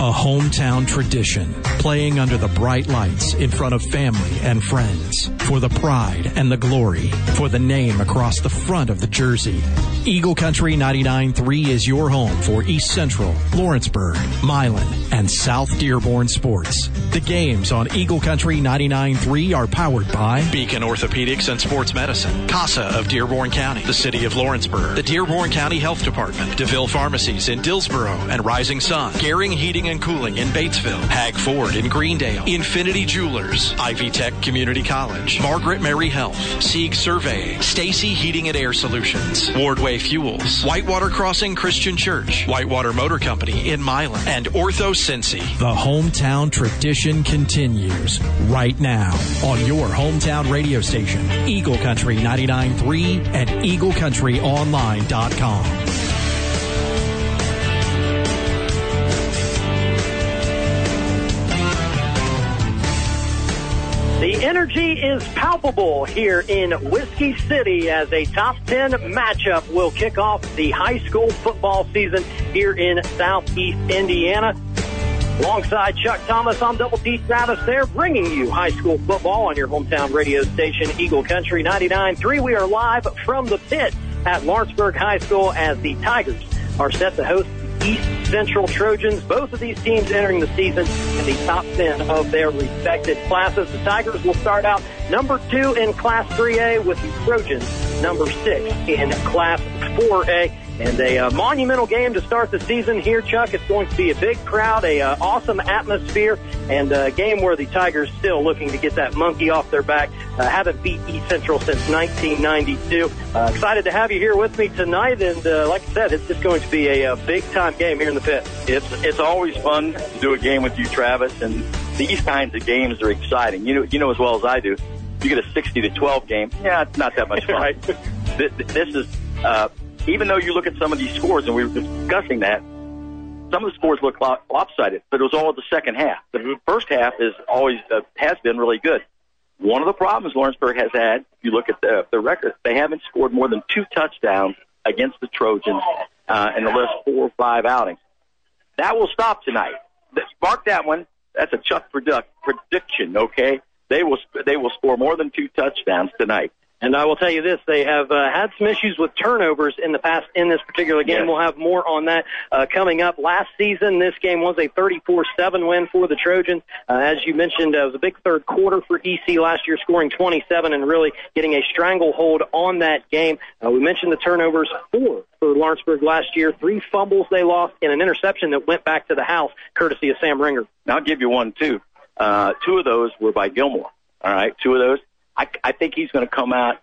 A hometown tradition, playing under the bright lights in front of family and friends. For the pride and the glory, for the name across the front of the jersey. Eagle Country 99.3 is your home for East Central, Lawrenceburg, Milan, and South Dearborn sports. The games on Eagle Country 99.3 are powered by Beacon Orthopedics and Sports Medicine, CASA of Dearborn County, the City of Lawrenceburg, the Dearborn County Health Department, DeVille Pharmacies in Dillsboro and Rising Sun, Garing Heating and Cooling in Batesville, Hag Ford in Greendale, Infinity Jewelers, Ivy Tech Community College, Margaret Mary Health, Sieg Survey, Stacy Heating and Air Solutions, Wardway Fuels, Whitewater Crossing Christian Church, Whitewater Motor Company in Milan, and Ortho Cincy. The hometown tradition continues right now on your hometown radio station, Eagle Country 99.3 and EagleCountryOnline.com. The energy is palpable here in Whiskey City as a top 10 matchup will kick off the high school football season here in Southeast Indiana. Alongside Chuck Thomas, I'm Double D Travis there, bringing you high school football on your hometown radio station, Eagle Country 99.3. We are live from the pit at Lawrenceburg High School as the Tigers are set to host East Central Trojans. Both of these teams entering the season in the top 10 of their respective classes. The Tigers will start out number two in Class 3A with the Trojans number six in Class 4A. And a uh, monumental game to start the season here, Chuck. It's going to be a big crowd, a uh, awesome atmosphere, and a game where the Tigers still looking to get that monkey off their back. Uh, haven't beat East Central since 1992. Uh, excited to have you here with me tonight, and uh, like I said, it's just going to be a, a big time game here in the pit. It's it's always fun to do a game with you, Travis, and these kinds of games are exciting. You know, you know as well as I do. You get a 60 to 12 game. Yeah, it's not that much fun. right. This, this is. Uh, even though you look at some of these scores, and we were discussing that, some of the scores look lopsided, but it was all the second half. The first half is always uh, has been really good. One of the problems Lawrenceburg has had, if you look at the, the record, they haven't scored more than two touchdowns against the Trojans uh, in the last four or five outings. That will stop tonight. Mark that one. That's a Chuck predict, prediction. Okay, they will they will score more than two touchdowns tonight. And I will tell you this, they have uh, had some issues with turnovers in the past in this particular game. Yes. We'll have more on that uh, coming up. Last season, this game was a 34-7 win for the Trojans. Uh, as you mentioned, uh, it was a big third quarter for EC last year, scoring 27 and really getting a stranglehold on that game. Uh, we mentioned the turnovers, four for Lawrenceburg last year, three fumbles they lost, and an interception that went back to the house, courtesy of Sam Ringer. Now I'll give you one too. Uh, two of those were by Gilmore. All right, two of those. I, I think he's going to come out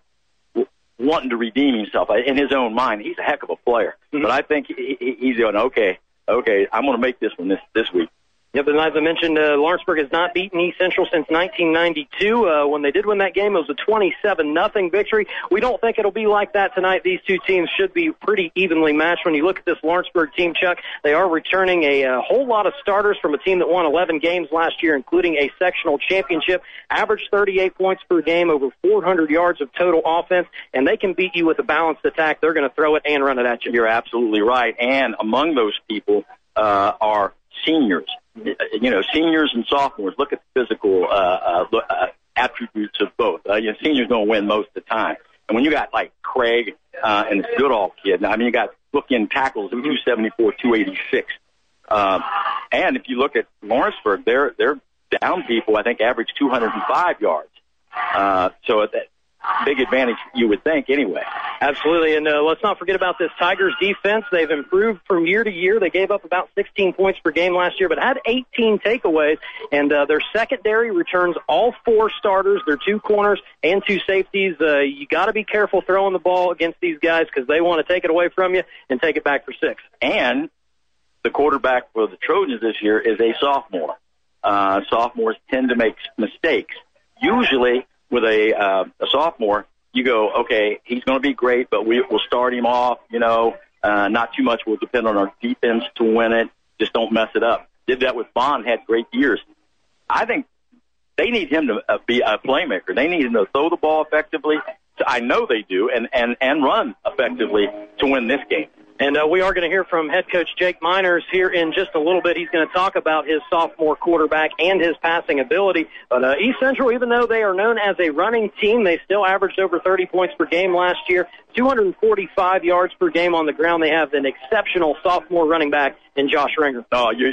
w- wanting to redeem himself uh, in his own mind. He's a heck of a player, mm-hmm. but I think he, he, he's going okay. Okay, I'm going to make this one this this week. Yep, and as I mentioned, uh, Lawrenceburg has not beaten East Central since 1992. Uh, when they did win that game, it was a 27 nothing victory. We don't think it'll be like that tonight. These two teams should be pretty evenly matched. When you look at this Lawrenceburg team, Chuck, they are returning a, a whole lot of starters from a team that won 11 games last year, including a sectional championship. Averaged 38 points per game, over 400 yards of total offense, and they can beat you with a balanced attack. They're going to throw it and run it at you. You're absolutely right. And among those people uh, are seniors. You know, seniors and sophomores. Look at the physical uh, uh, uh, attributes of both. Uh, you seniors don't win most of the time. And when you got like Craig uh, and this Goodall kid, I mean, you got bookend tackles of 274, 286. Um, and if you look at Lawrenceburg, they're they're down people. I think average 205 yards. Uh, so that big advantage, you would think, anyway. Absolutely, and uh, let's not forget about this Tigers defense. They've improved from year to year. They gave up about 16 points per game last year, but had 18 takeaways. And uh, their secondary returns all four starters, their two corners and two safeties. Uh, you got to be careful throwing the ball against these guys because they want to take it away from you and take it back for six. And the quarterback for the Trojans this year is a sophomore. Uh, sophomores tend to make mistakes. Usually, with a, uh, a sophomore, you go, okay, he's going to be great, but we, we'll start him off. You know, uh, not too much will depend on our defense to win it. Just don't mess it up. Did that with Bond, had great years. I think they need him to uh, be a playmaker. They need him to throw the ball effectively. I know they do, and and and run effectively to win this game. And uh, we are going to hear from head coach Jake Miners here in just a little bit. He's going to talk about his sophomore quarterback and his passing ability. But uh, East Central, even though they are known as a running team, they still averaged over 30 points per game last year, 245 yards per game on the ground. They have an exceptional sophomore running back in Josh Ringer. Oh, you,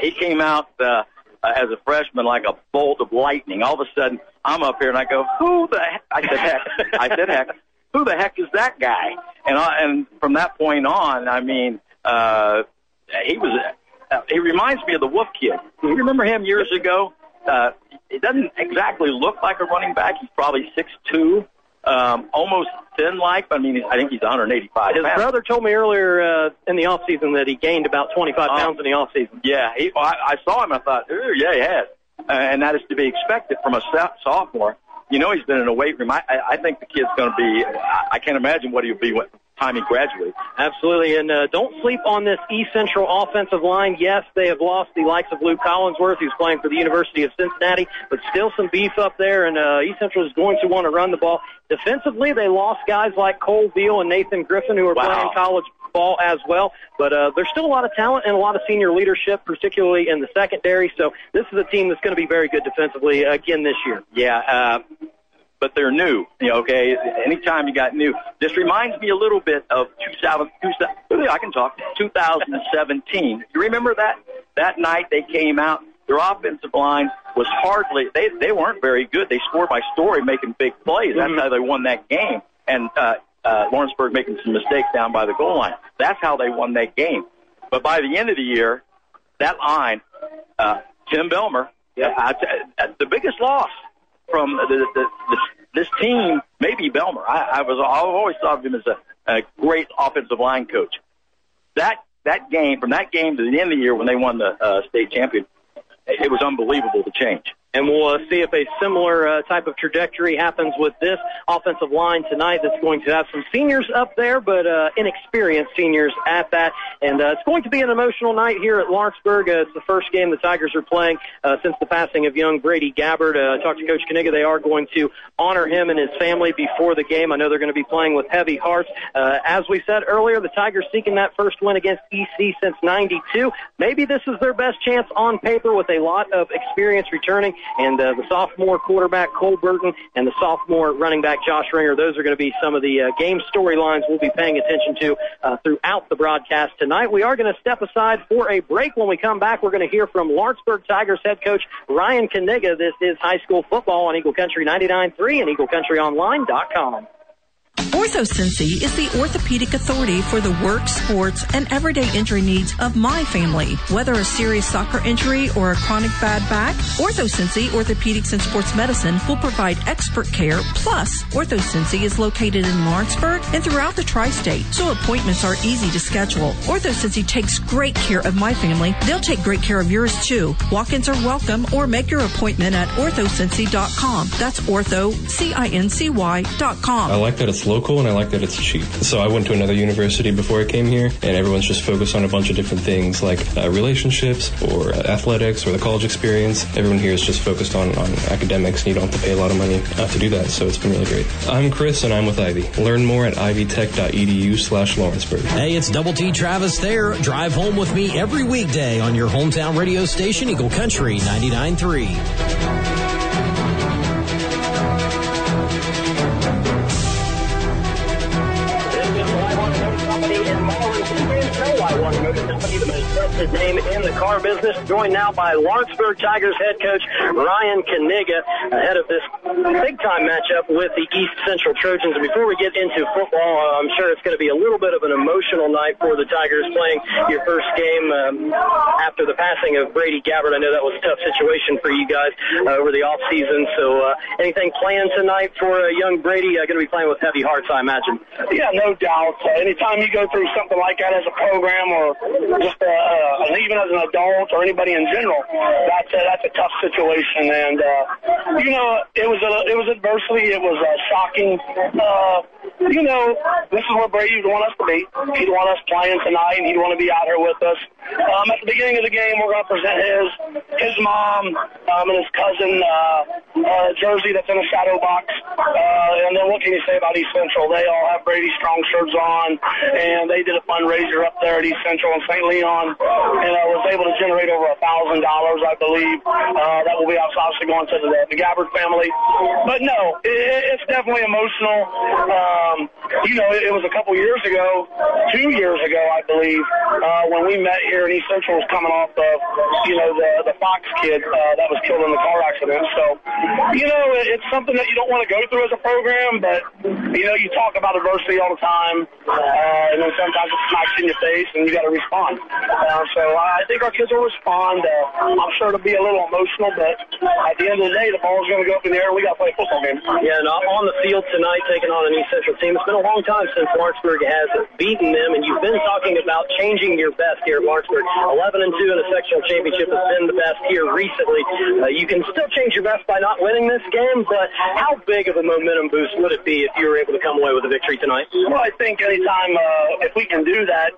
he came out uh, as a freshman like a bolt of lightning. All of a sudden, I'm up here and I go, "Who the heck?" I said, "Heck." I said, "Heck." Who the heck is that guy? And I, and from that point on, I mean, uh, he was. Uh, he reminds me of the Wolf Kid. You remember him years ago? Uh, it doesn't exactly look like a running back. He's probably six two, um, almost thin like. But I mean, I think he's 185. His pounds. brother told me earlier uh, in the off season that he gained about 25 Oh. pounds in the off season. Yeah, he, I, I saw him. I thought, ooh, yeah, he has, uh, and that is to be expected from a sophomore. You know, he's been in a weight room. I, I, I think the kid's going to be. I, can't imagine what he'll be when time he graduates. Absolutely, and uh, don't sleep on this East Central offensive line. Yes, they have lost the likes of Luke Collinsworth, who's playing for the University of Cincinnati, but still some beef up there, and uh, East Central is going to want to run the ball. Defensively, they lost guys like Cole Veal and Nathan Griffin, who are Wow. playing college ball as well, but uh, there's still a lot of talent and a lot of senior leadership, particularly in the secondary, so this is a team that's going to be very good defensively again this year. Yeah, uh, but they're new. You know, okay. Anytime you got new, this reminds me a little bit of 2000. 2000 I can talk. 2017. You remember that that night they came out. Their offensive line was hardly. They they weren't very good. They scored by story, making big plays. That's Mhm. how they won that game. And uh, uh, Lawrenceburg making some mistakes down by the goal line. That's how they won that game. But by the end of the year, that line, uh, Tim Belmer, yeah, I, I, the biggest loss from the, the, the, this, this team, maybe Belmer. I, I was I've always thought of him as a, a great offensive line coach. That that game, from that game to the end of the year when they won the uh, state champion, it was unbelievable the change. And we'll uh, see if a similar uh, type of trajectory happens with this offensive line tonight. That's going to have some seniors up there, but uh, inexperienced seniors at that. And uh, it's going to be an emotional night here at Lawrenceburg. Uh, it's the first game the Tigers are playing uh, since the passing of young Brady Gabbard. Uh, I talked to Coach Kaniga. They are going to honor him and his family before the game. I know they're going to be playing with heavy hearts. Uh, as we said earlier, the Tigers seeking that first win against EC since 92. Maybe this is their best chance on paper with a lot of experience returning. And uh, the sophomore quarterback Cole Burton and the sophomore running back Josh Ringer, those are going to be some of the uh, game storylines we'll be paying attention to uh, throughout the broadcast tonight. We are going to step aside for a break. When we come back, we're going to hear from Lawrenceburg Tigers head coach Ryan Kaniga. This is high school football on Eagle Country 99.3 and EagleCountryOnline.com. OrthoCincy is the orthopedic authority for the work, sports, and everyday injury needs of my family. Whether a serious soccer injury or a chronic bad back, OrthoCincy Orthopedics and Sports Medicine will provide expert care. Plus, OrthoCincy is located in Lawrenceburg and throughout the tri-state, so appointments are easy to schedule. OrthoCincy takes great care of my family. They'll take great care of yours too. Walk-ins are welcome or make your appointment at orthocincy.com. That's ortho, C-I-N-C-Y dot com. I like that it's local and I like that it's cheap. So I went to another university before I came here, and everyone's just focused on a bunch of different things like uh, relationships or uh, athletics or the college experience. Everyone here is just focused on, on academics, and you don't have to pay a lot of money uh, to do that. So it's been really great. I'm Chris, and I'm with Ivy. Learn more at ivytech.edu slash Lawrenceburg. Hey, it's Double T Travis there. Drive home with me every weekday on your hometown radio station, Eagle Country 99.3. His name in the car business. Joined now by Lawrenceburg Tigers head coach Ryan Kaniga ahead of this big time matchup with the East Central Trojans. And before we get into football, uh, I'm sure it's going to be a little bit of an emotional night for the Tigers playing your first game um, after the passing of Brady Gabbard. I know that was a tough situation for you guys uh, over the off season. So, uh, anything planned tonight for uh, young Brady? Uh, going to be playing with heavy hearts, I imagine. Yeah, no doubt. Anytime you go through something like that as a program or just even as an adult or anybody in general, that's a, that's a tough situation. And uh, you know, it was a, it was adversity. It was uh, shocking. Uh, you know, this is where Brady would want us to be. He'd want us playing tonight, and he'd want to be out here with us. Um, at the beginning of the game, we're going to present his his mom um, and his cousin uh, uh, jersey that's in a shadow box. Uh, and then what can you say about East Central? They all have Brady Strong shirts on, and they did a fundraiser up there at East Central in St. Leon, and I was able to generate over a thousand dollars, I believe. Uh, that will be obviously going to the, the Gabbard family. But no, it, it's definitely emotional. Um, you know, it, it was a couple years ago, two years ago, I believe, uh, when we met here in East Central was coming off of, you know, the, the Fox kid uh, that was killed in the car accident. So, you know, it, it's something that you don't want to go through as a program, but, you know, you talk about adversity all the time, uh, and then sometimes it smacks in your face and you got to respond. Uh, so I think our kids will respond. Uh, I'm sure it'll be a little emotional, but at the end of the day, the ball's going to go up in the air and we got to play a football game. Yeah, and on the field tonight, taking on an East Central team, it's been a long time since Lawrenceburg has beaten them, and you've been talking about changing your best here at Lawrenceburg. 11 and 2 in a sectional championship has been the best here recently. Uh, you can still change your best by not winning this game, but how big of a momentum boost would it be if you were able to come away with a victory tonight? Well, I think anytime uh, if we can do that,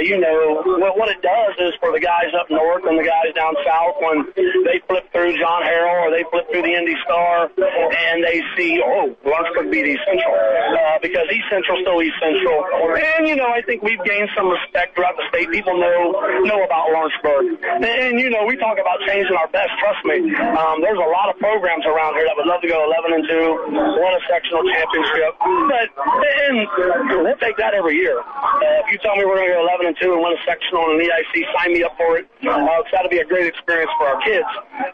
you know, what, what it does is for the guys up north and the guys down south when they flip through John Harrell or they flip through the Indy Star and they see, oh, Lawrenceburg beat East Central uh, because East Central still East Central, and you know, I think we've gained some respect throughout the state. People know know about Lawrenceburg. And, you know, we talk about changing our best. Trust me, um, there's a lot of programs around here that would love to go 11 and 2, win a sectional championship. But, and we'll take that every year. Uh, if you tell me we're going to go 11 and 2 and win a sectional and an EIC, sign me up for it. Uh, it's got to be a great experience for our kids.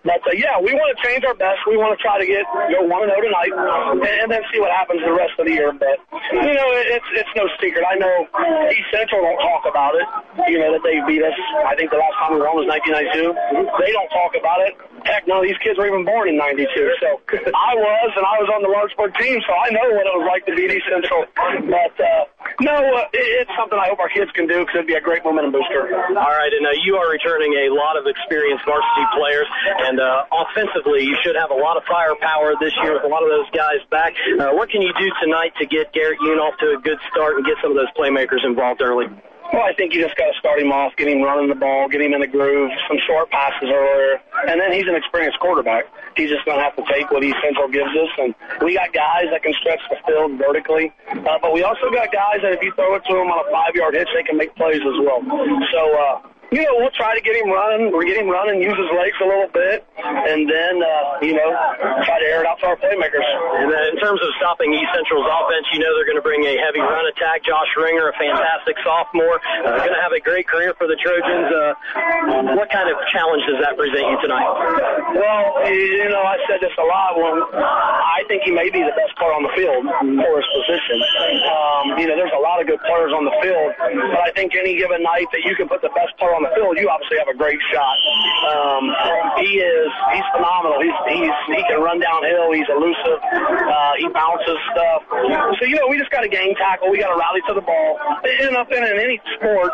But, uh, yeah, we want to change our best. We want to try to get, go 1 and 0 tonight and, and then see what happens the rest of the year. But, you know, it's, it's no secret. I know East Central don't talk about it, you know, that they beat us. I think the last time we won was 1992. They don't talk about it. Heck, of these kids were even born in 92. So I was, and I was on the Lawrenceburg team, so I know what it was like to beat East Central. But, uh, no, uh, it's something I hope our kids can do because it'd be a great momentum booster. All right, and uh, you are returning a lot of experienced varsity players, and uh, offensively, you should have a lot of firepower this year with a lot of those guys back. Uh, what can you do tonight to get Garrett Yoon off to a good start and get some of those playmakers involved early? Well, I think you just got to start him off, get him running the ball, get him in the groove, some short passes earlier, and then he's an experienced quarterback. He's just going to have to take what East Central gives us, and we got guys that can stretch the field vertically, uh, but we also got guys that if you throw it to them on a five-yard hitch, they can make plays as well. So, uh, you know, we'll try to get him running. We'll get him running, use his legs a little bit, and then, uh, you know, try to air it out to our playmakers. And in terms of stopping East Central's offense, you know they're going to bring a heavy run attack. Josh Ringer, a fantastic sophomore, uh, going to have a great career for the Trojans. Uh, what kind of challenge does that present you tonight? Well, you know, I said this a lot. When I think he may be the best player on the field for his position. Um, you know, there's a lot of good players on the field, but I think any given night that you can put the best player on the field, you obviously have a great shot. Um, he is he's phenomenal. He's he's he can run downhill. He's elusive. Uh, he bounces stuff. So you know we just got to game tackle. We got to rally to the ball. And up in, in any sport,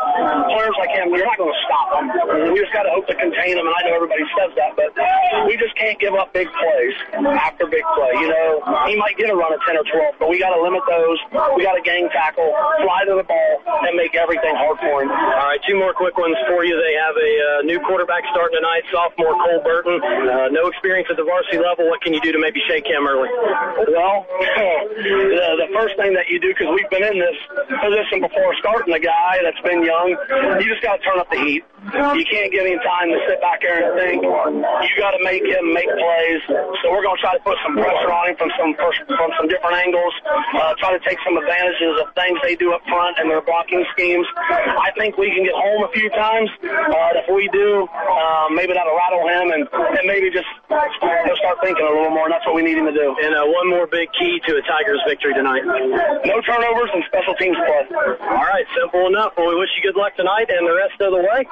players like him, you're not going to stop them. We just got to hope to contain them. And I know everybody says that, but we just can't give up big plays after big play. You know he might get a run of 10 or 12, but we got to limit those. We got to gang tackle, fly to the ball, and make everything hard for him. All right, two more quick ones for you. They have a uh, new quarterback starting tonight, sophomore Cole Burton. Uh, no experience at the varsity level. What can you do to maybe shake him early? Well, the, the first thing that you do, because we've been in this position before, starting a guy that's been young, you just got to turn up the heat. You can't give him time to sit back there and think. You got to make him make plays. So we're going to try to put some pressure on him from some from some different angles. Uh, try to take some advantages of things they do up front and their blocking schemes. I think we can get home a few times. Uh, if we do, um, maybe that'll rattle him and, and maybe just he'll start thinking a little more. And that's what we need him to do. And uh, one more big key to a Tigers victory tonight: no turnovers and special teams play. All right, simple enough. Well, we wish you good luck tonight and the rest of the way.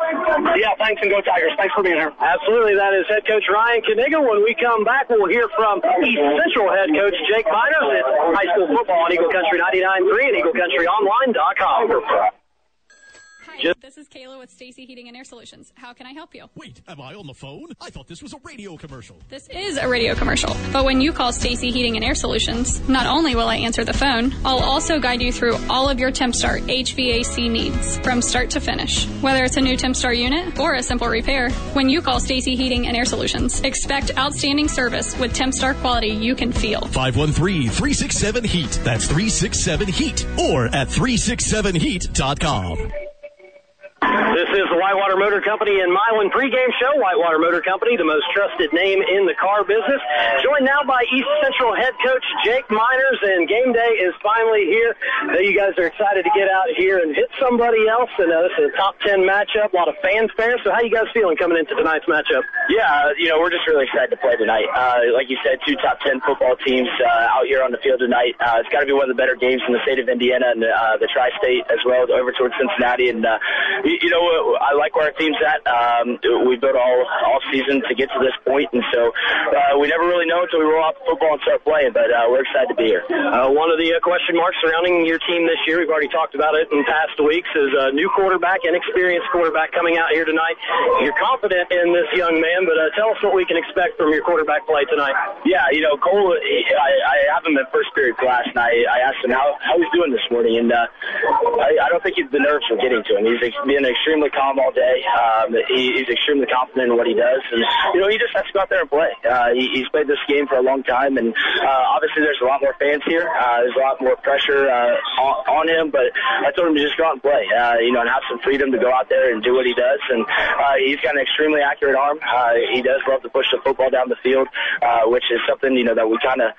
Yeah, thanks and go Tigers. Thanks for being here. Absolutely. That is head coach Ryan Kaniga. When we come back, we'll hear from East Central head coach Jake Miners at high school football on Eagle Country 99.3 and EagleCountryOnline.com. Just This is Kayla with Stacy Heating and Air Solutions. How can I help you? Wait, am I on the phone? I thought this was a radio commercial. This is a radio commercial, but when you call Stacy Heating and Air Solutions, not only will I answer the phone, I'll also guide you through all of your TempStar HVAC needs from start to finish. Whether it's a new TempStar unit or a simple repair, when you call Stacy Heating and Air Solutions, expect outstanding service with TempStar quality you can feel. 513-367-HEAT. That's 367-HEAT or at 367heat.com. This is the Whitewater Motor Company and Milan pregame show. Whitewater Motor Company, the most trusted name in the car business. Joined now by East Central head coach Jake Miners, and game day is finally here. I know you guys are excited to get out here and hit somebody else. And uh, this is a top 10 matchup, a lot of fanfare. So, how you guys feeling coming into tonight's matchup? Yeah, you know, we're just really excited to play tonight. Uh, like you said, two top 10 football teams uh, out here on the field tonight. Uh, it's got to be one of the better games in the state of Indiana and uh, the tri state as well, over towards Cincinnati. And, uh, you, know, I like where our team's at. Um, we built all all season to get to this point, and so uh, we never really know until we roll out the football and start playing. But uh, we're excited to be here. Uh, one of the uh, question marks surrounding your team this year, we've already talked about it in past weeks, is a new quarterback, inexperienced quarterback coming out here tonight. You're confident in this young man, but uh, tell us what we can expect from your quarterback play tonight. Yeah, you know, Cole, I, I have him in first period class, and I, I asked him how, how he's doing this morning, and uh, I, I don't think he, the nerves are getting to him. He's ex- extremely calm all day. Um, he, he's extremely confident in what he does, and you know he just has to go out there and play. Uh, he, he's played this game for a long time, and uh, obviously there's a lot more fans here. Uh, there's a lot more pressure uh, on, on him, but I told him to just go out and play. Uh, you know, and have some freedom to go out there and do what he does. And uh, he's got an extremely accurate arm. Uh, he does love to push the football down the field, uh, which is something you know that we kind of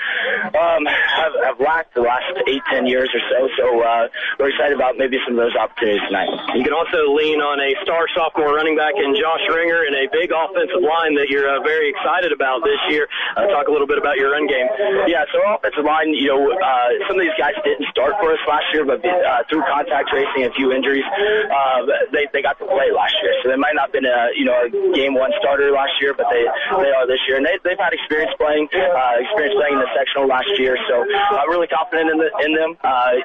um, have, have lacked the last eight, ten years or so. So uh, we're excited about maybe some of those opportunities tonight. You can also lean on a star sophomore running back in Josh Ringer and a big offensive line that you're uh, very excited about this year. Uh, talk a little bit about your run game. Yeah, so offensive line, you know, uh, some of these guys didn't start for us last year, but uh, through contact tracing and a few injuries, uh, they they got to play last year. So they might not have been a you know a game one starter last year, but they they are this year, and they they've had experience playing, uh, experience playing in the sectional last year. So I'm really confident in the, in them. Uh,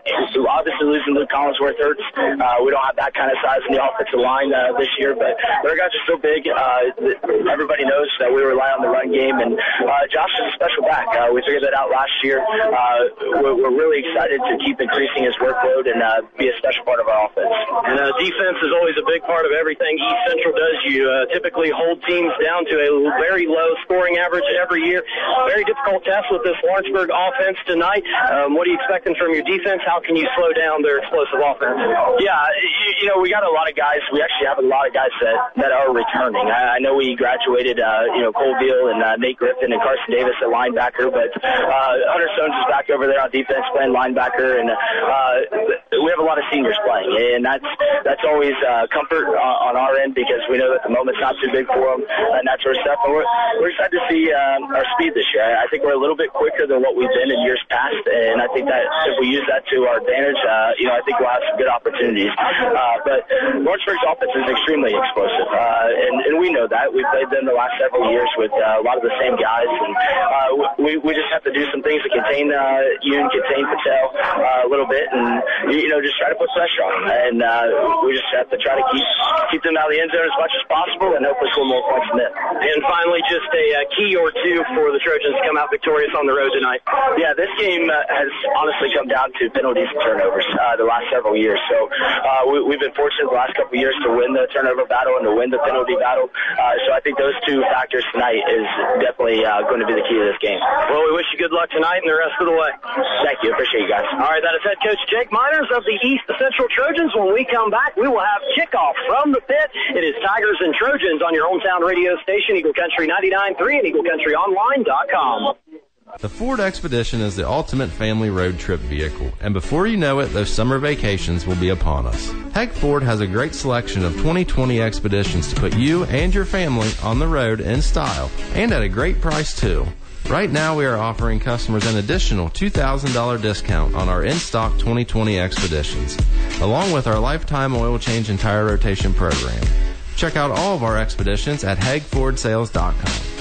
obviously losing Luke Collinsworth hurts. Uh, we don't have that kind of size the offensive line uh, this year, but their guys are so big. Uh, everybody knows that we rely on the run game, and uh, Josh is a special back. Uh, we figured that out last year. Uh, we're, we're really excited to keep increasing his workload and uh, be a special part of our offense. And uh, defense is always a big part of everything East Central does. You uh, typically hold teams down to a very low scoring average every year. Very difficult test with this Lawrenceburg offense tonight. Um, what are you expecting from your defense? How can you slow down their explosive offense? Yeah, you, you know, we got a lot of guys. We actually have a lot of guys that, that are returning. I, I know we graduated, uh, you know, Cole Beal and uh, Nate Griffin and Carson Davis at linebacker, but uh, Hunter Stones is back over there on defense playing linebacker, and uh, we have a lot of seniors playing, and that's that's always uh, comfort on, on our end because we know that the moment's not too big for them and that sort of stuff. And we're, we're excited to see um, our speed this year. I think we're a little bit quicker than what we've been in years past, and I think that if we use that to our advantage, uh, you know, I think we'll have some good opportunities. Uh, but Lawrenceburg's offense is extremely explosive, uh, and, and we know that. We've played them the last several years with uh, a lot of the same guys, and uh, we, we just have to do some things to contain uh, Yoon, contain Patel uh, a little bit, and you know, just try to put pressure on them. And uh, we just have to try to keep keep them out of the end zone as much as possible, and hopefully score more points than that. And finally, just a uh, key or two for the Trojans to come out victorious on the road tonight. Yeah, this game uh, has honestly come down to penalties and turnovers uh, the last several years. So uh, we, we've been fortunate the last couple of years to win the turnover battle and to win the penalty battle. Uh, so I think those two factors tonight is definitely uh, going to be the key to this game. Well, we wish you good luck tonight and the rest of the way. Thank you. Appreciate you guys. All right, that is head coach Jake Miners of the East Central Trojans. When we come back, we will have kickoff from the pit. It is Tigers and Trojans on your hometown radio station, Eagle Country 99.3 and EagleCountryOnline.com. The Ford Expedition is the ultimate family road trip vehicle, and before you know it, those summer vacations will be upon us. Heg Ford has a great selection of 2020 Expeditions to put you and your family on the road in style, and at a great price too. Right now, we are offering customers an additional $2,000 discount on our in stock 2020 Expeditions, along with our lifetime oil change and tire rotation program. Check out all of our expeditions at HagFordSales.com.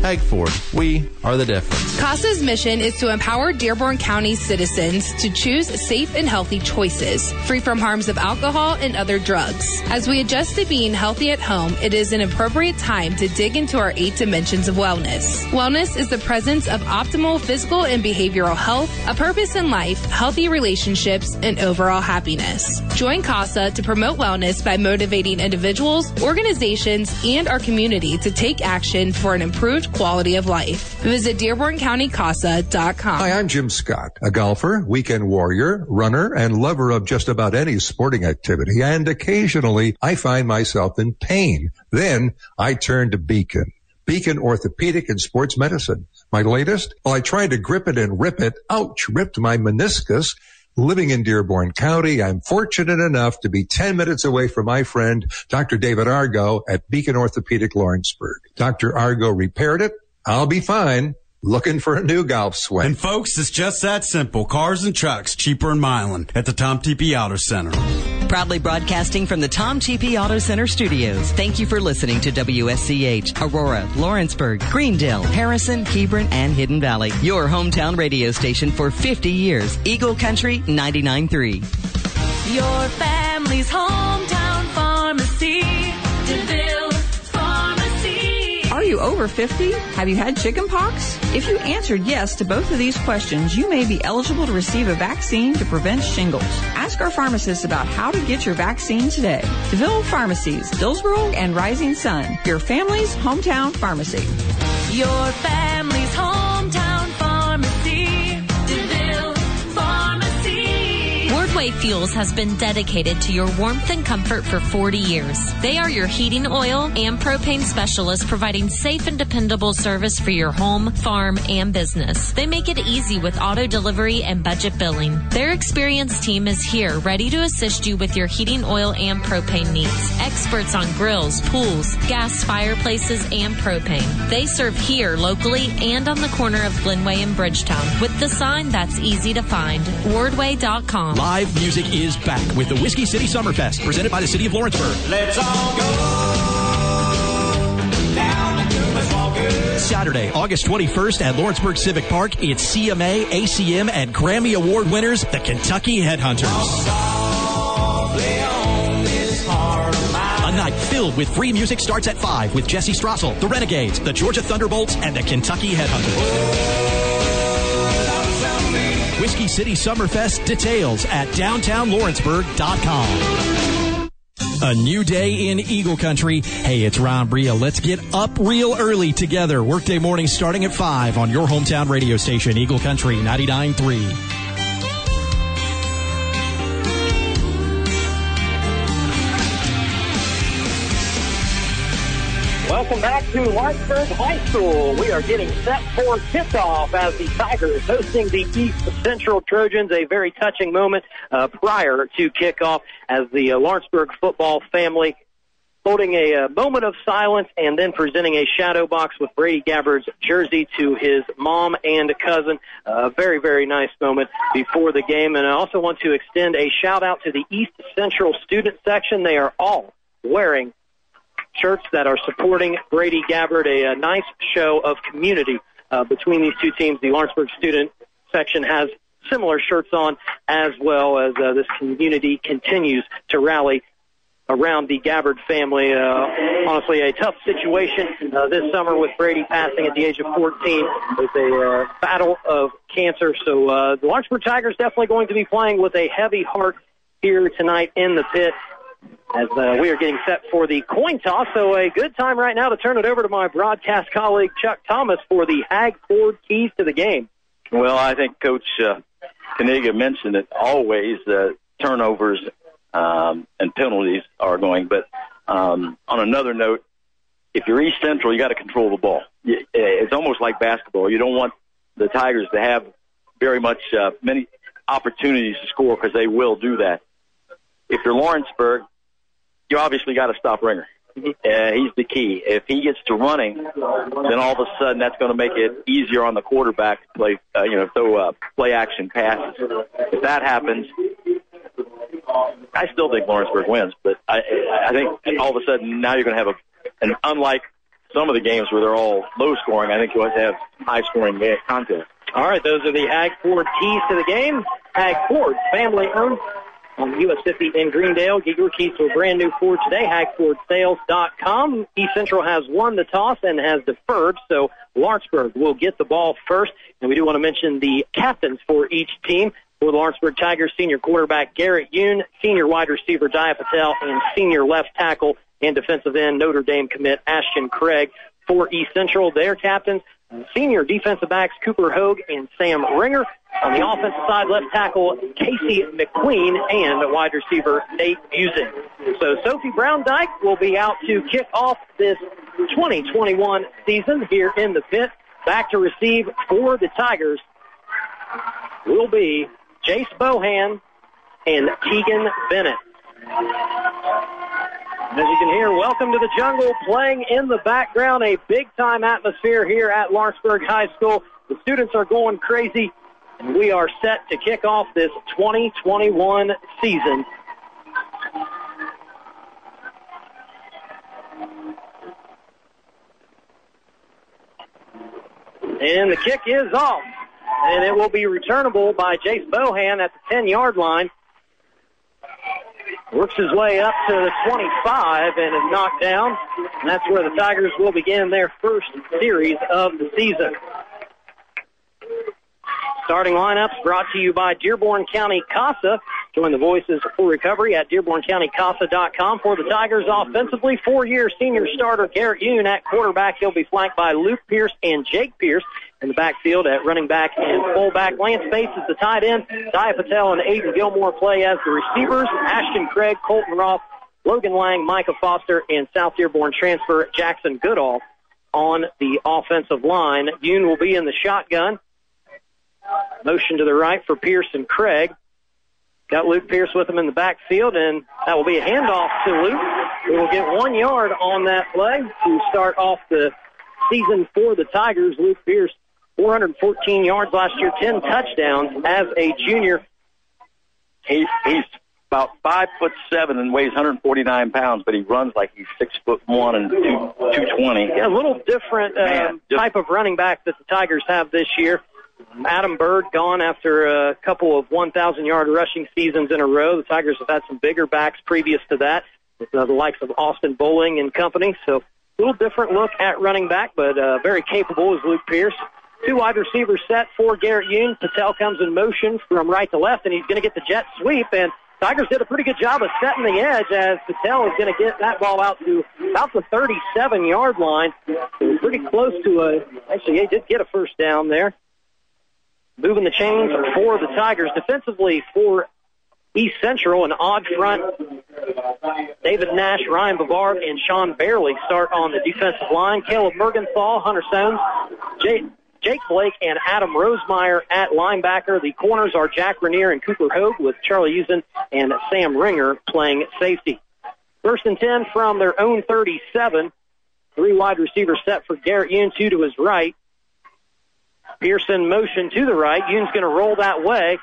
Hag Ford, we are the difference. CASA's mission is to empower Dearborn County citizens to choose safe and healthy choices, free from harms of alcohol and other drugs. As we adjust to being healthy at home, it is an appropriate time to dig into our eight dimensions of wellness. Wellness is the presence of optimal physical and behavioral health, a purpose in life, healthy relationships, and overall happiness. Join CASA to promote wellness by motivating individuals, organizations, and our community to take action for an improved quality of life. Visit DearbornCountyCASA.com. Hi, I'm Jim Scott, a golfer, weekend warrior, runner, and lover of just about any sporting activity. And occasionally I find myself in pain. Then I turn to Beacon. Beacon Orthopedic and Sports Medicine. My latest? Well, I tried to grip it and rip it. Ouch, ripped my meniscus. Living in Dearborn County, I'm fortunate enough to be 10 minutes away from my friend, Dr. David Argo at Beacon Orthopedic Lawrenceburg. Dr. Argo repaired it. I'll be fine. Looking for a new golf swing. And folks, it's just that simple. Cars and trucks cheaper in Milan at the Tom Tepe Auto Center. Proudly broadcasting from the Tom Tepe Auto Center studios. Thank you for listening to WSCH, Aurora, Lawrenceburg, Greendale, Harrison, Hebron, and Hidden Valley. Your hometown radio station for 50 years. Eagle Country 99.3. Your family's hometown you over 50? Have you had chicken pox? If you answered yes to both of these questions, you may be eligible to receive a vaccine to prevent shingles. Ask our pharmacist about how to get your vaccine today. DeVille Pharmacies, Dillsboro and Rising Sun, your family's hometown pharmacy. Your family's hometown Fuels has been dedicated to your warmth and comfort for 40 years. They are your heating oil and propane specialists providing safe and dependable service for your home, farm, and business. They make it easy with auto delivery and budget billing. Their experienced team is here ready to assist you with your heating oil and propane needs. Experts on grills, pools, gas fireplaces, and propane. They serve here locally and on the corner of Glenway and Bridgetown with the sign that's easy to find. Wardway.com. Live music is back with the Whiskey City Summerfest, presented by the City of Lawrenceburg. Let's all go down to. Saturday, August 21st at Lawrenceburg Civic Park, it's CMA, ACM, and Grammy Award winners, the Kentucky Headhunters. A night filled with free music starts at 5 with Jesse Strassel, the Renegades, the Georgia Thunderbolts, and the Kentucky Headhunters. Whiskey City Summerfest details at downtownlawrenceburg.com. A new day in Eagle Country. Hey, it's Ron Bria. Let's get up real early together. Workday morning starting at 5 on your hometown radio station, Eagle Country 99.3. Welcome back to Lawrenceburg High School. We are getting set for kickoff as the Tigers hosting the East Central Trojans. A very touching moment uh, prior to kickoff as the uh, Lawrenceburg football family holding a uh, moment of silence and then presenting a shadow box with Brady Gabbard's jersey to his mom and cousin. A very, very nice moment before the game. And I also want to extend a shout out to the East Central student section. They are all wearing shirts that are supporting Brady Gabbard, a, a nice show of community uh, between these two teams. The Lawrenceburg student section has similar shirts on as well as uh, this community continues to rally around the Gabbard family. Uh, honestly, a tough situation uh, this summer with Brady passing at the age of 14 with a uh, battle of cancer. So uh, the Lawrenceburg Tigers definitely going to be playing with a heavy heart here tonight in the pit as uh, we are getting set for the coin toss. So a good time right now to turn it over to my broadcast colleague Chuck Thomas for the Hag Ford keys to the game. Well, I think Coach uh, Kaniga mentioned it always uh, turnovers um, and penalties are going. But um, on another note, if you're East Central, you got to control the ball. It's almost like basketball. You don't want the Tigers to have very much uh, many opportunities to score because they will do that. If you're Lawrenceburg, you obviously got to stop Ringer. Uh, he's the key. If he gets to running, then all of a sudden that's going to make it easier on the quarterback to play, uh, you know, throw uh, play action passes. If that happens, I still think Lawrenceburg wins, but I, I think all of a sudden now you're going to have a, an unlike some of the games where they're all low scoring, I think you'll have to have high scoring contests. All right, those are the Hag Ford keys to the game. Hag Ford, family owned on US 50 in Greendale. Get your keys to a brand new Ford today. HagFordSales.com. East Central has won the toss and has deferred, so Lawrenceburg will get the ball first. And we do want to mention the captains for each team. For the Lawrenceburg Tigers, senior quarterback Garrett Yoon, senior wide receiver Dia Patel, and senior left tackle and defensive end Notre Dame commit Ashton Craig. For East Central, their captains, senior defensive backs Cooper Hogue and Sam Ringer. On the offensive side, left tackle Casey McQueen and wide receiver Nate Busen. So Sophie Brown Dyke will be out to kick off this 2021 season here in the pit. Back to receive for the Tigers will be Jace Bohan and Keegan Bennett. As you can hear, welcome to the jungle playing in the background, a big time atmosphere here at Lawrenceburg High School. The students are going crazy, and we are set to kick off this 2021 season. And the kick is off, and it will be returnable by Jace Bohan at the 10 yard line. Works his way up to the 25 and is knocked down. And that's where the Tigers will begin their first series of the season. Starting lineups brought to you by Dearborn County CASA. Join the voices for recovery at DearbornCountyCASA.com. For the Tigers offensively, four-year senior starter Garrett Yoon at quarterback. He'll be flanked by Luke Pierce and Jake Pierce in the backfield at running back and fullback. Lance Bates is the tight end. Dia Patel and Aiden Gilmore play as the receivers. Ashton Craig, Colton Roth, Logan Lang, Micah Foster, and South Dearborn transfer Jackson Goodall on the offensive line. Yoon will be in the shotgun. Motion to the right for Pierce and Craig. Got Luke Pierce with him in the backfield, and that will be a handoff to Luke. We will get one yard on that play to start off the season for the Tigers. Luke Pierce, 414 yards last year, 10 touchdowns as a junior. He, he's about five foot seven and weighs 149 pounds, but he runs like he's six foot one and two, 220. Yeah, a little different um, Man, just- type of running back that the Tigers have this year. Adam Bird gone after a couple of 1,000 yard rushing seasons in a row. The Tigers have had some bigger backs previous to that, with uh, the likes of Austin Bowling and company. So a little different look at running back, but uh, very capable is Luke Pierce. Two wide receivers set for Garrett Yoon. Patel comes in motion from right to left, and he's going to get the jet sweep. And Tigers did a pretty good job of setting the edge as Patel is going to get that ball out to about the 37 yard line. Pretty close to a, actually, he did get a first down there. Moving the chains for the Tigers defensively for East Central, an odd front. David Nash, Ryan Bavard, and Sean Barely start on the defensive line. Caleb Mergenthal, Hunter Stones, Jake, Jake Blake, and Adam Rosemeyer at linebacker. The corners are Jack Rainier and Cooper Hogue with Charlie Usen and Sam Ringer playing safety. First and 10 from their own 37. Three wide receivers set for Garrett Yoon, two to his right. Pearson motion to the right. Yoon's going to roll that way.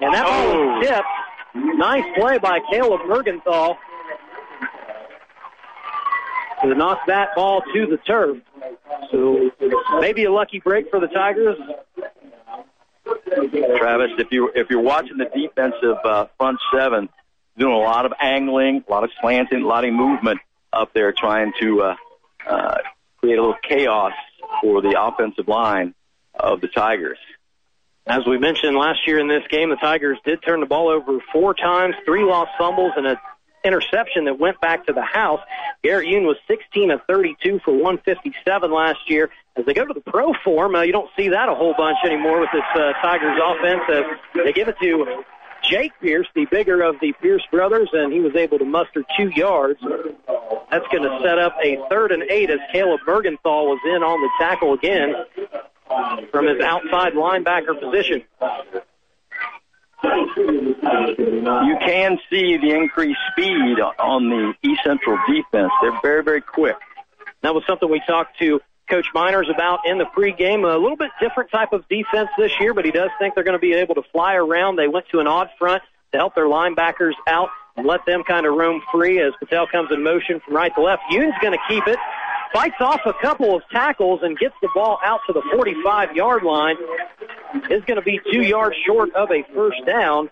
And that ball was oh. tipped. Nice play by Caleb Mergenthal to knock that ball to the turf. So maybe a lucky break for the Tigers. Travis, if you if you're watching the defensive uh, front seven, doing a lot of angling, a lot of slanting, a lot of movement up there, trying to uh, uh, create a little chaos for the offensive line of the Tigers. As we mentioned last year in this game, the Tigers did turn the ball over four times, three lost fumbles, and a interception that went back to the house. Garrett Yoon was 16 of 32 for 157 last year. As they go to the pro form, uh, you don't see that a whole bunch anymore with this uh, Tigers offense. As they give it to Jake Pierce, the bigger of the Pierce brothers, and he was able to muster two yards. That's going to set up a third and eight as Caleb Mergenthal was in on the tackle again from his outside linebacker position. You can see the increased speed on the East Central defense. They're very, very quick. That was something we talked to Coach Miners about in the pregame. A little bit different type of defense this year, but he does think they're going to be able to fly around. They went to an odd front to help their linebackers out and let them kind of roam free as Patel comes in motion from right to left. Yoon's going to keep it. fights off a couple of tackles and gets the ball out to the 45 yard line. Is going to be two yards short of a first down.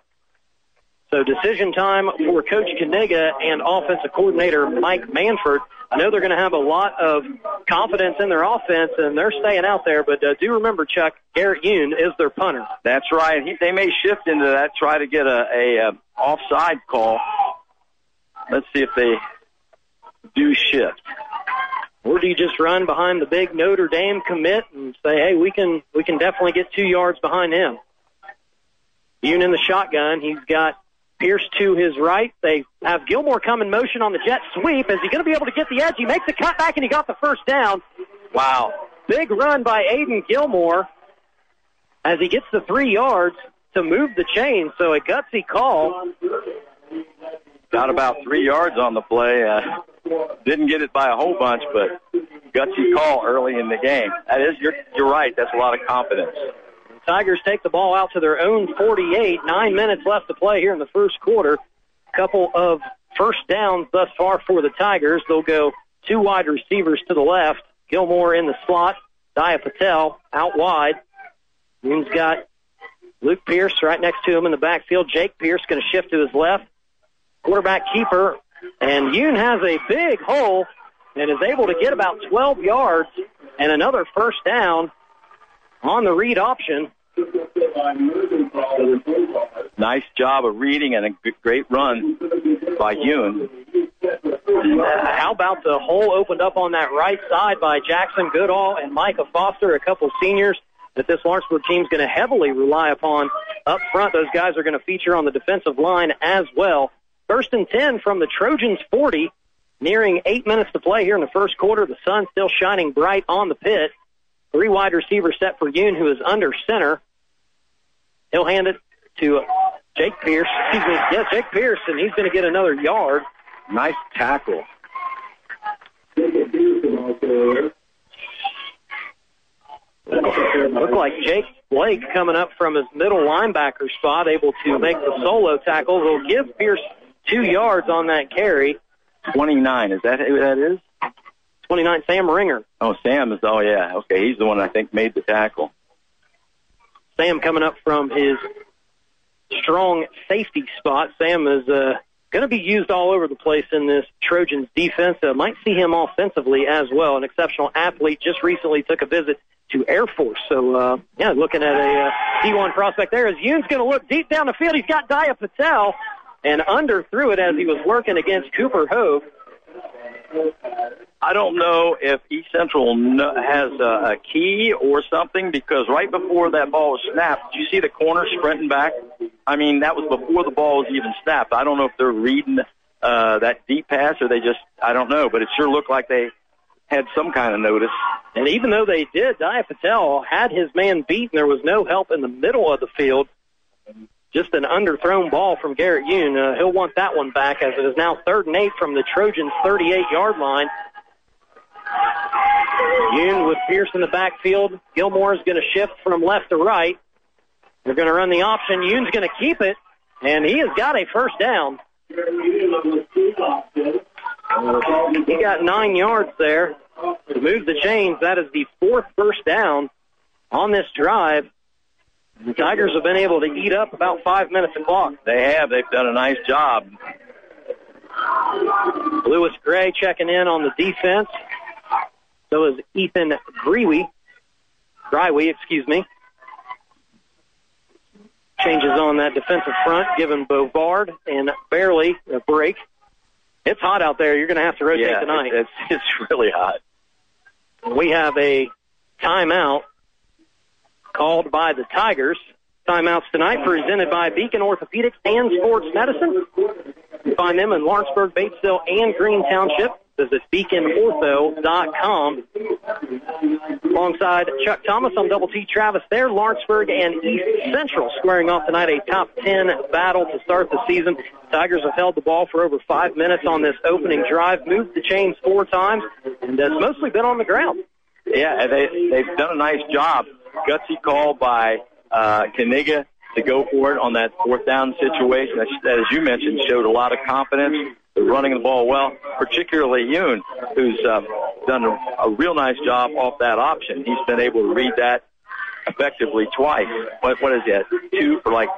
So decision time for Coach Kaniga and offensive coordinator Mike Manford. I know they're going to have a lot of confidence in their offense, and they're staying out there. But uh, do remember, Chuck, Garrett Yoon is their punter. That's right. He, they may shift into that, try to get a, a, a offside call. Let's see if they do shift. Or do you just run behind the big Notre Dame commit and say, hey, we can we can definitely get two yards behind him? Yoon in the shotgun. He's got Pierce to his right. They have Gilmore come in motion on the jet sweep. Is he going to be able to get the edge? He makes the cut back and he got the first down. Wow. Big run by Aiden Gilmore as he gets the three yards to move the chain. So a gutsy call. Got about three yards on the play. Uh, didn't get it by a whole bunch, but gutsy call early in the game. That is, you're, you're right. That's a lot of confidence. Tigers take the ball out to their own 48. Nine minutes left to play here in the first quarter. Couple of first downs thus far for the Tigers. They'll go two wide receivers to the left. Gilmore in the slot. Dia Patel out wide. Yoon's got Luke Pierce right next to him in the backfield. Jake Pierce going to shift to his left. Quarterback keeper. And Yoon has a big hole and is able to get about 12 yards and another first down on the read option. Nice job of reading and a great run by Yoon. How about the hole opened up on that right side by Jackson Goodall and Micah Foster, a couple seniors that this Lawrenceburg team's going to heavily rely upon up front. Those guys are going to feature on the defensive line as well. First and 10 from the Trojans 40, nearing eight minutes to play here in the first quarter. The sun still shining bright on the pit. Three wide receivers set for Yoon, who is under center. He'll hand it to Jake Pierce. Excuse me, yeah, Jake Pierce, and he's going to get another yard. Nice tackle. Looked like Jake Blake coming up from his middle linebacker spot, able to make the solo tackle. Will give Pierce two yards on that carry. 29. Is that who that is? 29, Sam Ringer. Oh, Sam is. Oh, yeah. Okay, he's the one I think made the tackle. Sam coming up from his strong safety spot. Sam is uh, going to be used all over the place in this Trojans defense. Uh, might see him offensively as well. An exceptional athlete. Just recently took a visit to Air Force. So, uh, yeah, looking at a uh, D1 prospect there. As Yoon's going to look deep down the field, he's got Dia Patel and under threw it as he was working against Cooper Hogue. I don't know if East Central has a, a key or something because right before that ball was snapped, did you see the corner sprinting back? I mean, that was before the ball was even snapped. I don't know if they're reading uh, that deep pass or they just, I don't know, but it sure looked like they had some kind of notice. And even though they did, Dia Patel had his man beat, and there was no help in the middle of the field. Just an underthrown ball from Garrett Yoon. Uh, he'll want that one back as it is now third and eight from the Trojans' 38-yard line. Yoon with Pierce in the backfield. Gilmore is going to shift from left to right. They're going to run the option. Yoon's going to keep it, and he has got a first down. He got nine yards there to move the chains. That is the fourth first down on this drive. The Tigers have been able to eat up about five minutes of clock. They have. They've done a nice job. Lewis Gray checking in on the defense. So is Ethan Grewy. Grywey, excuse me. Changes on that defensive front, giving Bovard and Barely a break. It's hot out there. You're going to have to rotate yeah, tonight. It's, it's really hot. We have a timeout called by the Tigers. Timeouts tonight presented by Beacon Orthopedics and Sports Medicine. You find them in Lawrenceburg, Batesville, and Green Township. Visit beaconortho.com. Alongside Chuck Thomas, I'm Double T Travis there. Lawrenceburg and East Central squaring off tonight a top 10 battle to start the season. Tigers have held the ball for over five minutes on this opening drive, moved the chains four times, and has mostly been on the ground. Yeah, they they've done a nice job. Gutsy call by uh, Kaniga to go for it on that fourth down situation. That, as you mentioned, showed a lot of confidence. Running the ball well, particularly Yoon, who's um, done a, a real nice job off that option. He's been able to read that effectively twice. What, what is that? Two for like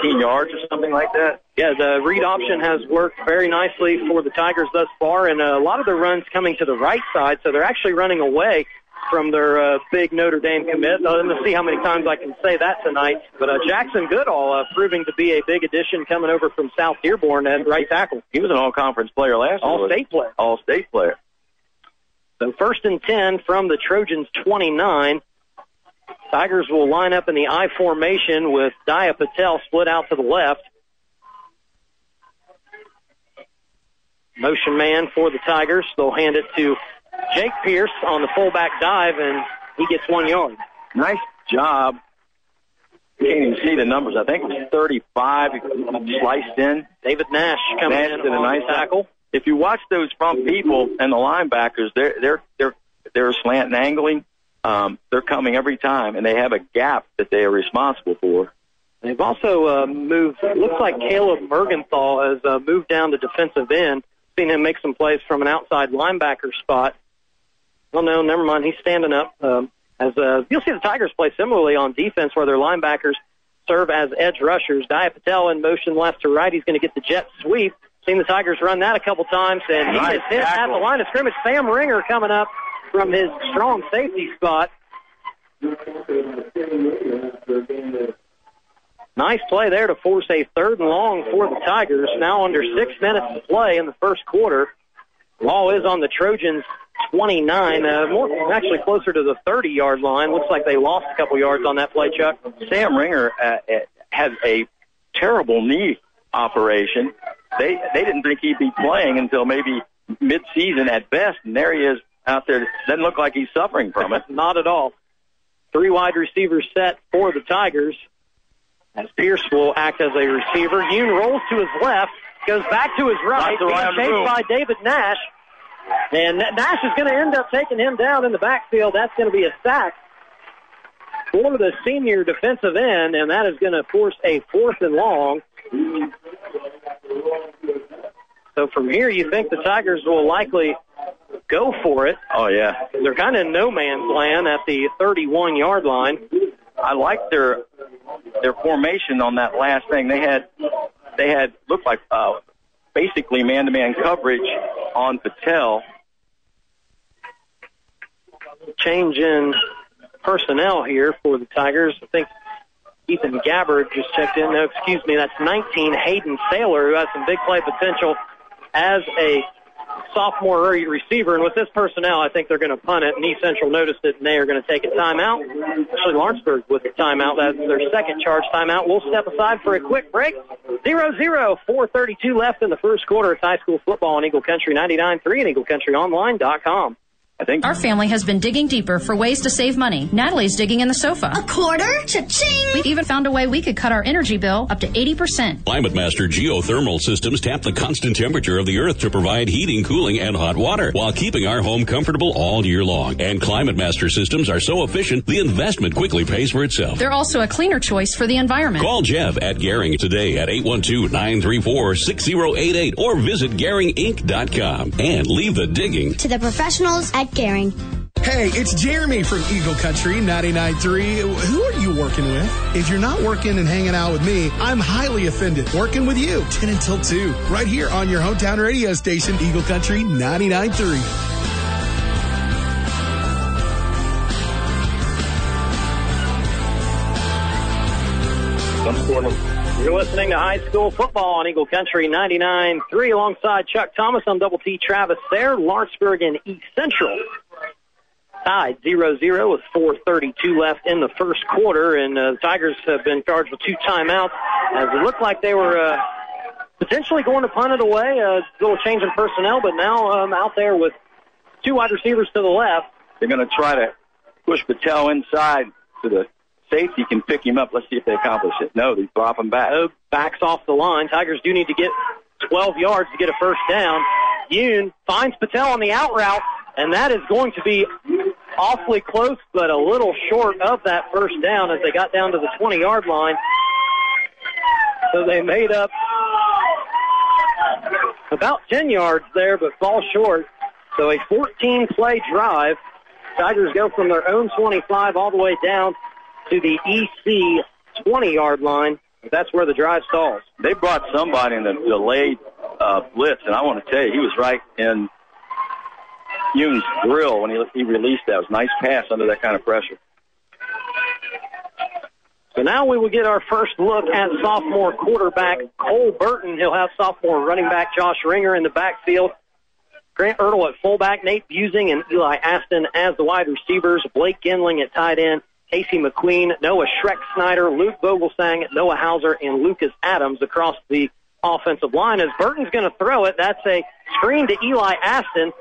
18 yards or something like that? Yeah, the read option has worked very nicely for the Tigers thus far, and a lot of their runs coming to the right side, so they're actually running away from their uh, big Notre Dame commit. Uh, let's see how many times I can say that tonight. But uh, Jackson Goodall uh, proving to be a big addition coming over from South Dearborn at right tackle. He was an all-conference player last year. All-state player. All-state player. So first and 10 from the Trojans 29. Tigers will line up in the I formation with Daya Patel split out to the left. Motion man for the Tigers. They'll hand it to Jake Pierce on the fullback dive, and he gets one yard. Nice job. You can't even see the numbers. I think it was 35 sliced in. David Nash coming Nash in did a nice tackle. If you watch those front people and the linebackers, they're they're they're they're slant and angling. Um, they're coming every time, and they have a gap that they are responsible for. They've also uh, moved. Looks like Caleb Mergenthal has uh, moved down to defensive end. Seen him make some plays from an outside linebacker spot. Well, no, never mind. He's standing up. Um, as uh, you'll see, the Tigers play similarly on defense, where their linebackers serve as edge rushers. Dia Patel in motion left to right. He's going to get the jet sweep. Seen the Tigers run that a couple times, and he Nice hit at the line of scrimmage. Sam Ringer coming up from his strong safety spot. Nice play there to force a third and long for the Tigers. Now under six minutes to play in the first quarter. Ball is on the Trojans 29, uh, more actually closer to the 30 yard line. Looks like they lost a couple yards on that play, Chuck. Sam Ringer uh, uh, had a terrible knee operation. They they didn't think he'd be playing until maybe mid-season at best, and there he is out there. Doesn't look like he's suffering from it. Not at all. Three wide receivers set for the Tigers. As Pierce will act as a receiver. Yoon rolls to his left, goes back to his right, being chased by David Nash. And Nash is going to end up taking him down in the backfield. That's going to be a sack for the senior defensive end, and that is going to force a fourth and long. So from here, you think the Tigers will likely go for it. Oh yeah, They're kind of no man's land at the 31 yard line. I like their their formation on that last thing. They had they had looked like uh, basically man-to-man coverage on Patel. Change in personnel here for the Tigers. I think Ethan Gabbard just checked in. No, excuse me, that's 19 Hayden Saylor, who has some big play potential as a sophomore receiver. And with this personnel, I think they're going to punt it. And East Central noticed it, and they are going to take a timeout. Actually, Lawrenceburg with the timeout. That's their second charge timeout. We'll step aside for a quick break. Zero zero, 432 left in the first quarter. It's high school football on Eagle Country 99.3 and EagleCountryOnline.com. I think Our family has been digging deeper for ways to save money. Natalie's digging in the sofa. A quarter? Cha-ching! We even found a way we could cut our energy bill up to 80%. Climate Master geothermal systems tap the constant temperature of the earth to provide heating, cooling, and hot water while keeping our home comfortable all year long. And Climate Master systems are so efficient, the investment quickly pays for itself. They're also a cleaner choice for the environment. Call Jeff at Garing today at 812-934-6088 or visit GaringInc.com and leave the digging To the professionals at Garing. Hey, it's Jeremy from Eagle Country 99.3. Who are you working with? If you're not working and hanging out with me, I'm highly offended. Working with you 10 until 2, right here on your hometown radio station, Eagle Country 99.3. You're listening to high school football on Eagle Country 99.3 alongside Chuck Thomas. I'm Double T Travis there. Lawrenceburg and East Central tied 0-0 with 4.32 left in the first quarter. And uh, the Tigers have been charged with two timeouts as it looked like they were uh, potentially going to punt it away. A little change in personnel, but now um, out there with two wide receivers to the left. they're going to try to push Patel inside so the safety can pick him up. Let's see if they accomplish it. No, they drop him back. Oak backs off the line. Tigers do need to get 12 yards to get a first down. Yoon finds Patel on the out route, and that is going to be awfully close, but a little short of that first down as they got down to the 20 yard line. So they made up about 10 yards there, but fall short. So a 14 play drive. Tigers go from their own 25 all the way down to the EC 20 yard line. That's where the drive stalls. They brought somebody in the delayed uh, blitz, and I want to tell you, he was right in Yoon's grill when he, he released that. It was a nice pass under that kind of pressure. So now we will get our first look at sophomore quarterback Cole Burton. He'll have sophomore running back Josh Ringer in the backfield. Grant Ertl at fullback, Nate Busing and Eli Aston as the wide receivers, Blake Ginling at tight end, Casey McQueen, Noah Schreck Snyder, Luke Vogelsang, Noah Hauser, and Lucas Adams across the offensive line. As Burton's going to throw it, that's a screen to Eli Aston,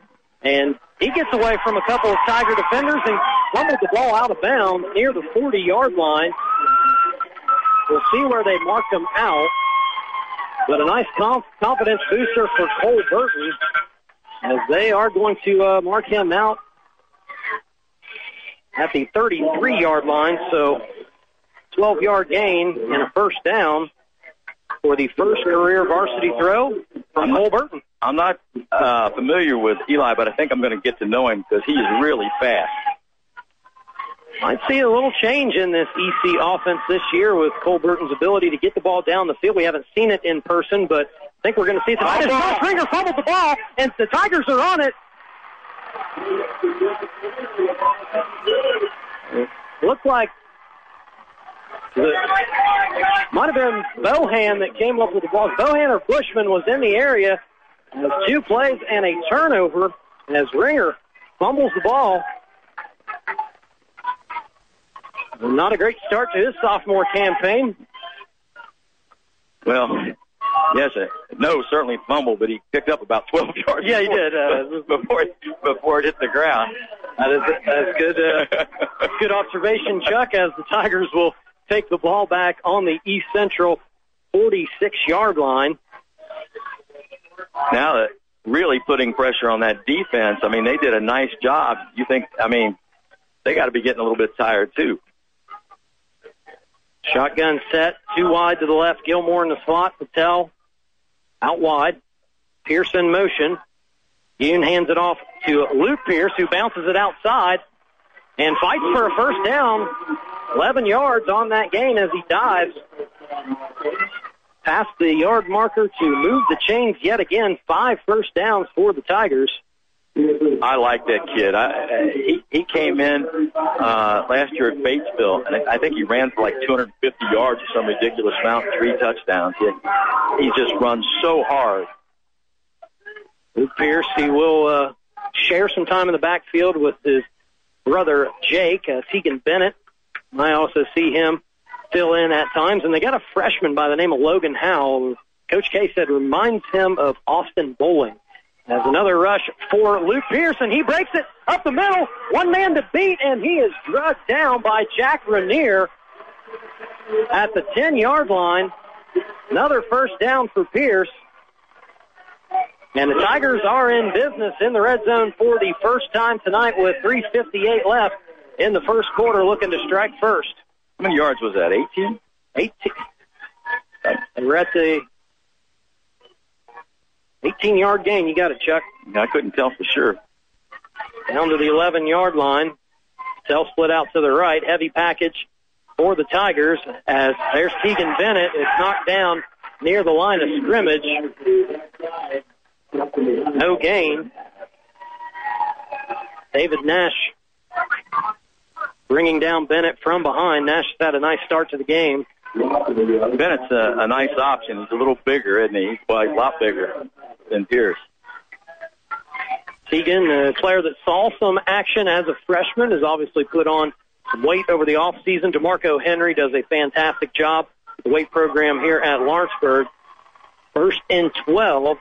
and he gets away from a couple of Tiger defenders and fumbles the ball out of bounds near the 40 yard line. We'll see where they mark him out. But a nice conf- confidence booster for Cole Burton as they are going to uh, mark him out at the 33 yard line. So 12 yard gain and a first down for the first career varsity throw from Cole Burton. I'm not uh, familiar with Eli, but I think I'm going to get to know him because he is really fast. Might see a little change in this EC offense this year with Cole Burton's ability to get the ball down the field. We haven't seen it in person, but I think we're going to see some. Oh, Josh Ringer fumbled the ball, and the Tigers are on it. Looked like the, might have been Bohan that came up with the ball. Bohan or Bushman was in the area. With two plays and a turnover as Ringer fumbles the ball. Not a great start to his sophomore campaign. Well, yes, uh, no, certainly fumble, but he picked up about 12 yards. Yeah, he did. Uh, before before it hit the ground. That is that's good. Uh, good observation, Chuck. As the Tigers will take the ball back on the East Central 46 yard line. Now that really putting pressure on that defense, I mean, they did a nice job. You think, I mean, they got to be getting a little bit tired too. Shotgun set, two wide to the left. Gilmore in the slot. Patel out wide. Pearson in motion. Yoon hands it off to Luke Pierce, who bounces it outside and fights for a first down. 11 yards on that gain as he dives past the yard marker to move the chains yet again. Five first downs for the Tigers. I like that kid. I, he he came in uh, last year at Batesville, and I think he ran for like 250 yards or some ridiculous amount, three touchdowns. He, he just runs so hard. Luke Pierce, he will uh, share some time in the backfield with his brother Jake, uh, Tegan Bennett. I also see him fill in at times, and they got a freshman by the name of Logan Howe. Coach K said reminds him of Austin Bowling. As another rush for Luke Pearson. He breaks it up the middle. One man to beat, and he is drugged down by Jack Rainier at the 10 yard line. Another first down for Pierce. And the Tigers are in business in the red zone for the first time tonight with 3.58 left in the first quarter, looking to strike first. How many yards was that? 18? 18. And we're at the 18 yard gain. You got it, Chuck. I couldn't tell for sure. Down to the 11 yard line. Tell split out to the right. Heavy package for the Tigers as there's Tegan Bennett. It's knocked down near the line of scrimmage. No gain. David Nash bringing down Bennett from behind. Nash had a nice start to the game. Bennett's a, a nice option. He's a little bigger, isn't he? He's well, a lot bigger than Pierce. Tegan, a player that saw some action as a freshman, has obviously put on some weight over the off season. DeMarco Henry does a fantastic job the weight program here at Lawrenceburg. First and 12.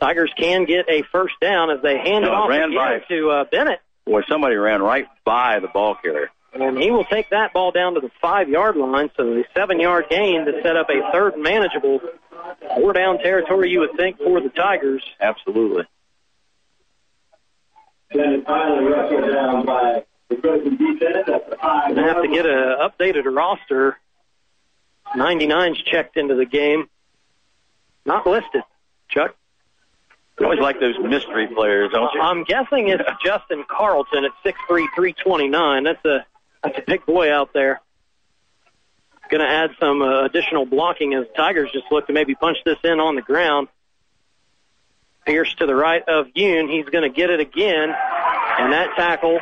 Tigers can get a first down as they hand it off ran again by. to uh, Bennett. Boy, somebody ran right by the ball carrier. And he will take that ball down to the five yard line. So a seven yard gain to set up a third manageable four down territory, you would think, for the Tigers. Absolutely. Then finally wrestled down by the Crescent defense at the five. Gonna have to get a updated roster. 99's checked into the game. Not listed. Chuck? You always like those mystery players, don't you? I'm guessing it's Justin Carlton at 6'3", 329. That's a that's a big boy out there. Going to add some uh, additional blocking as Tigers just look to maybe punch this in on the ground. Pierce to the right of Yoon. He's going to get it again, and that tackle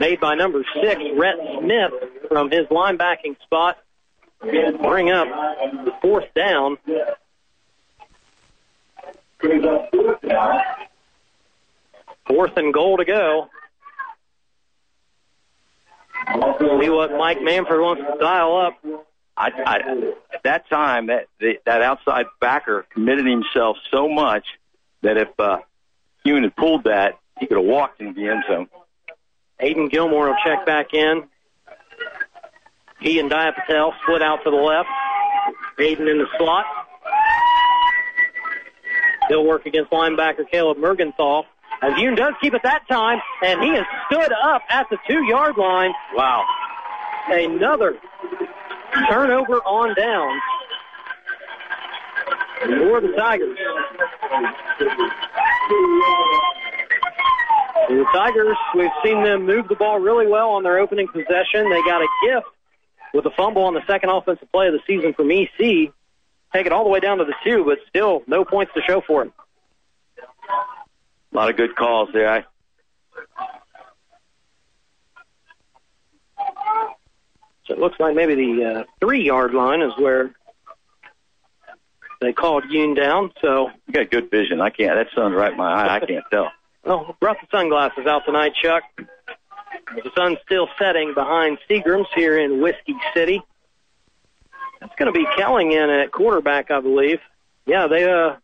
made by number six, Rhett Smith, from his linebacking spot. Bring up the fourth down. Fourth and goal to go. See what Mike Manford wants to dial up. I, I, at that time, that the, that outside backer committed himself so much that if uh, Yoon had pulled that, he could have walked into the end zone. Aiden Gilmore will check back in. He and Dia Patel split out to the left. Aiden in the slot. He'll work against linebacker Caleb Mergenthal. As Yoon does keep it that time, and he has stood up at the two-yard line. Wow. Another turnover on downs for the Tigers. The Tigers, we've seen them move the ball really well on their opening possession. They got a gift with a fumble on the second offensive play of the season from EC. Take it all the way down to the two, but still no points to show for it. A lot of good calls there. I, So it looks like maybe the uh, three yard line is where they called Yoon down. So you got good vision. I can't. That sun's right in my eye. I can't tell. Oh, brought the sunglasses out tonight, Chuck. The sun's still setting behind Seagram's here in Whiskey City. That's going to be Kelling in at quarterback, I believe. Yeah, they uh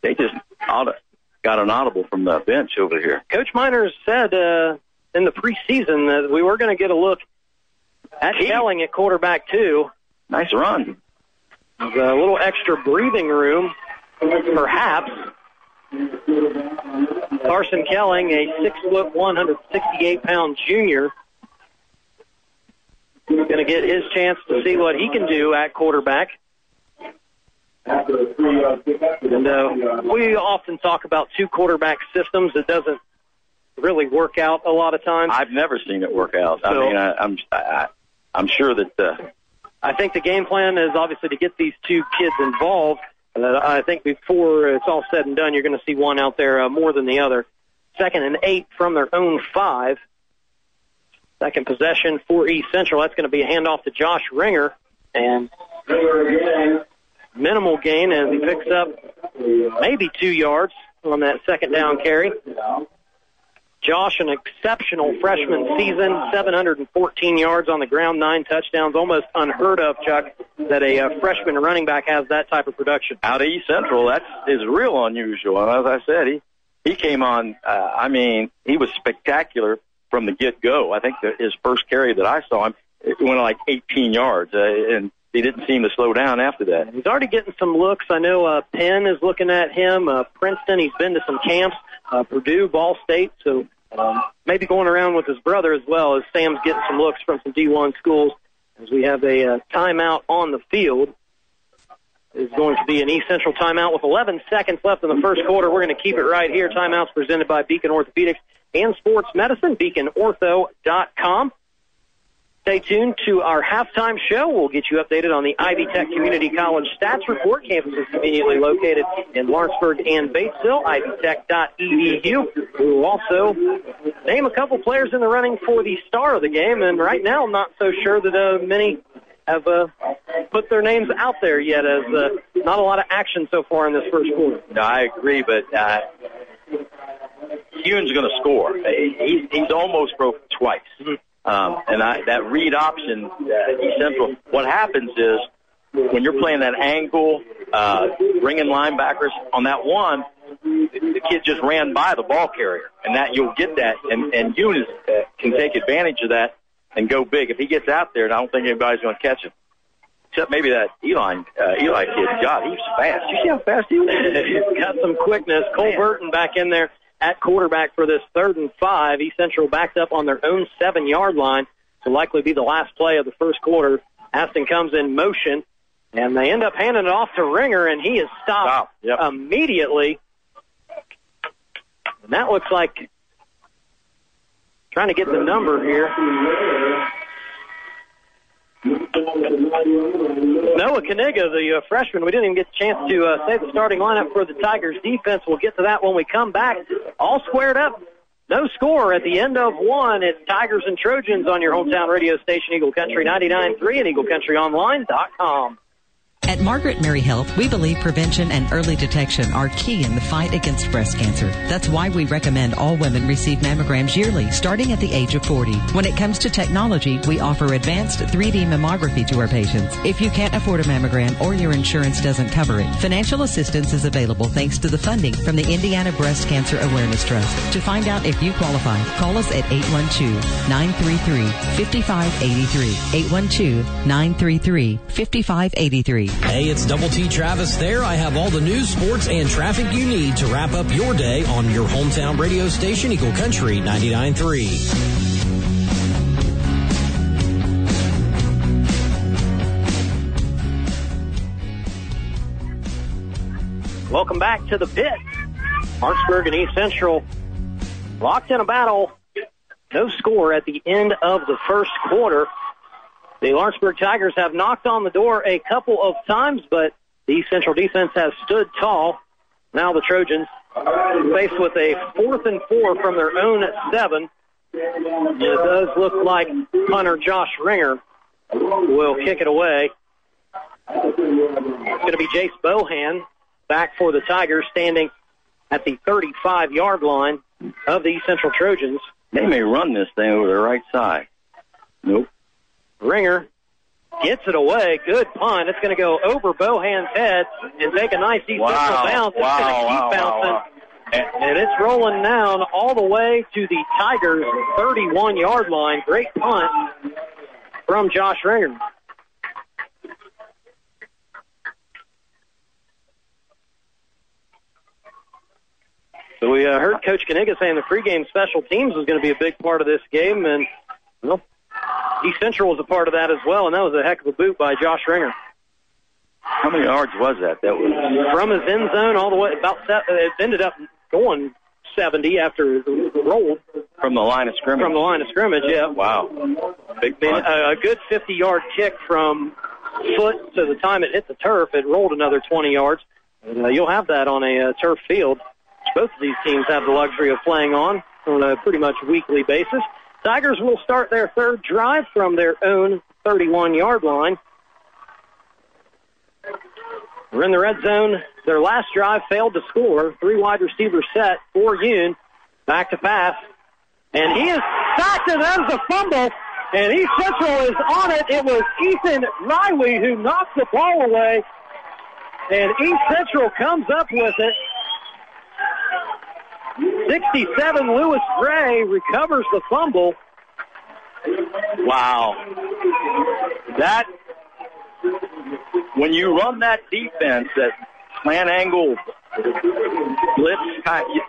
They just auto, got an audible from the bench over here. Coach Miners said uh, in the preseason that we were going to get a look at Kelling at quarterback too. Nice run. There's a little extra breathing room, perhaps. Carson Kelling, a six foot, 168 pound junior, going to get his chance to see what he can do at quarterback. And uh, we often talk about two quarterback systems. It doesn't really work out a lot of times. I've never seen it work out. I mean, I, I'm I, I'm sure that uh, I think the game plan is obviously to get these two kids involved. Uh, I think before it's all said and done, you're going to see one out there uh, more than the other. Second and eight from their own five. Second possession for East Central. That's going to be a handoff to Josh Ringer. And minimal gain as he picks up maybe two yards on that second down carry. Josh, an exceptional freshman season, 714 yards on the ground, nine touchdowns, almost unheard of, Chuck, that a uh, freshman running back has that type of production. out of East Central, that's real unusual. And as I said, he he came on. Uh, I mean, he was spectacular from the get go. I think that his first carry that I saw him, it went like 18 yards, uh, and he didn't seem to slow down after that. He's already getting some looks. I know uh, Penn is looking at him. Uh, Princeton, he's been to some camps. Uh, Purdue, Ball State. So um, maybe going around with his brother as well as Sam's getting some looks from some D1 schools. As we have a uh, timeout on the field, is going to be an East Central timeout with 11 seconds left in the first quarter. We're going to keep it right here. Timeouts presented by Beacon Orthopedics and Sports Medicine. BeaconOrtho.com. Stay tuned to our halftime show. We'll get you updated on the Ivy Tech Community College stats report. Campus is conveniently located in Lawrenceburg and Batesville. IvyTech.edu. We will also name a couple players in the running for the star of the game. And right now, I'm not so sure that uh, many have uh, put their names out there yet, as uh, not a lot of action so far in this first quarter. No, I agree, but uh, Yoon's going to score. He's he's almost broke twice. Um, and I, that read option, uh, East Central, what happens is when you're playing that angle, uh, bringing linebackers on that one, the kid just ran by the ball carrier, and that you'll get that, and and Eunice uh, can take advantage of that and go big. If he gets out there, I don't think anybody's going to catch him, except maybe that Eli uh, Eli kid. God, he's fast. You see how fast he was? He's got some quickness. Cole Burton back in there at quarterback for this third and five. East Central backed up on their own seven yard line to likely be the last play of the first quarter. Aston comes in motion. And they end up handing it off to Ringer, and he is stopped immediately. And that looks like trying to get the number here. Noah Kaniga, the uh, freshman, we didn't even get a chance to uh, say the starting lineup for the Tigers defense. We'll get to that when we come back. All squared up. No score at the end of one. It's Tigers and Trojans on your hometown radio station, Eagle Country 99.3 and EagleCountryOnline.com. At Margaret Mary Health, we believe prevention and early detection are key in the fight against breast cancer. That's why we recommend all women receive mammograms yearly, starting at the age of 40. When it comes to technology, we offer advanced 3D mammography to our patients. If you can't afford a mammogram or your insurance doesn't cover it, financial assistance is available thanks to the funding from the Indiana Breast Cancer Awareness Trust. To find out if you qualify, call us at 812-933-5583. 812-933-5583. Hey, it's Double T Travis there. I have all the news, sports, and traffic you need to wrap up your day on your hometown radio station, Eagle Country 99.3. Welcome back to the pit. Martinsburg and East Central locked in a battle. No score at the end of the first quarter. The Lawrenceburg Tigers have knocked on the door a couple of times, but the Central defense has stood tall. Now the Trojans faced with a fourth and four from their own seven. And it does look like punter Josh Ringer will kick it away. It's going to be Jace Bohan back for the Tigers, standing at the 35 yard line of the Central Trojans. They may run this thing over the right side. Nope. Ringer gets it away. Good punt. It's going to go over Bohan's head and take a nice East Wow. Bounce. It's Wow, going to keep wow, bouncing. wow. And, and it's rolling down all the way to the Tigers' 31 yard line. Great punt from Josh Ringer. So we uh, heard Coach Kaniga saying the pregame special teams was going to be a big part of this game, and well, East Central was a part of that as well, and that was a heck of a boot by Josh Ringer. How many yards was that? That was From his end zone all the way, about se- uh, it ended up going 70 after it rolled from the line of scrimmage. from the line of scrimmage. Yeah, Wow. Big punt. a, a good 50 yard kick from foot to the time it hit the turf. It rolled another 20 yards. And, uh, you'll have that on a uh, turf field. Both of these teams have the luxury of playing on on a pretty much weekly basis. Tigers will start their third drive from their own 31 yard line. We're in the red zone. Their last drive failed to score. Three wide receiver set for Yoon. Back to pass. And he is sacked and is a fumble. And East Central is on it. It was Ethan Riley who knocked the ball away. And East Central comes up with it. 67 Lewis Gray recovers the fumble. Wow. That when you run that defense, that slant angle blitz,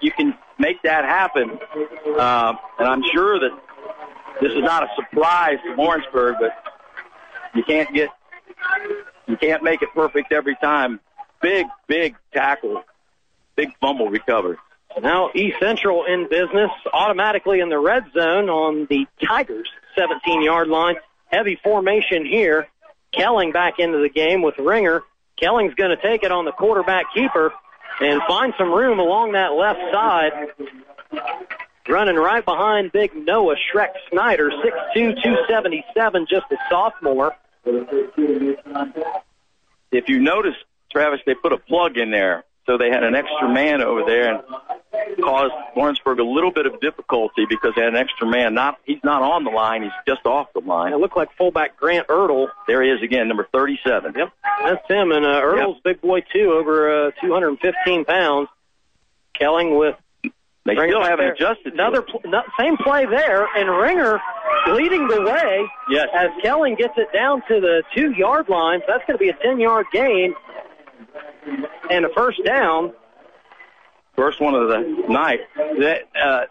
you, can make that happen. Um, and I'm sure that this is not a surprise to Lawrenceburg, but you can't get you can't make it perfect every time. Big, big tackle, big fumble recovered. Now East Central in business, automatically in the red zone on the Tigers' 17-yard line. Heavy formation here. Kelling back into the game with Ringer. Kelling's going to take it on the quarterback keeper and find some room along that left side. Running right behind big Noah Shrek Snyder, 6'2", 277, just a sophomore. If you notice, Travis, they put a plug in there, so they had an extra man over there and caused Lawrenceburg a little bit of difficulty because they had an extra man. Not he's not on the line; he's just off the line. It looked like fullback Grant Ertl. There he is again, number thirty-seven. Yep, that's him. And uh, Ertl's big boy too, over uh, 215 pounds. Kelling with They Ringer still haven't there. adjusted. Another pl- no, same play there, and Ringer leading the way Yes. as Kelling gets it down to the two yard line. So that's going to be a 10 yard gain and a first down. first one of the night. That uh,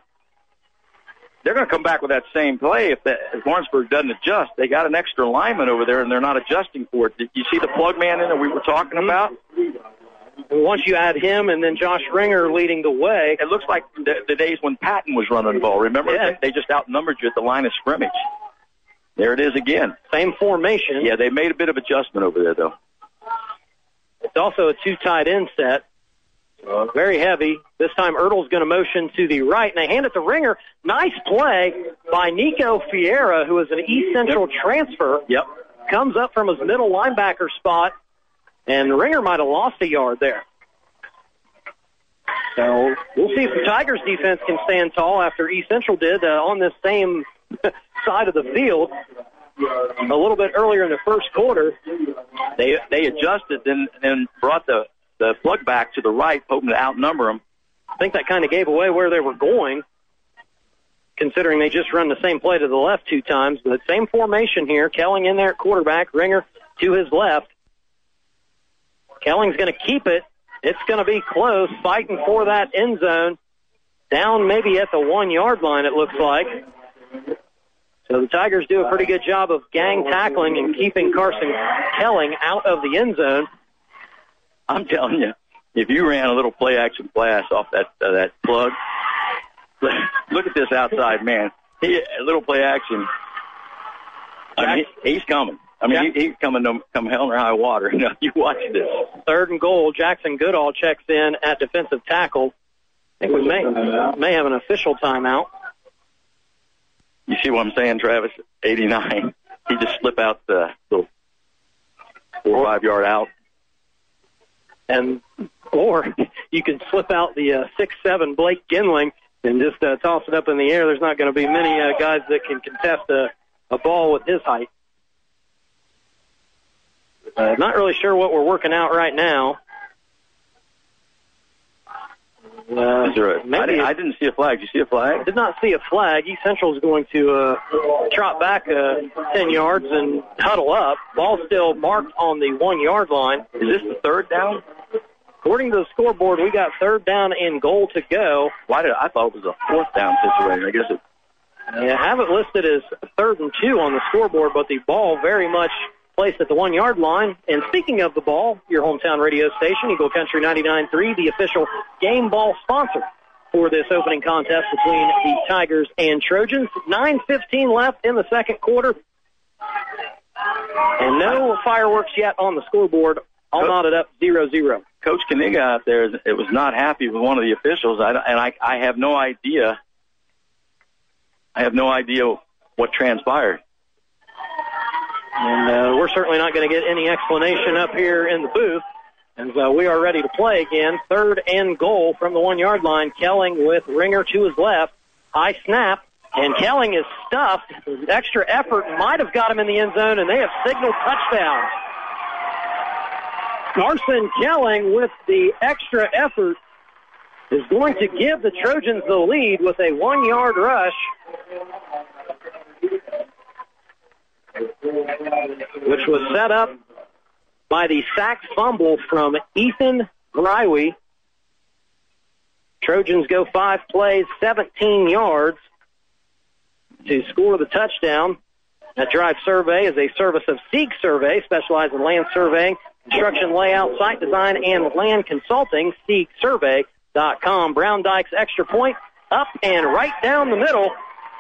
they're going to come back with that same play if, that, if Lawrenceburg doesn't adjust. They got an extra lineman over there, and they're not adjusting for it. Did you see the plug man in that we were talking about? And once you add him and then Josh Ringer leading the way, It looks like the, the days when Patton was running the ball. Remember, Yeah. they, they just outnumbered you at the line of scrimmage. There it is again. same formation. Yeah, they made a bit of adjustment over there, though. It's also a two tight end set. Uh, very heavy. This time Ertl's going to motion to the right, and they hand it to Ringer. Nice play by Nico Fiera, who is an East Central transfer. Yep. Comes up from his middle linebacker spot, and Ringer might have lost a yard there. So we'll see if the Tigers defense can stand tall after East Central did uh, on this same side of the field a little bit earlier in the first quarter. They they adjusted, then then brought the the plug back to the right, hoping to outnumber them. I think that kind of gave away where they were going, considering they just run the same play to the left two times. But same formation here. Kelling in there at quarterback, Ringer to his left. Kelling's going to keep it. It's going to be close, fighting for that end zone. Down maybe at the one yard line, it looks like. So the Tigers do a pretty good job of gang tackling and keeping Carson Kelling out of the end zone. I'm telling you, if you ran a little play action blast off that uh, that plug, look at this outside man. He, a little play action. I mean, he, he's coming. I mean, he, he's coming to come hell or high water. You, know, you watch this. Third and goal. Jackson Goodall checks in at defensive tackle. I think we may may have an official timeout. You see what I'm saying, Travis? 89. He just slip out the four or five yard out. and or you can slip out the uh, six seven Blake Ginling and just uh, toss it up in the air. There's not going to be many uh, guys that can contest a, a ball with his height. Uh, not really sure what we're working out right now. Uh, Is there a, I, maybe didn't, I didn't see a flag. Did you see a flag? did not see a flag. East Central is going to uh, trot back uh, 10 yards and huddle up. Ball still marked on the one yard line. Is this the third down? According to the scoreboard, we got third down and goal to go. Why did I thought it was a fourth down situation? I guess it. Yeah, I have it listed as third and two on the scoreboard, but the ball very much placed at the one yard line. And speaking of the ball, your hometown radio station, Eagle Country 99.3, the official game ball sponsor for this opening contest between the Tigers and Trojans. 9.15 left in the second quarter. And no fireworks yet on the scoreboard. All knotted up 0-0. Coach Kaniga out there it was not happy with one of the officials, I, and I, I have no idea. I have no idea what transpired. And uh, we're certainly not going to get any explanation up here in the booth. And uh, we are ready to play again. Third and goal from the one yard line. Kelling with Ringer to his left. High snap. And Kelling is stuffed. Extra effort might have got him in the end zone, and they have signaled touchdown. Carson Kelling with the extra effort is going to give the Trojans the lead with a one yard rush. Which was set up by the sack fumble from Ethan Grywe. Trojans go five plays, 17 yards to score the touchdown. That drive survey is a service of Seek Survey, specialized in land surveying, construction layout, site design, and land consulting. SeekSurvey.com. Brown Dykes extra point up and right down the middle.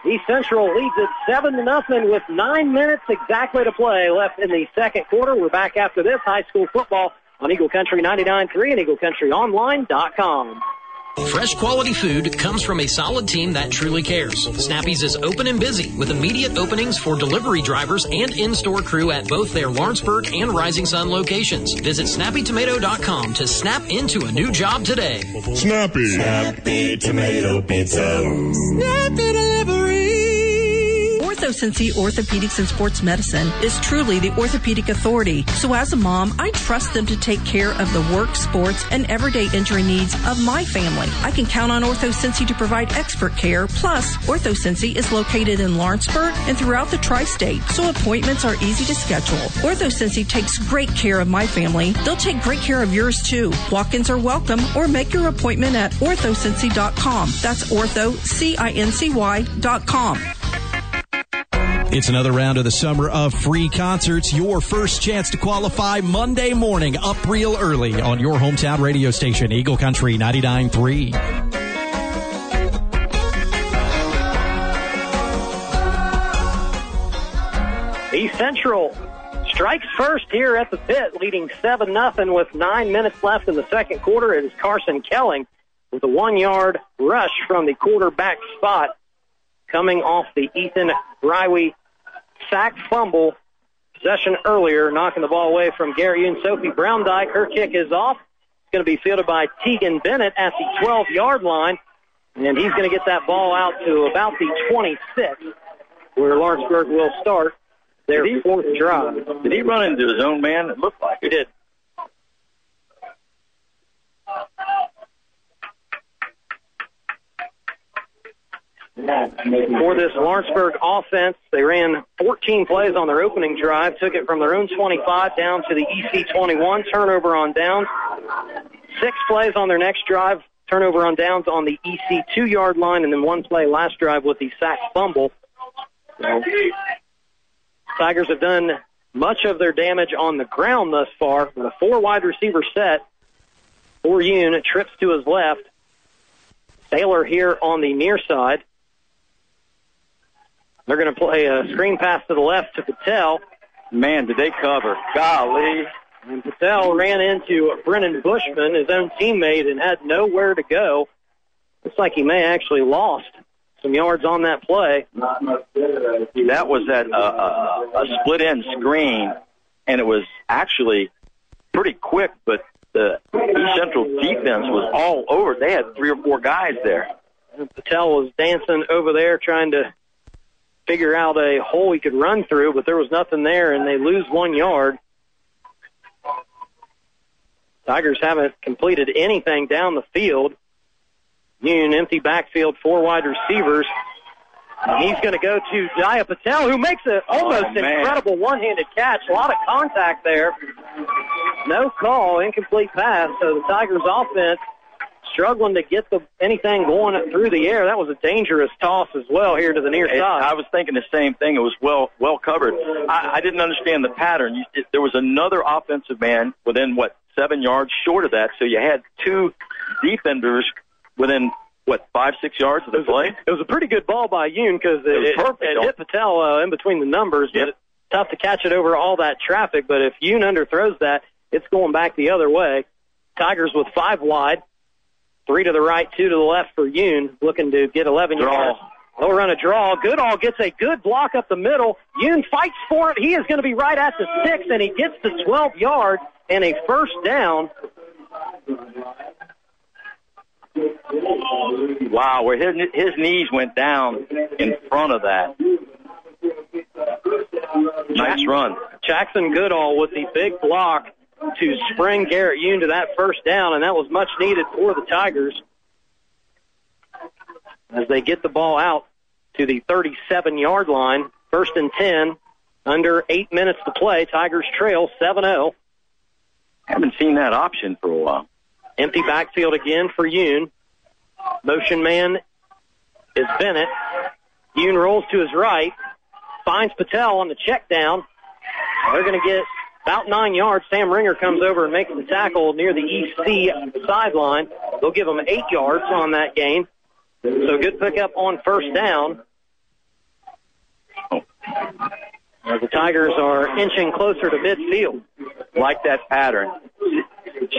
East Central leads it seven to nothing with nine minutes exactly to play left in the second quarter. We're back after this high school football on Eagle Country 99.3 and EagleCountryOnline.com. Fresh quality food comes from a solid team that truly cares. Snappy's is open and busy with immediate openings for delivery drivers and in-store crew at both their Lawrenceburg and Rising Sun locations. Visit snappytomato.com to snap into a new job today. Snappy. Snappy tomato pizza. Snappy Cincy Orthopedics and Sports Medicine is truly the orthopedic authority. So as a mom, I trust them to take care of the work, sports, and everyday injury needs of my family. I can count on Ortho Cincy to provide expert care. Plus, Ortho Cincy is located in Lawrenceburg and throughout the tri-state, so appointments are easy to schedule. Ortho Cincy takes great care of my family. They'll take great care of yours too. Walk-ins are welcome or make your appointment at orthocincy.com. That's ortho. It's another round of the summer of free concerts. Your first chance to qualify Monday morning, up real early on your hometown radio station, Eagle Country 99.3. East Central strikes first here at the pit, leading 7 nothing with nine minutes left in the second quarter. It is Carson Kelling with a one yard rush from the quarterback spot coming off the Ethan Riley sack fumble possession earlier, knocking the ball away from Gary and Sophie Browndyke. Her kick is off. It's going to be fielded by Tegan Bennett at the 12 yard line. And he's going to get that ball out to about the 26, where Lawrenceburg will start their Did he- fourth drive. Did he run into his own man? It looked like He did. For this Lawrenceburg offense, they ran 14 plays on their opening drive, took it from their own 25 down to the EC 21, turnover on downs. Six plays on their next drive, turnover on downs on the EC two yard line, and then one play last drive with the sack fumble. So, Tigers have done much of their damage on the ground thus far with a four wide receiver set. For Yoon trips to his left. Taylor here on the near side. They're going to play a screen pass to the left to Patel. Man, did they cover? Golly. And Patel ran into Brennan Bushman, his own teammate, and had nowhere to go. Looks like he may actually lost some yards on that play. That was at a, a, a split end screen, and it was actually pretty quick, but the East Central defense was all over. They had three or four guys there. And Patel was dancing over there trying to figure out a hole he could run through, but there was nothing there, and they lose one yard. Tigers haven't completed anything down the field. Union empty backfield, four wide receivers. And he's going to go to Jaya Patel, who makes an almost Oh, incredible one-handed catch. A lot of contact there. No call, incomplete pass. So the Tigers offense struggling to get the anything going through the air. That was a dangerous toss as well here to the near It- side. I was thinking the same thing. It was well well covered. I, I didn't understand the pattern. You, it, there was another offensive man within what seven yards short of that, so you had two defenders within what five six yards of the play. It was a pretty good ball by Yoon because it, was it, perfect. it hit Patel uh, in between the numbers, but it's tough to catch it over all that traffic. But if Yoon underthrows that, it's going back the other way. Tigers with five wide, three to the right, two to the left for Yoon, looking to get 11 Draw. yards. They'll run a draw. Goodall gets a good block up the middle. Yoon fights for it. He is going to be right at the six, and he gets the 12 yards and a first down. Wow, where his his knees went down in front of that. Nice run. Jackson Goodall with the big block to spring Garrett Yoon to that first down, and that was much needed for the Tigers as they get the ball out to the 37 yard line. First and 10, under eight minutes to play. Tigers trail 7 0. Haven't seen that option for a while. Empty backfield again for Yoon. Motion man is Bennett. Yoon rolls to his right, finds Patel on the check down. They're going to get about nine yards. Sam Ringer comes over and makes the tackle near the EC sideline. They'll give him eight yards on that gain. So good pickup on first down. The Tigers are inching closer to midfield. Like that pattern.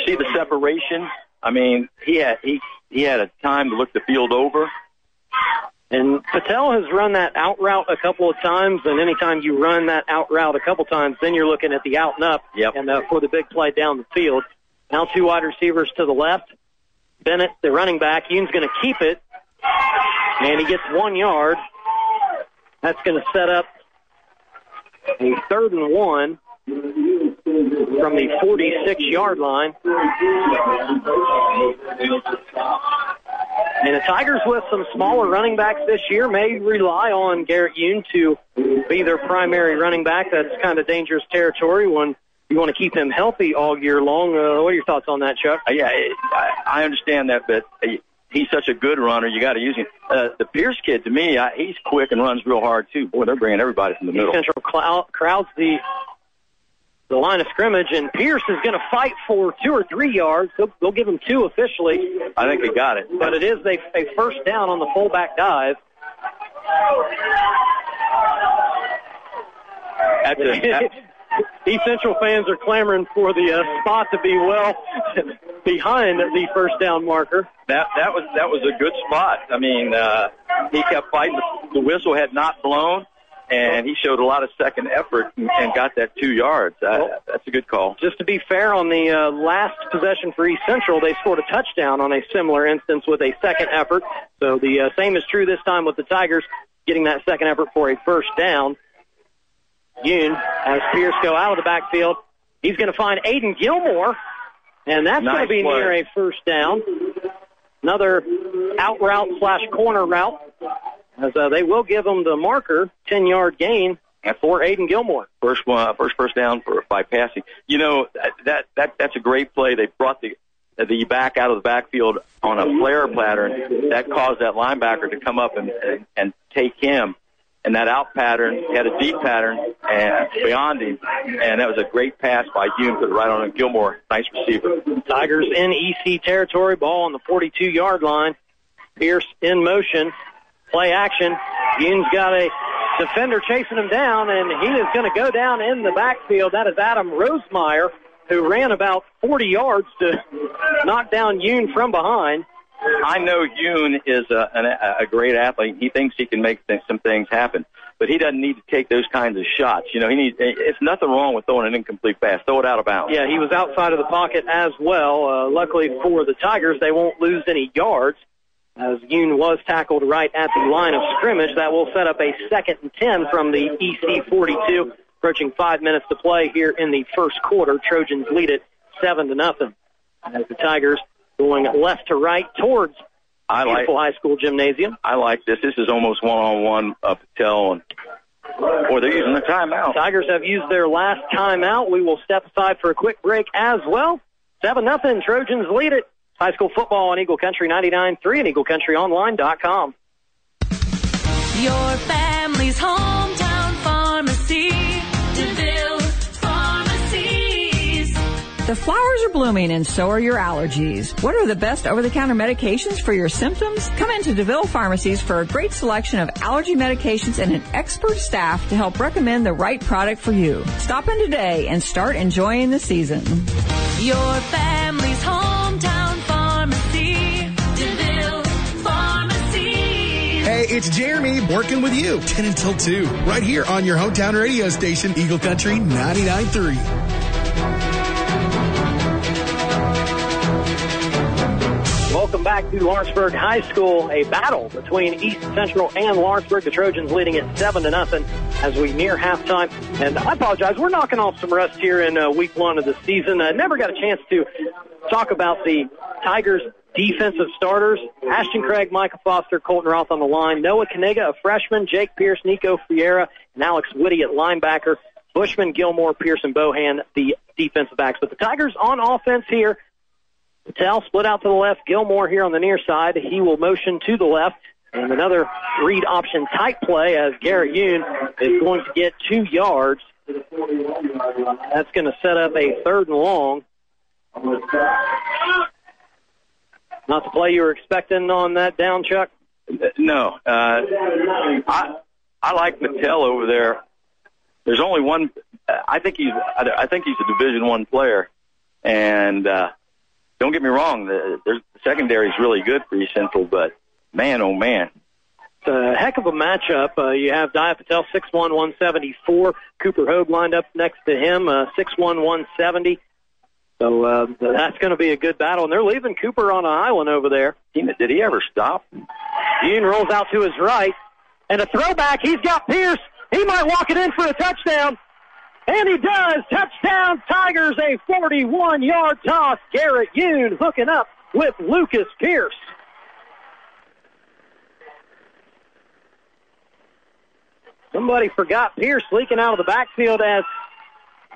See the separation? I mean, he had he he had a time to look the field over. And Patel has run that out route a couple of times, and anytime you run that out route a couple times, then you're looking at the out and up Yep. and uh, for the big play down the field. Now two wide receivers to the left. Bennett, the running back, Yoon's going to keep it, and he gets one yard That's going to set up a third and one from the 46 yard line. And the Tigers, with some smaller running backs this year, may rely on Garrett Yoon to be their primary running back. That's kind of dangerous territory when you want to keep him healthy all year long. Uh, what are your thoughts on that, Chuck? Uh, yeah, I, I understand that, but uh, he's such a good runner. You got to use him. Uh, the Pierce kid, to me, I, he's quick and runs real hard too. Boy, they're bringing everybody from the middle. Central clou- crowds the the line of scrimmage, and Pierce is going to fight for two or three yards. They'll, they'll give him two officially. I think he got it. But it is a, a first down on the fullback dive. That's a, East Central fans are clamoring for the uh, spot to be well behind the first down marker. That that was that was a good spot. I mean, uh, he kept fighting. The whistle had not blown, and he showed a lot of second effort and, and got that two yards. Uh, that's a good call. Just to be fair, on the uh, last possession for East Central, they scored a touchdown on a similar instance with a second effort. So the uh, same is true this time with the Tigers getting that second effort for a first down. Yoon as Pierce go out of the backfield. He's going to find Aiden Gilmore, and that's Nice going to be play. near a first down. Another out route slash corner route, as uh, they will give him the marker, 10 yard gain for Aiden Gilmore. First one, first first down for by passing. You know that that, that that's a great play. They brought the the back out of the backfield on a flare pattern that caused that linebacker to come up and and, and take him. And that out pattern had a deep pattern and beyond him, and that was a great pass by Yoon, put it right on Gilmore. Nice receiver. Tigers in EC territory, ball on the 42 yard line. Pierce in motion, play action. Yoon's got a defender chasing him down, and he is going to go down in the backfield. That is Adam Rosemeyer, who ran about 40 yards to knock down Yoon from behind. I know Yoon is a, an, a great athlete. He thinks he can make th- some things happen, but he doesn't need to take those kinds of shots. You know, he needs. It's nothing wrong with throwing an incomplete pass. Throw it out of bounds. Yeah, he was outside of the pocket as well. Uh, luckily for the Tigers, they won't lose any yards. As Yoon was tackled right at the line of scrimmage, that will set up a second and 10 from the EC 42. Approaching five minutes to play here in the first quarter. Trojans lead it seven to nothing. As the Tigers going left to right towards I like. high school gymnasium. I like this. This is almost one on one up Patel and. They're using the timeout. Tigers have used their last timeout. We will step aside for a quick break as well. Seven nothing. Trojans lead it. High school football on Eagle Country 99.3 and EagleCountryOnline.com. Your family's hometown pharmacy. DeVille Pharmacies. The flowers are blooming and so are your allergies. What are the best over-the-counter medications for your symptoms? Come into DeVille Pharmacies for a great selection of allergy medications and an expert staff to help recommend the right product for you. Stop in today and start enjoying the season. Your family's hometown it's Jeremy working with you 10 until 2, right here on your hometown radio station, Eagle Country 99.3. Welcome back to Lawrenceburg High School. A battle between East Central and Lawrenceburg. The Trojans leading it seven to nothing as we near halftime. And I apologize, we're knocking off some rust here in uh, week one of the season. I never got a chance to talk about the Tigers defensive starters. Ashton Craig, Michael Foster, Colton Roth on the line. Noah Kaniga, a freshman. Jake Pierce, Nico Fiera, and Alex Whitty at linebacker. Bushman, Gilmore, Pierce, and Bohan, the defensive backs. But the Tigers on offense here. Patel split out to the left. Gilmore here on the near side. He will motion to the left. And another read option tight play as Garrett Yoon is going to get two yards. That's going to set up a third and long. Not the play you were expecting on that down, Chuck? No, uh, I I like Patel over there. There's only one. I think he's. I think he's a Division One player, and uh, don't get me wrong. The, the secondary is really good for East Central, but man, oh man, It's a heck of a matchup. Uh, you have Dia Patel, 6'1", 174. Cooper Hogue lined up next to him, uh, 6'1", 170. So uh, that's going to be a good battle. And they're leaving Cooper on an island over there. Did he ever stop? Yoon rolls out to his right. And a throwback, he's got Pierce. He might walk it in for a touchdown. And he does. Touchdown Tigers, a 41 yard toss. Garrett Yoon hooking up with Lucas Pierce. Somebody forgot Pierce leaking out of the backfield as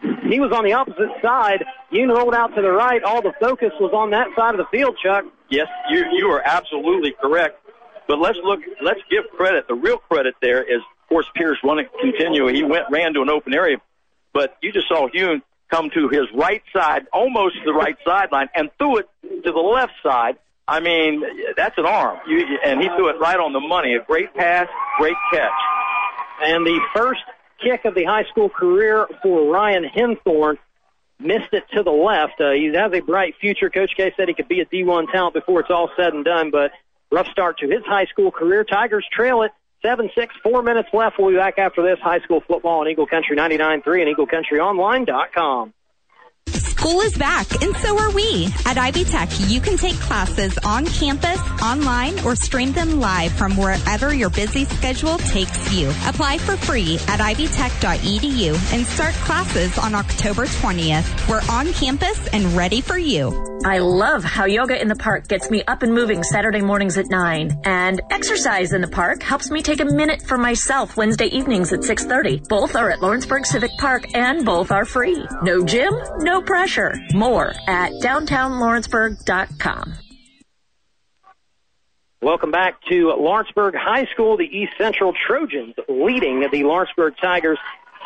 he was on the opposite side. Yoon rolled out to the right. All the focus was on that side of the field, Chuck. Yes, you you are absolutely correct. But let's look. Let's give credit. The real credit there is, of course, Pierce wanted to continue. He went ran to an open area, but you just saw Yoon come to his right side, almost to the right sideline, and threw it to the left side. I mean, that's an arm, you, and he threw it right on the money. A great pass, great catch. And the first kick of the high school career for Ryan Henthorn missed it to the left. Uh, he has a bright future. Coach K said he could be a D1 talent before it's all said and done, but rough start to his high school career. Tigers trail it 7-6, four minutes left. We'll be back after this high school football on Eagle Country 99.3 and EagleCountryOnline.com. School is back, and so are we. At Ivy Tech, you can take classes on campus, online, or stream them live from wherever your busy schedule takes you. Apply for free at ivytech.edu and start classes on October 20th. We're on campus and ready for you. I love how yoga in the park gets me up and moving Saturday mornings at 9. And exercise in the park helps me take a minute for myself Wednesday evenings at 6.30. Both are at Lawrenceburg Civic Park and both are free. No gym, no pressure. More at downtownlawrenceburg.com. Welcome back to Lawrenceburg High School. The East Central Trojans leading the Lawrenceburg Tigers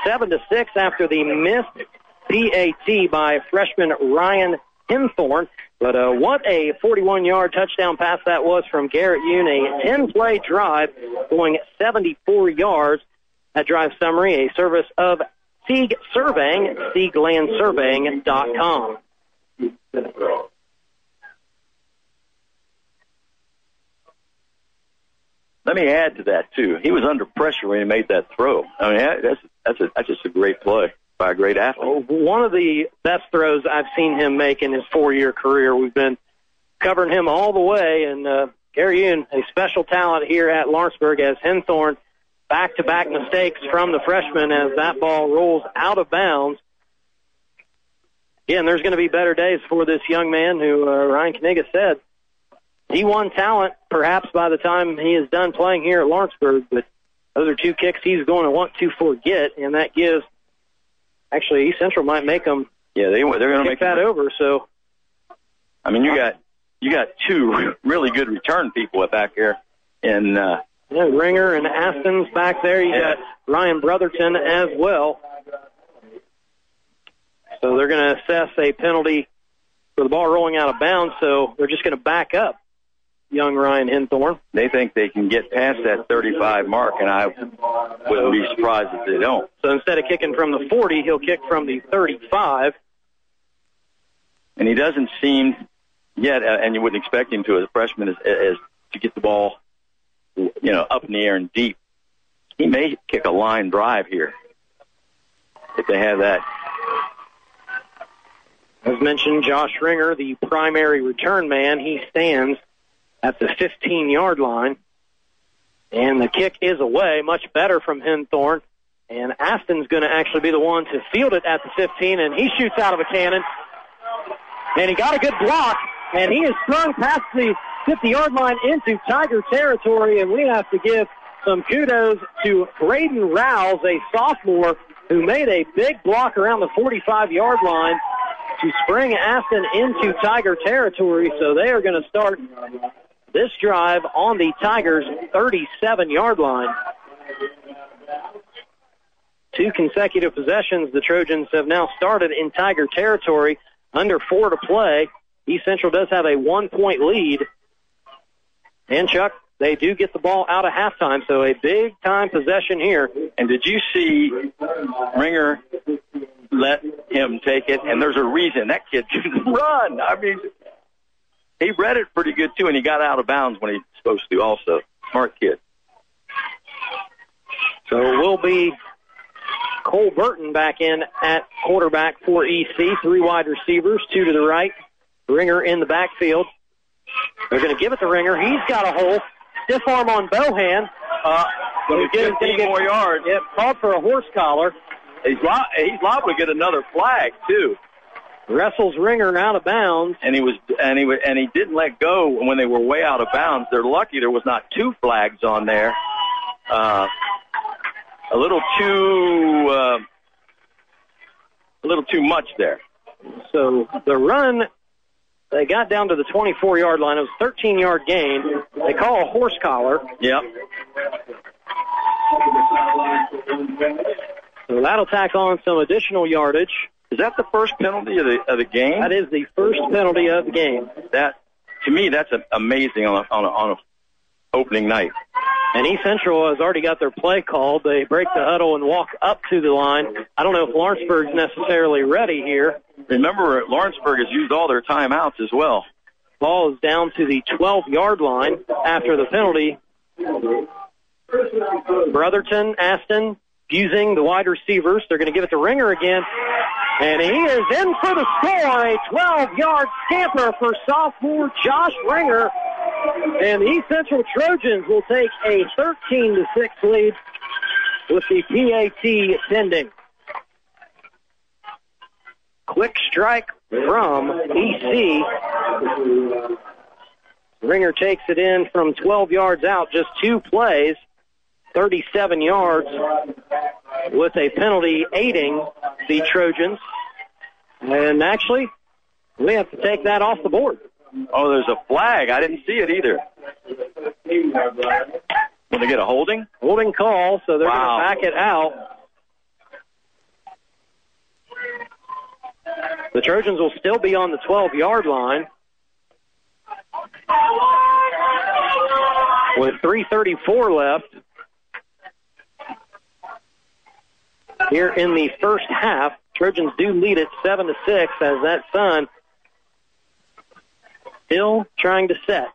7 to 6 after the missed PAT by freshman Ryan Henthorn. But uh, what a 41-yard touchdown pass that was from Garrett Yoon. A 10-play drive going 74 yards. That drive summary, a service of Sieg Surveying, SiegLandSurveying.com. Let me add to that too. He was under pressure when he made that throw. I mean, that's that's a, that's just a great play by a great athlete. One of the best throws I've seen him make in his four-year career. We've been covering him all the way, and uh, Gary Yoon, a special talent here at Lawrenceburg, as Henthorn back-to-back mistakes from the freshman as that ball rolls out of bounds. Again, there's going to be better days for this young man who uh, Ryan Kaniga said D1 talent, perhaps by the time he is done playing here at Lawrenceburg, but those are two kicks he's going to want to forget, and that gives actually East Central might make them yeah they they're going to make that over. So I mean you got you got two really good return people back here, and uh, yeah, Ringer and Aston's back there. You Yeah. got Ryan Brotherton as well. So they're going to assess a penalty for the ball rolling out of bounds. So they're just going to back up young Ryan Henthorn. they think they can get past that 35 mark, and I wouldn't be surprised if they don't. So instead of kicking from the 40, he'll kick from the 35. And he doesn't seem yet, uh, and you wouldn't expect him to as a freshman, as, as to get the ball, you know, up in the air and deep. He may kick a line drive here if they have that. As mentioned, Josh Ringer, the primary return man, he stands at the 15 yard line. And the kick is away, much better from Henthorn. And Aston's going to actually be the one to field it at the 15, and he shoots out of a cannon. And he got a good block, and he is sprung past the 50 yard line into Tiger territory, and we have to give some kudos to Braden Rouse, a sophomore who made a big block around the 45 yard line to spring Aston into Tiger territory. So they are going to start this drive on the Tigers' 37 yard line. Two consecutive possessions. The Trojans have now started in Tiger territory under four to play. East Central does have a one point lead. And Chuck, they do get the ball out of halftime, so a big time possession here. And did you see Ringer let him take it? And there's a reason that kid can run. I mean, he read it pretty good too, and he got out of bounds when he's supposed to. Also, smart kid. So it will be Cole Burton back in at quarterback for EC. Three wide receivers, two to the right. Ringer in the backfield. They're going to give it to Ringer. He's got a hole. Stiff arm on Bohan. Uh, Gonna get 15 more yards. Yep, called for a horse collar. He's li- he's liable to get another flag too. Wrestles Ringer out of bounds. And he was and he wa- and he didn't let go when they were way out of bounds. They're lucky there was not two flags on there. Uh, a little too uh, a little too much there. So the run, they got down to the 24 yard line. It was a 13 yard gain. They call a horse collar. Yep. So that'll tack on some additional yardage. Is that the first penalty of the of the game? That is the first penalty of the game. That to me, that's a, amazing on a, on a, on a opening night. And East Central has already got their play called. They break the huddle and walk up to the line. I don't know if Lawrenceburg's necessarily ready here. Remember, Lawrenceburg has used all their timeouts as well. Ball is down to the 12 yard line after the penalty. Brotherton, Aston, using the wide receivers. They're going to give it to Ringer again. And he is in for the score. A 12 yard scamper for sophomore Josh Ringer. And the East Central Trojans will take a 13 to 6 lead with the PAT pending. Quick strike from EC. Ringer takes it in from 12 yards out, just two plays, 37 yards, with a penalty aiding the Trojans. And actually, we have to take that off the board. Oh, there's a flag. I didn't see it either. Will they get a holding? Holding call, so they're Wow. going to back it out. The Trojans will still be on the 12 yard line. With 334 left. Here in the first half, Trojans do lead it 7 to 6 as that sun still trying to set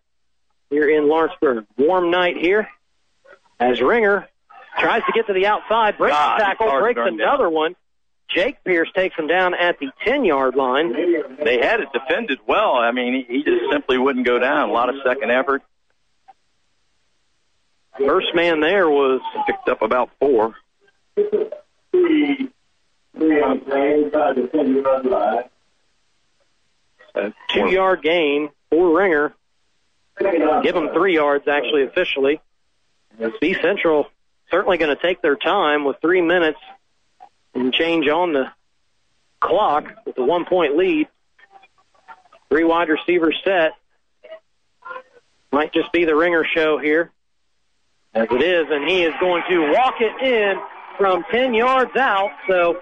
here in Lawrenceburg. Warm night here as Ringer tries to get to the outside, breaks God, the tackle, he's hard to breaks run down. another one. Jake Pierce takes him down at the 10 yard line. They had it defended well. I mean, he, he just simply wouldn't go down. A lot of second effort. First man there was picked up about four. A two yard gain four Ringer. Give them three yards actually officially. B Central certainly going to take their time with three minutes and change on the clock with a one point lead. Three wide receivers set. Might just be the Ringer show here. As it is, and he is going to walk it in from 10 yards out. So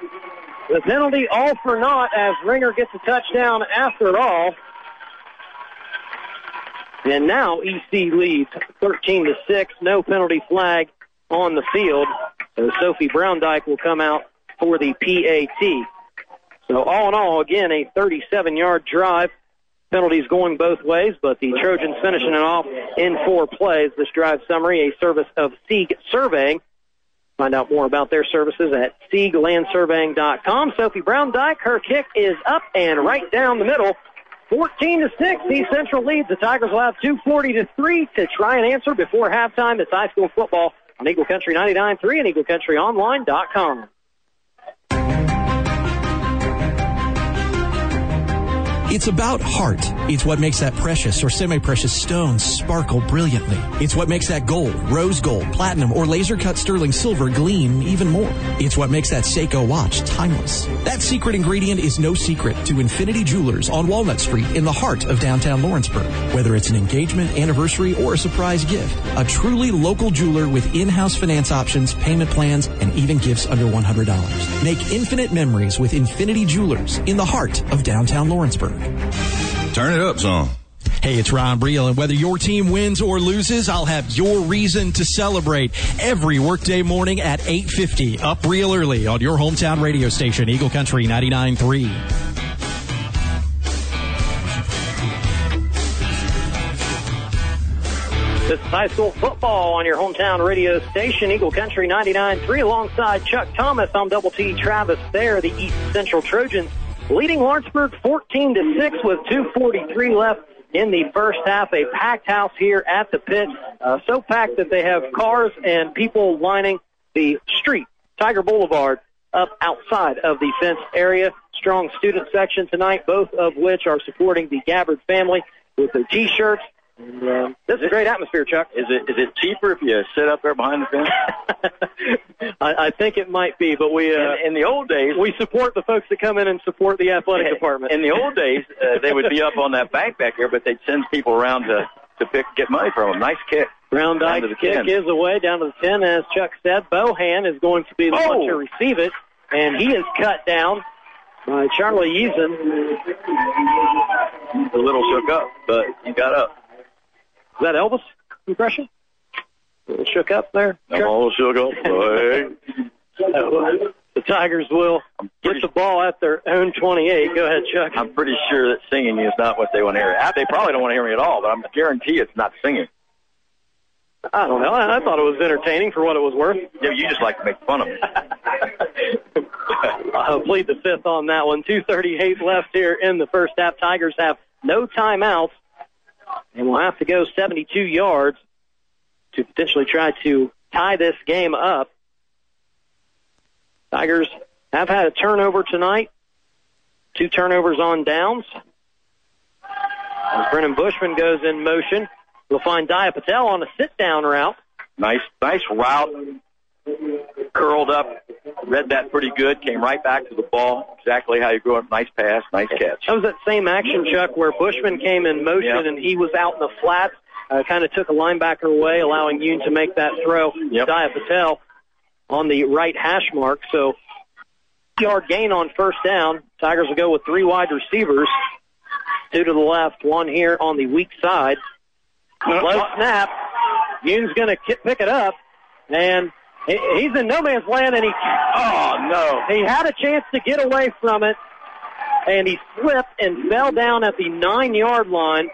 the penalty all for naught as Ringer gets a touchdown after all. And now EC leads 13 to 6. No penalty flag on the field. So Sophie Browndyke will come out for the PAT. So all in all, again, a 37 yard drive. Penalties going both ways, but the Trojans finishing it off in four plays. This drive summary, a service of Sieg Surveying. Find out more about their services at SiegLandSurveying.com. Sophie Brown Dyke, her kick is up and right down the middle. 14 to 6, East Central leads. The Tigers will have 240 to 3 to try and answer before halftime. It's high school football on Eagle Country 99.3 and EagleCountryOnline.com. It's about heart. It's what makes that precious or semi-precious stone sparkle brilliantly. It's what makes that gold, rose gold, platinum, or laser cut sterling silver gleam even more. It's what makes that Seiko watch timeless. That secret ingredient is no secret to Infinity Jewelers on Walnut Street in the heart of downtown Lawrenceburg. Whether it's an engagement, anniversary, or a surprise gift, a truly local jeweler with in-house finance options, payment plans, and even gifts under $100. Make infinite memories with Infinity Jewelers in the heart of downtown Lawrenceburg. Turn it up some. Hey, it's Ron Briel, and whether your team wins or loses, I'll have your reason to celebrate every workday morning at 8.50, up real early on your hometown radio station, Eagle Country 99.3. This is high school football on your hometown radio station, Eagle Country 99.3, alongside Chuck Thomas. I'm Double T Travis there, the East Central Trojans, leading Lawrenceburg 14 to 6 with 2.43 left in the first half. A packed house here at the pit, uh, so packed that they have cars and people lining the street, Tiger Boulevard, up outside of the fenced area. Strong student section tonight, both of which are supporting the Gabbard family with their T-shirts. And, um, this is a great atmosphere, Chuck. Is it is it cheaper if you sit up there behind the fence? I, I think it might be, but we uh, in, in the old days we support the folks that come in and support the athletic department. In the old days, uh, they would be up on that bank back there, but they'd send people around to to pick get money from them. Nice kick. Brown Down Dyke's to the kick 10. is away down to the 10, as Chuck said. Bohan is going to be the Oh. one to receive it, and he is cut down by Charlie Eason. He's a little shook up, but he got up. Is that Elvis impression? Shook up there. I'm all shook up. So, the Tigers will get the ball at their own 28. Go ahead, Chuck. I'm pretty sure that singing is not what they want to hear. They probably don't want to hear me at all, but I'm guarantee it's not singing. I don't know. I, I thought it was entertaining for what it was worth. Yeah, you just like to make fun of me. I'll plead the fifth on that one. 238 left here in the first half. Tigers have no timeouts and will have to go 72 yards to potentially try to tie this game up. Tigers have had a turnover tonight. Two turnovers on downs. As Brennan Bushman goes in motion, we'll find Dia Patel on a sit-down route. Nice, nice route. Curled up, read that pretty good. Came right back to the ball. Exactly how you go up. Nice pass, nice catch. That was that same action, Chuck, where Bushman came in motion Yep. and he was out in the flats, uh, kind of took a linebacker away, allowing Yoon to make that throw. Yep. Dia Patel on the right hash mark. So, yard gain on first down. Tigers will go with three wide receivers, two to the left, one here on the weak side. Low snap. Yoon's going to pick it up, and he- he's in no man's land, and he oh no, he had a chance to get away from it, and he slipped and fell down at the nine yard line.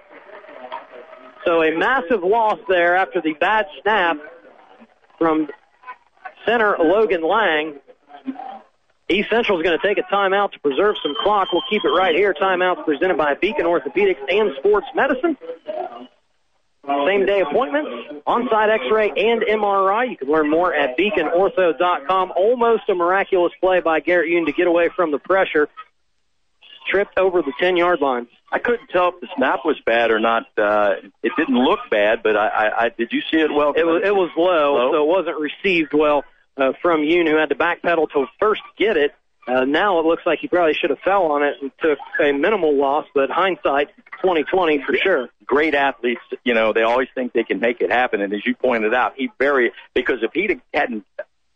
So a massive loss there after the bad snap from center Logan Lang. East Central is going to take a timeout to preserve some clock. We'll keep it right here. Timeouts presented by Beacon Orthopedics and Sports Medicine. Same day appointments, on-site x-ray and MRI. You can learn more at beaconortho.com. Almost a miraculous play by Garrett Yoon to get away from the pressure. Tripped over the 10-yard line. I couldn't tell if the snap was bad or not. Uh, it didn't look bad, but I, I, I did you see it well? It was it was low, Low? so it wasn't received well uh, from Yoon, who had to backpedal to first get it. Uh, now it looks like he probably should have fell on it and took a minimal loss, but hindsight, 2020 for sure. great athletes, you know, they always think they can make it happen. And as you pointed out, he very because if he hadn't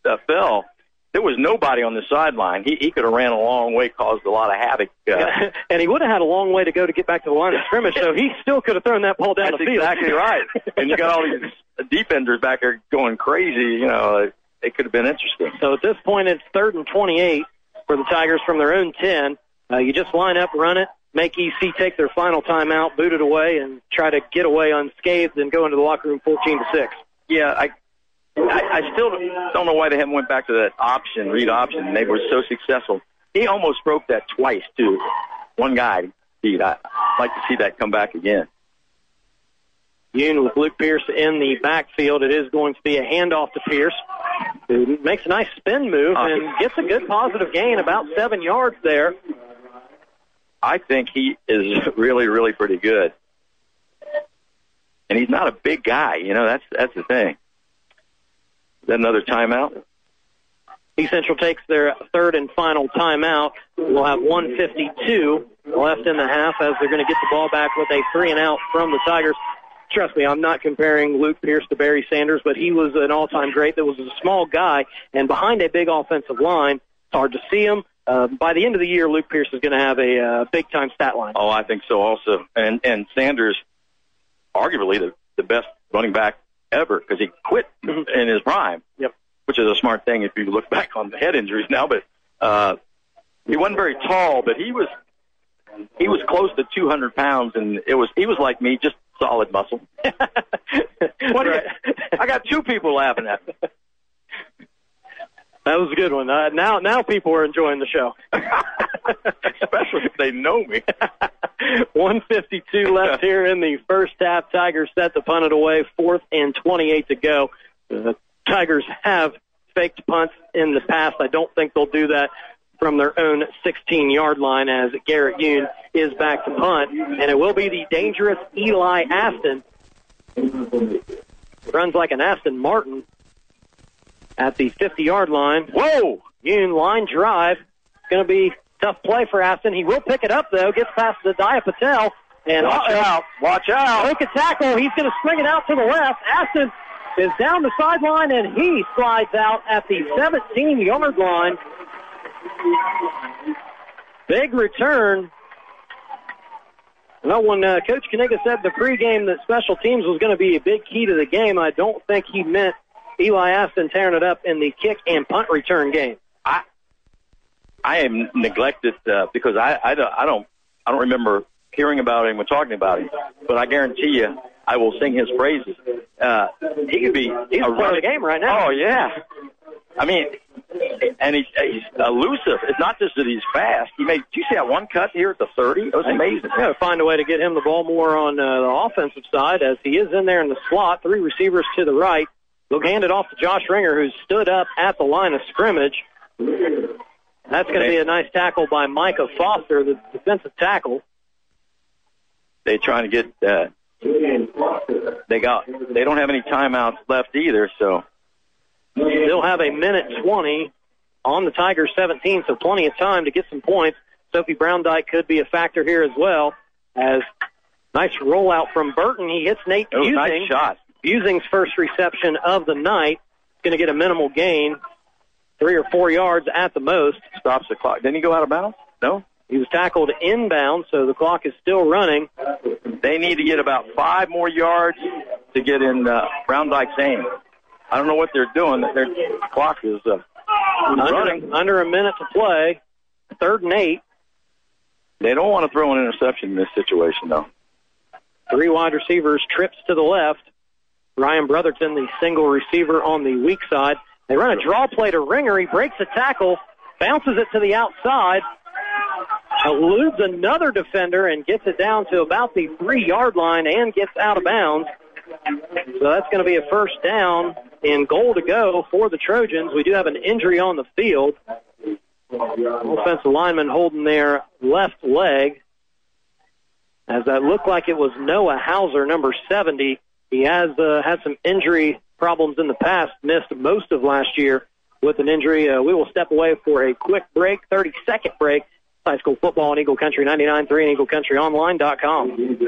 uh, fell, there was nobody on the sideline. He he could have ran a long way, caused a lot of havoc. Uh, and he would have had a long way to go to get back to the line of scrimmage, so he still could have thrown that ball down That's the field. exactly right. and you got all these defenders back there going crazy. You know, it could have been interesting. So at this point, it's third and 28 for the Tigers from their own 10. Uh, you just line up, run it, make EC take their final timeout, boot it away, and try to get away unscathed and go into the locker room 14 to 6. Yeah, I. I, I still don't know why they haven't went back to that option, read option. They were so successful. He almost broke that twice too. One guy, Pete. I'd like to see that come back again. Yoon with Luke Pierce in the backfield. It is going to be a handoff to Pierce, who makes a nice spin move ah. and gets a good positive gain, about seven yards there. I think he is really, really pretty good. And he's not a big guy, you know, that's that's the thing. Is that another timeout? East Central takes their third and final timeout. We'll have 152 left in the half as they're going to get the ball back with a three and out from the Tigers. Trust me, I'm not comparing Luke Pierce to Barry Sanders, but he was an all-time great. That was a small guy, and behind a big offensive line, it's hard to see him. Uh, by the end of the year, Luke Pierce is going to have a uh, big-time stat line. Oh, I think so also. And and Sanders, arguably the the best running back ever because he quit in his prime. Yep. Which is a smart thing if you look back on the head injuries now. But uh, he wasn't very tall, but he was he was close to 200 pounds, and it was he was like me, just solid muscle. what do you, I got two people laughing at me. That was a good one. Uh, now, now people are enjoying the show. Especially if they know me. 152 left here in the first half. Tigers set to punt it away. Fourth and 28 to go. The Tigers have faked punts in the past. I don't think they'll do that from their own 16 yard line as Garrett Yoon is back to punt. And it will be the dangerous Eli Aston. Runs like an Aston Martin at the 50 yard line. Whoa! Yoon line drive. It's going to be tough play for Aston. He will pick it up though. Gets past the Dia Patel. And Watch out. Watch out. Make a tackle. He's going to spring it out to the left. Aston is down the sideline and he slides out at the 17 yard line. Big return. Well, when uh, Coach Kaniga said the pregame that special teams was going to be a big key to the game, I don't think he meant Eli Aston tearing it up in the kick and punt return game. I I am neglected uh, because I I don't I don't I don't remember hearing about him or talking about him, but I guarantee you I will sing his praises. Uh, he could be He's a running the game right now. Oh yeah, I mean, and he's he's elusive. It's not just that he's fast. He made. Do you see that one cut here at the thirty? It was amazing. Yeah, find a way to get him the ball more on uh, the offensive side as he is in there in the slot. Three receivers to the right. They'll hand it off to Josh Ringer, who stood up at the line of scrimmage. That's going to be a nice tackle by Micah Foster, the defensive tackle. They trying to get. Uh, they got. They don't have any timeouts left either. So Still have a minute 20 on the Tigers 17, so plenty of time to get some points. Sophie Browndyke could be a factor here as well. As nice rollout from Burton, he hits Nate Busing. nice shot. Busing's first reception of the night. Going to get a minimal gain, three or four yards at the most. stops the clock. Didn't he go out of bounds? No. He was tackled inbound, so the clock is still running. They need to get about five more yards to get in uh, Brown Dyke's aim. I don't know what they're doing. Their clock is uh, running. Under, under a minute to play. Third and eight. They don't want to throw an interception in this situation, though. Three wide receivers, trips to the left. Ryan Brotherton, the single receiver on the weak side. They run a draw play to Ringer. He breaks a tackle, bounces it to the outside, eludes another defender, and gets it down to about the three yard line and gets out of bounds. So that's going to be a first down and goal to go for the Trojans. We do have an injury on the field. Offensive lineman holding their left leg. As that looked like it was Noah Hauser, number 70. He has uh, had some injury problems in the past, missed most of last year with an injury. Uh, we will step away for a quick break, 30 second break. High school football on Eagle Country 99.3 and EagleCountryOnline.com.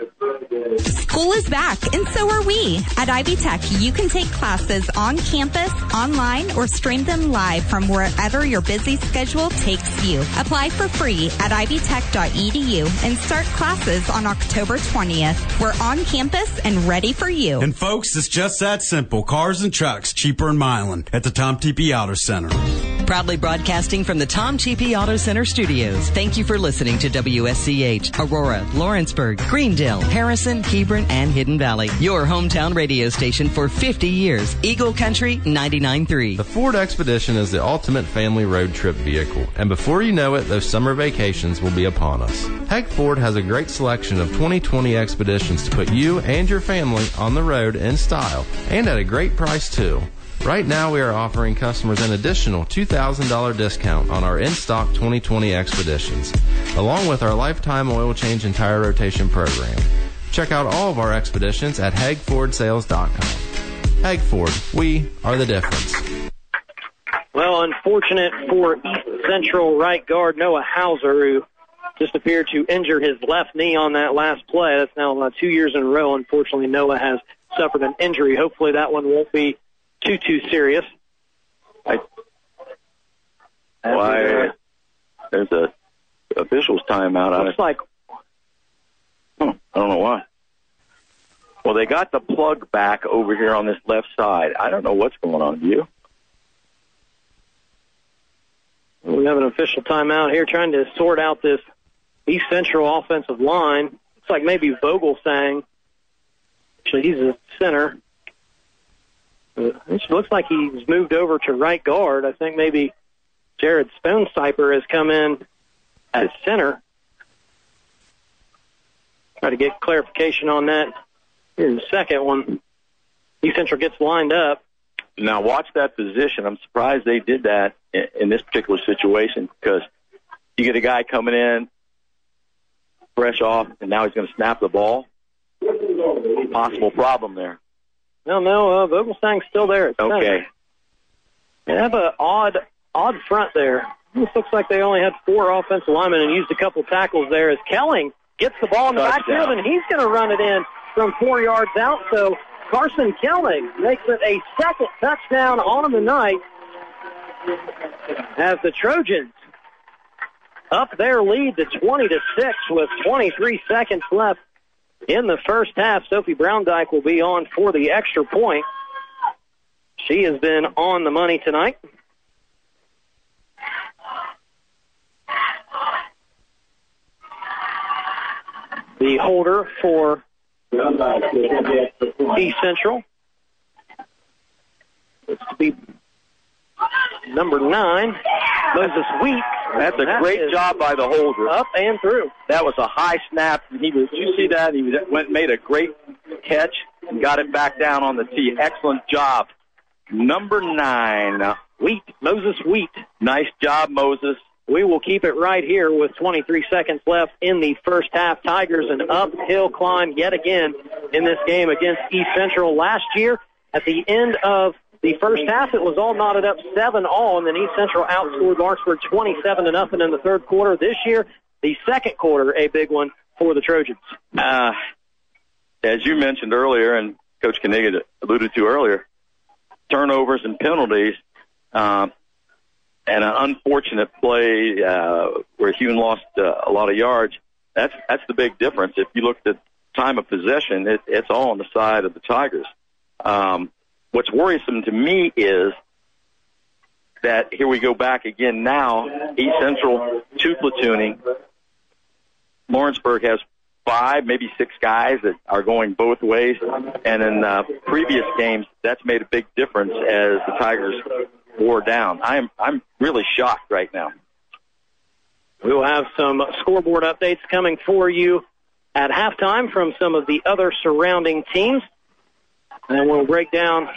School is back, and so are we. At Ivy Tech, you can take classes on campus, online, or stream them live from wherever your busy schedule takes you. Apply for free at ivytech.edu and start classes on October 20th. We're on campus and ready for you. And folks, it's just that simple. Cars and trucks cheaper in Milan at the Tom Tepe Auto Center. Proudly broadcasting from the Tom Tepe Auto Center studios. Thank you for listening to WSCH, Aurora, Lawrenceburg, Greendale, Harrison, Hebron, and Hidden Valley. Your hometown radio station for 50 years. Eagle Country 99.3. The Ford Expedition is the ultimate family road trip vehicle, and before you know it, those summer vacations will be upon us. Heck Ford has a great selection of 2020 Expeditions to put you and your family on the road in style, and at a great price too. Right now, we are offering customers an additional $2,000 discount on our in-stock 2020 Expeditions, along with our lifetime oil change and tire rotation program. Check out all of our expeditions at HagFordSales.com. Hag Ford, we are the difference. Well, unfortunate for East Central right guard Noah Hauser, who just appeared to injure his left knee on that last play. That's now uh, two years in a row. Unfortunately, Noah has suffered an injury. Hopefully, that one won't be too too serious. I, why? There's uh, a officials timeout. Looks like Huh, I don't know why. Well, they got the plug back over here on this left side. I don't know what's going on. Do you? we have an official timeout here, trying to sort out this East Central offensive line. Looks like maybe Vogelsang. Actually, he's a center. Uh, It looks like he's moved over to right guard. I think maybe Jared Stonecipher has come in at center. Try to get clarification on that in a second when East Central gets lined up. Now watch that position. I'm surprised they did that in this particular situation because you get a guy coming in fresh off, and now he's going to snap the ball. Possible problem there. No, no, uh, Vogelstein's still there. Okay. They have an odd, odd front there. This looks like they only had four offensive linemen and used a couple tackles there as Kelling gets the ball in the Touchdown. backfield and he's going to run it in from four yards out. So Carson Kelling makes it a second touchdown on the night as the Trojans up their lead to 20 to 6 with 23 seconds left in the first half. Sophie Browndyke will be on for the extra point. She has been on the money tonight. The holder for East Central. It's to be number nine, Moses Wheat. That's a That great job by the holder. Up and through. That was a high snap. and He was. You see that? He went made a great catch and got it back down on the tee. Excellent job. Number nine, uh, Wheat, Moses Wheat. Nice job, Moses. We will keep it right here with 23 seconds left in the first half. Tigers an uphill climb yet again in this game against East Central. Last year, at the end of the first half, it was all knotted up seven all, and then East Central outscored Lawrenceburg 27 to nothing in the third quarter. This year, the second quarter, a big one for the Trojans. Uh, as you mentioned earlier, and Coach Kaniga alluded to earlier, turnovers and penalties, um, and an unfortunate play uh, where Yoon lost uh, a lot of yards. That's that's the big difference. If you look at time of possession, it, it's all on the side of the Tigers. Um, what's worrisome to me is that here we go back again now. East Central two platooning. Lawrenceburg has five, maybe six guys that are going both ways. And in uh, previous games, that's made a big difference as the Tigers wore down. I'm I'm really shocked right now. We will have some scoreboard updates coming for you at halftime from some of the other surrounding teams. And we'll break down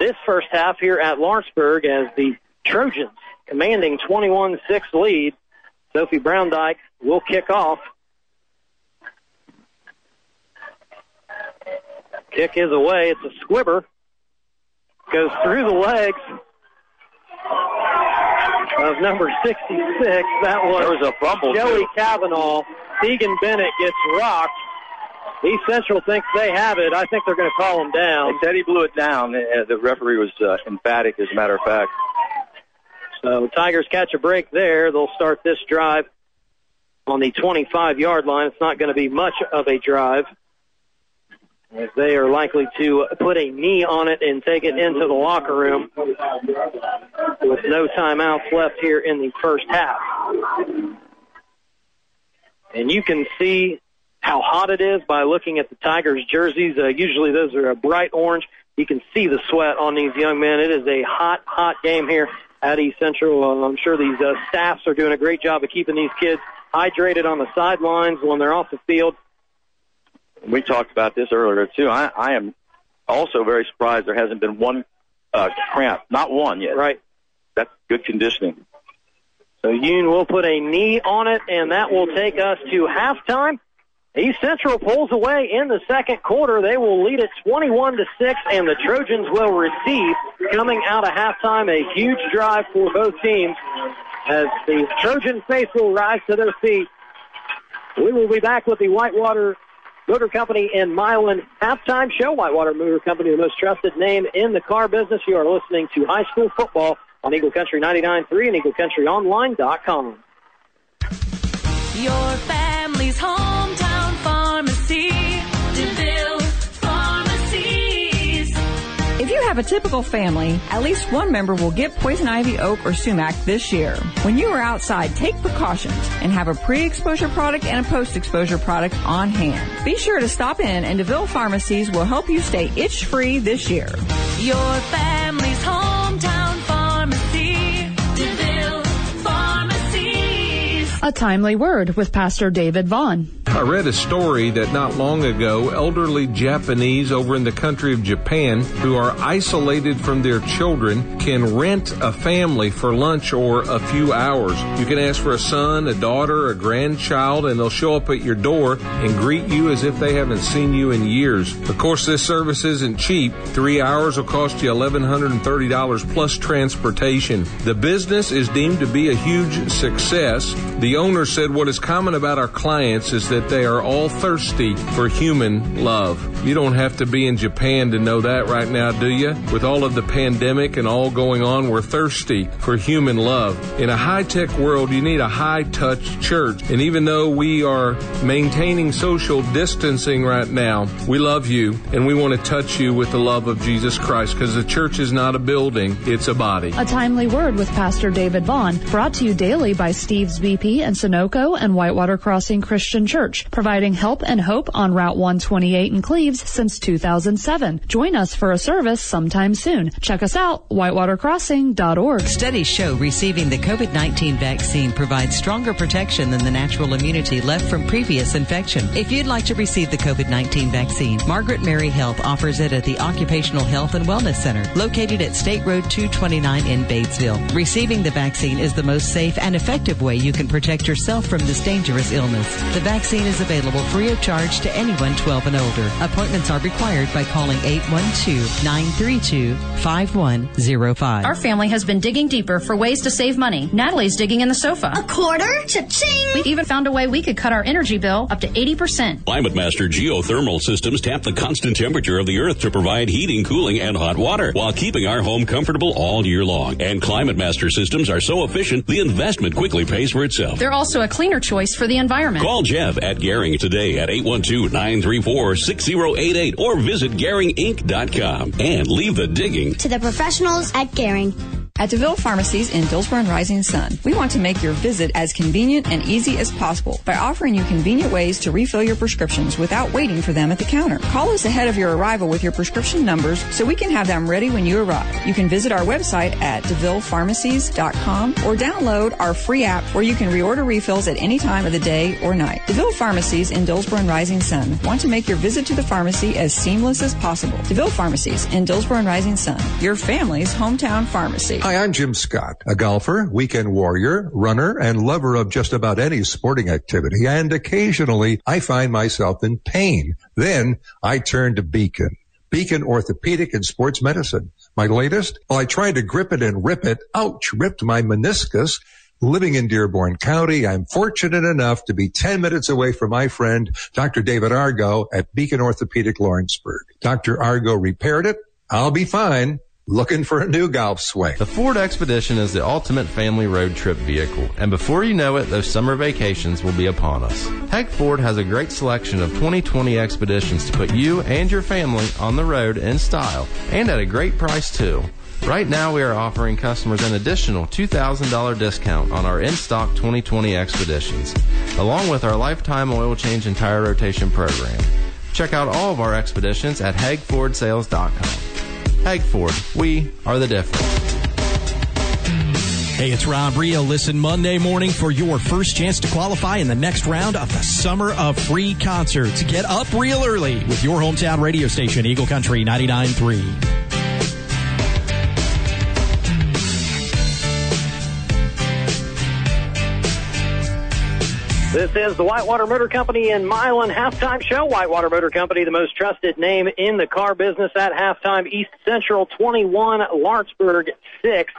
this first half here at Lawrenceburg as the Trojans commanding 21-6 lead. Sophie Browndyke will kick off. Kick is away. It's a squibber. Goes through the legs of number 66. That was, There was a fumble, Joey too. Kavanaugh. Tegan Bennett gets rocked. East Central thinks they have it. I think they're going to call him down. They said he blew it down. Uh, The referee was uh, emphatic, as a matter of fact. So Tigers catch a break there. They'll start this drive on the 25 yard line. It's not going to be much of a drive. As they are likely to put a knee on it and take it into the locker room with no timeouts left here in the first half. And you can see how hot it is by looking at the Tigers jerseys. Uh, usually those are a bright orange. You can see the sweat on these young men. It is a hot, hot game here at East Central. Uh, I'm sure these uh, staffs are doing a great job of keeping these kids hydrated on the sidelines when they're off the field. We talked about this earlier too. I, I am also very surprised there hasn't been one uh, cramp, not one yet. Right. That's good conditioning. So Yoon will put a knee on it, and that will take us to halftime. East Central pulls away in the second quarter. They will lead it 21 to 6, and the Trojans will receive coming out of halftime a huge drive for both teams as the Trojan face will rise to their feet. We will be back with the Whitewater Motor Company and Milan halftime show. Whitewater Motor Company, the most trusted name in the car business. You are listening to high school football on Eagle Country 99.3 and EagleCountryOnline.com. Your family's hometown have a typical family, at least one member will get poison ivy, oak, or sumac this year. When you are outside, take precautions and have a pre-exposure product and a post-exposure product on hand. Be sure to stop in and DeVille Pharmacies will help you stay itch-free this year. Your family's hometown A timely word with Pastor David Vaughn. I read a story that not long ago, elderly Japanese over in the country of Japan who are isolated from their children can rent a family for lunch or a few hours. You can ask for a son, a daughter, a grandchild, and they'll show up at your door and greet you as if they haven't seen you in years. Of course, this service isn't cheap. Three hours will cost you $1,130 plus transportation. The business is deemed to be a huge success. The owner said what is common about our clients is that they are all thirsty for human love. You don't have to be in Japan to know that right now, do you? With all of the pandemic and all going on, we're thirsty for human love. In a high tech world, you need a high touch church. And even though we are maintaining social distancing right now, we love you and we want to touch you with the love of Jesus Christ because the church is not a building, it's a body. A timely word with Pastor David Vaughn, brought to you daily by Steve's BP and Sunoco and Whitewater Crossing Christian Church, providing help and hope on Route 128 in Cleves since 2007. Join us for a service sometime soon. Check us out, whitewatercrossing.org. Studies show receiving the COVID-19 vaccine provides stronger protection than the natural immunity left from previous infection. If you'd like to receive the COVID-19 vaccine, Margaret Mary Health offers it at the Occupational Health and Wellness Center, located at State Road 229 in Batesville. Receiving the vaccine is the most safe and effective way you can protect yourself from this dangerous illness. The vaccine is available free of charge to anyone 12 and older. Appointments are required by calling 812-932-5105. Our family has been digging deeper for ways to save money. Natalie's digging in the sofa. A quarter? Cha-ching! We even found a way we could cut our energy bill up to 80%. Climate Master geothermal systems tap the constant temperature of the earth to provide heating, cooling, and hot water while keeping our home comfortable all year long. And Climate Master systems are so efficient, the investment quickly pays for itself. They're also a cleaner choice for the environment. Call Jeff at Garing today at 812-934-6088 or visit GaringInc.com and leave the digging To the professionals at Garing. At DeVille Pharmacies in Dillsboro and Rising Sun, we want to make your visit as convenient and easy as possible by offering you convenient ways to refill your prescriptions without waiting for them at the counter. Call us ahead of your arrival with your prescription numbers so we can have them ready when you arrive. You can visit our website at DeVillePharmacies.com or download our free app where you can reorder refills at any time of the day or night. DeVille Pharmacies in Dillsboro and Rising Sun want to make your visit to the pharmacy as seamless as possible. DeVille Pharmacies in Dillsboro and Rising Sun, your family's hometown pharmacy. Hi, I'm Jim Scott, a golfer, weekend warrior, runner, and lover of just about any sporting activity. And occasionally I find myself in pain. Then I turn to Beacon. Beacon Orthopedic and Sports Medicine. My latest? Well, I tried to grip it and rip it. Ouch, ripped my meniscus. Living in Dearborn County, I'm fortunate enough to be 10 minutes away from my friend, Dr. David Argo at Beacon Orthopedic Lawrenceburg. Dr. Argo repaired it. I'll be fine. Looking for a new golf swing. The Ford Expedition is the ultimate family road trip vehicle, and before you know it, those summer vacations will be upon us. Heg Ford has a great selection of 2020 Expeditions to put you and your family on the road in style, and at a great price too. Right now, we are offering customers an additional $2,000 discount on our in-stock 2020 Expeditions, along with our lifetime oil change and tire rotation program. Check out all of our expeditions at HagFordSales.com. Hag Ford, we are the difference. Hey, it's Rob Rio. Listen Monday morning for your first chance to qualify in the next round of the Summer of Free Concerts. Get up real early with your hometown radio station, Eagle Country 99.3. This is the Whitewater Motor Company in Milan halftime show. Whitewater Motor Company, the most trusted name in the car business at halftime. East Central 21, Lawrenceburg 6.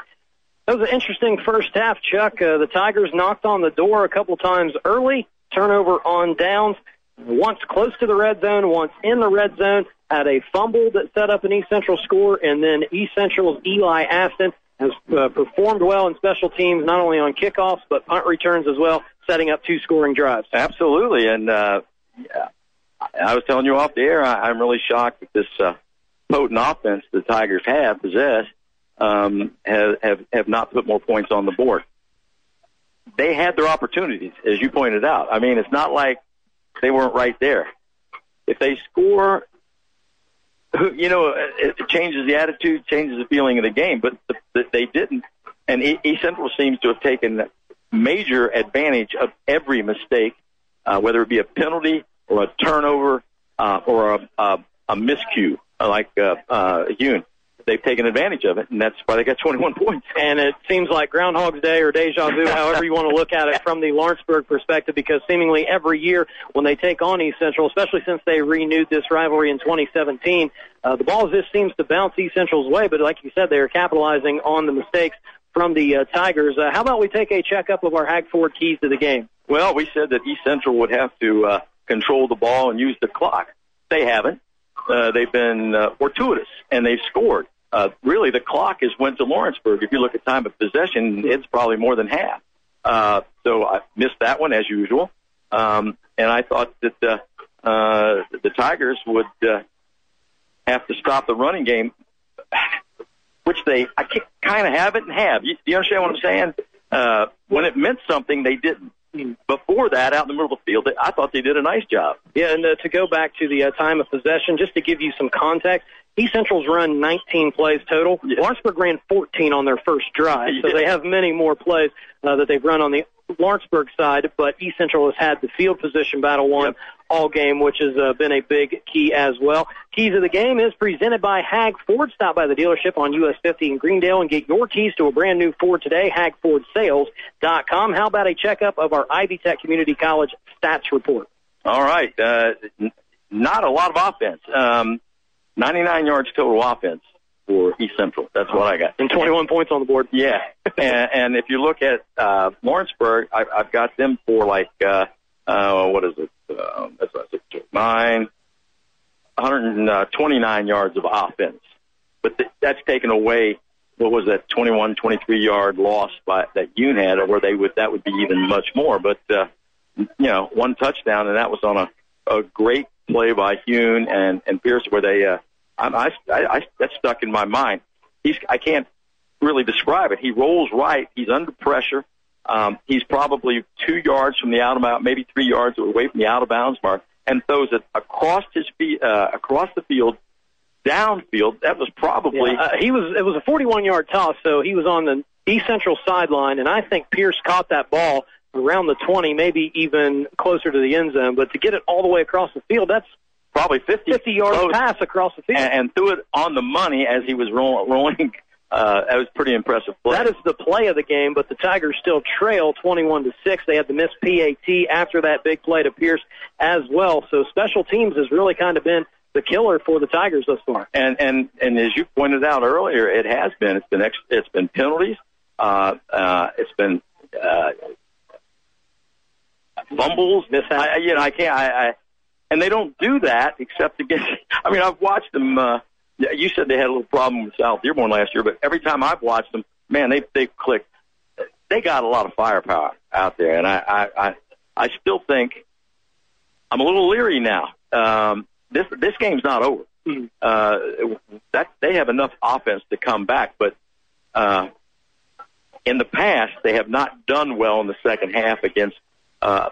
That was an interesting first half, Chuck. Uh, the Tigers knocked on the door a couple times early. Turnover on downs. Once close to the red zone, once in the red zone. Had a fumble that set up an East Central score, and then East Central's Eli Aston has uh, performed well in special teams, not only on kickoffs, but punt returns as well, setting up two scoring drives. Absolutely, and uh, yeah, I was telling you off the air, I, I'm really shocked that this uh, potent offense the Tigers have possessed um, have, have have not put more points on the board. They had their opportunities, as you pointed out. I mean, it's not like they weren't right there. If they score, you know, it changes the attitude, changes the feeling of the game. But the, the, they didn't, and East Central seems to have taken major advantage of every mistake uh, whether it be a penalty or a turnover uh, or a, a, a miscue uh, like uh, uh, Yoon. They've taken advantage of it, and that's why they got 21 points. And it seems like Groundhog's Day or deja vu, however you want to look at it from the Lawrenceburg perspective, because seemingly every year when they take on East Central, especially since they renewed this rivalry in 2017, uh, the ball just seems to bounce East Central's way. But like you said, they are capitalizing on the mistakes from the uh, Tigers. Uh, how about we take a checkup of our Hag Ford keys to the game? Well, we said that East Central would have to uh, control the ball and use the clock. They haven't. Uh, they've been uh, fortuitous and they've scored. Uh, really, the clock has went to Lawrenceburg. If you look at time of possession, it's probably more than half. Uh, so I missed that one as usual. Um, and I thought that uh, uh, the Tigers would uh, have to stop the running game, which they I kind of have it and have. You, do you understand what I'm saying? Uh, when it meant something, they didn't. Before that, out in the middle of the field, I thought they did a nice job. Yeah, and uh, to go back to the uh, time of possession, just to give you some context, East Central's run 19 plays total. Yeah. Lawrenceburg ran 14 on their first drive, so Yeah. they have many more plays uh, that they've run on the Lawrenceburg side. But East Central has had the field position battle won all game, which has uh, been a big key as well. Keys of the game is presented by Hag Ford. Stop by the dealership on US 50 in Greendale and get your keys to a brand new Ford today. HagFordSales.com. How about a checkup of our Ivy Tech Community College stats report? All right. Uh, n- not a lot of offense. Um, 99 yards total offense for East Central. That's what I got. And 21 points on the board. Yeah. and, and if you look at uh, Lawrenceburg, I, I've got them for like, uh, uh, what is it? Uh, that's I said. Nine, 129 yards of offense. But th- that's taken away. What was that? 21, 23 yard loss by that Yoon had, or where they would that would be even much more. But uh, you know, one touchdown, and that was on a a great play by Yoon and and Pierce, where they uh, I, I, I that's stuck in my mind. He's I can't really describe it. He rolls right. He's under pressure. Um, he's probably two yards from the out of bounds, maybe three yards away from the out of bounds mark, and throws it across his feet, uh, across the field, downfield. That was probably Yeah, uh, he was. It was a 41 yard toss, so he was on the East Central sideline, and I think Pierce caught that ball around the 20, maybe even closer to the end zone. But to get it all the way across the field, that's probably 50, 50 yards close. pass across the field. and, and threw it on the money as he was roll, rolling. Uh, that was pretty impressive play. That is the play of the game, but the Tigers still trail 21 to six. They had the missed PAT after that big play to Pierce as well. So special teams has really kind of been the killer for the Tigers thus far. and and and as you pointed out earlier, it has been. It's been ex- it's been penalties. Uh, uh, it's been uh, fumbles. I, you know, I can't. I, I and they don't do that except against. I mean, I've watched them. Uh, you said they had a little problem with South Dearborn last year, but every time I've watched them, man, they they click. They got a lot of firepower out there, and I I I, I still think I'm a little leery now. Um, this this game's not over. Uh, that they have enough offense to come back, but uh, in the past they have not done well in the second half against uh,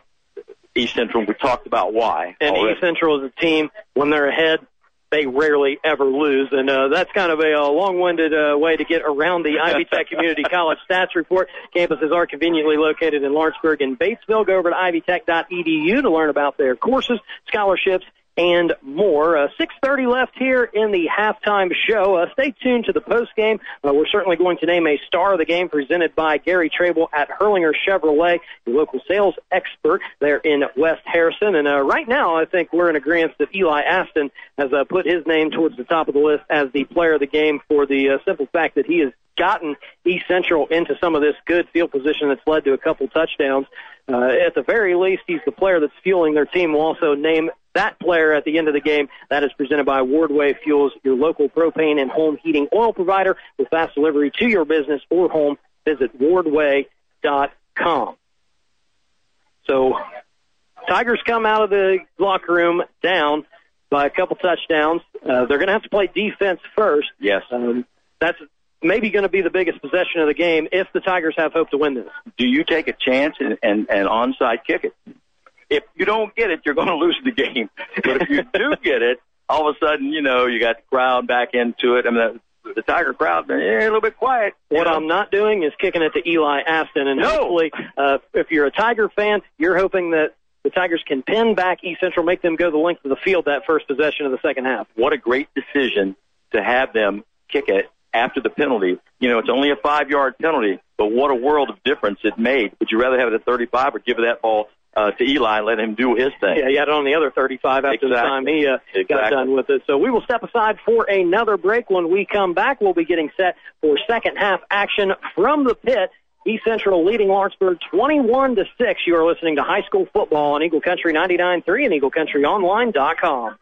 East Central. We talked about why. And already. East Central is a team when they're ahead, they rarely ever lose, and uh, that's kind of a, uh long-winded uh, way to get around the Ivy Tech Community College stats report. Campuses are conveniently located in Lawrenceburg and Batesville. Go over to ivytech.edu to learn about their courses, scholarships, and more. Uh, 6:30 left here in the halftime show. Uh, stay tuned to the post game. Uh, we're certainly going to name a star of the game presented by Gary Trable at Hurlinger Chevrolet, your local sales expert there in West Harrison. And uh, right now, I think we're in agreement that Eli Aston has uh, put his name towards the top of the list as the player of the game for the uh, simple fact that he has gotten East Central into some of this good field position that's led to a couple touchdowns. Uh, at the very least, he's the player that's fueling their team. We'll also name that player at the end of the game. That is presented by Wardway Fuels, your local propane and home heating oil provider with fast delivery to your business or home. Visit wardway.com. So, Tigers come out of the locker room down by a couple touchdowns. Uh, they're going to have to play defense first. Yes. Um, that's maybe going to be the biggest possession of the game if the Tigers have hope to win this. Do you take a chance and, and, and onside kick it? If you don't get it, you're going to lose the game. But if you do get it, all of a sudden, you know, you got the crowd back into it. I mean, the, the Tiger crowd, they're a little bit quiet. What know? I'm not doing is kicking it to Eli Aston, and No. hopefully, uh, if you're a Tiger fan, you're hoping that the Tigers can pin back East Central, make them go the length of the field that first possession of the second half. What a great decision to have them kick it after the penalty. You know, it's only a five yard penalty, but what a world of difference it made. Would you rather have it at 35 or give that ball uh, to Eli let him do his thing? Yeah, he had it on the other 35 after Exactly. the time he uh, got done with it. So we will step aside for another break. When we come back, we'll be getting set for second half action from the pit. East Central leading Lawrenceburg 21 to 6. You are listening to high school football on Eagle Country 99.3 and EagleCountryOnline.com.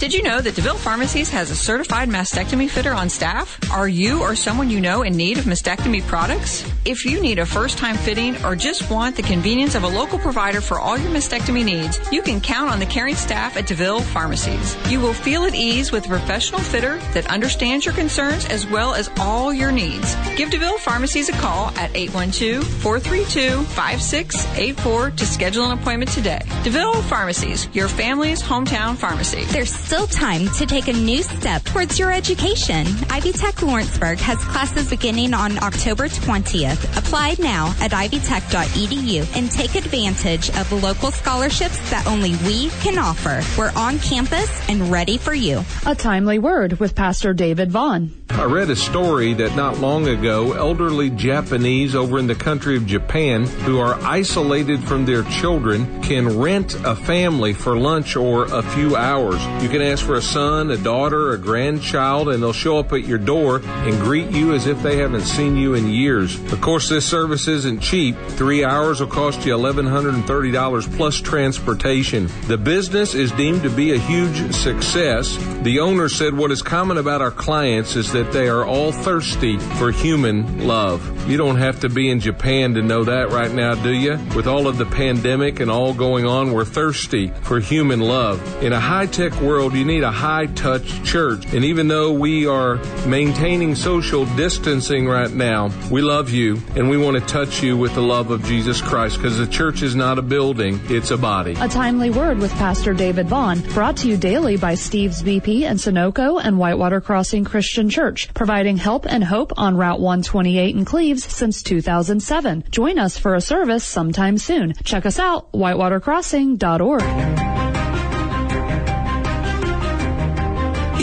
Did you know that DeVille Pharmacies has a certified mastectomy fitter on staff? Are you or someone you know in need of mastectomy products? If you need a first time fitting or just want the convenience of a local provider for all your mastectomy needs, you can count on the caring staff at DeVille Pharmacies. You will feel at ease with a professional fitter that understands your concerns as well as all your needs. Give DeVille Pharmacies a call at 812-432-5684 to schedule an appointment today. DeVille Pharmacies, your family's hometown pharmacy. There's still time to take a new step towards your education. Ivy Tech Lawrenceburg has classes beginning on October 20th. Apply now at ivytech.edu and take advantage of the local scholarships that only we can offer. We're on campus and ready for you. A timely word with Pastor David Vaughn. I read a story that not long ago, elderly Japanese over in the country of Japan who are isolated from their children can rent a family for lunch or a few hours. You can ask for a son, a daughter, a grandchild, and they'll show up at your door and greet you as if they haven't seen you in years. Of course, this service isn't cheap. Three hours will cost you $1,130 plus transportation. The business is deemed to be a huge success. The owner said what is common about our clients is that they are all thirsty for human love. You don't have to be in Japan to know that right now, do you? With all of the pandemic and all going on, we're thirsty for human love. In a high tech world, you need a high touch church. And even though we are maintaining social distancing right now, we love you and we want to touch you with the love of Jesus Christ because the church is not a building, it's a body. A timely word with Pastor David Vaughn, brought to you daily by Steve's BP and Sunoco and Whitewater Crossing Christian Church, providing help and hope on Route 128 in Cleves since 2007. Join us for a service sometime soon. Check us out, whitewatercrossing.org.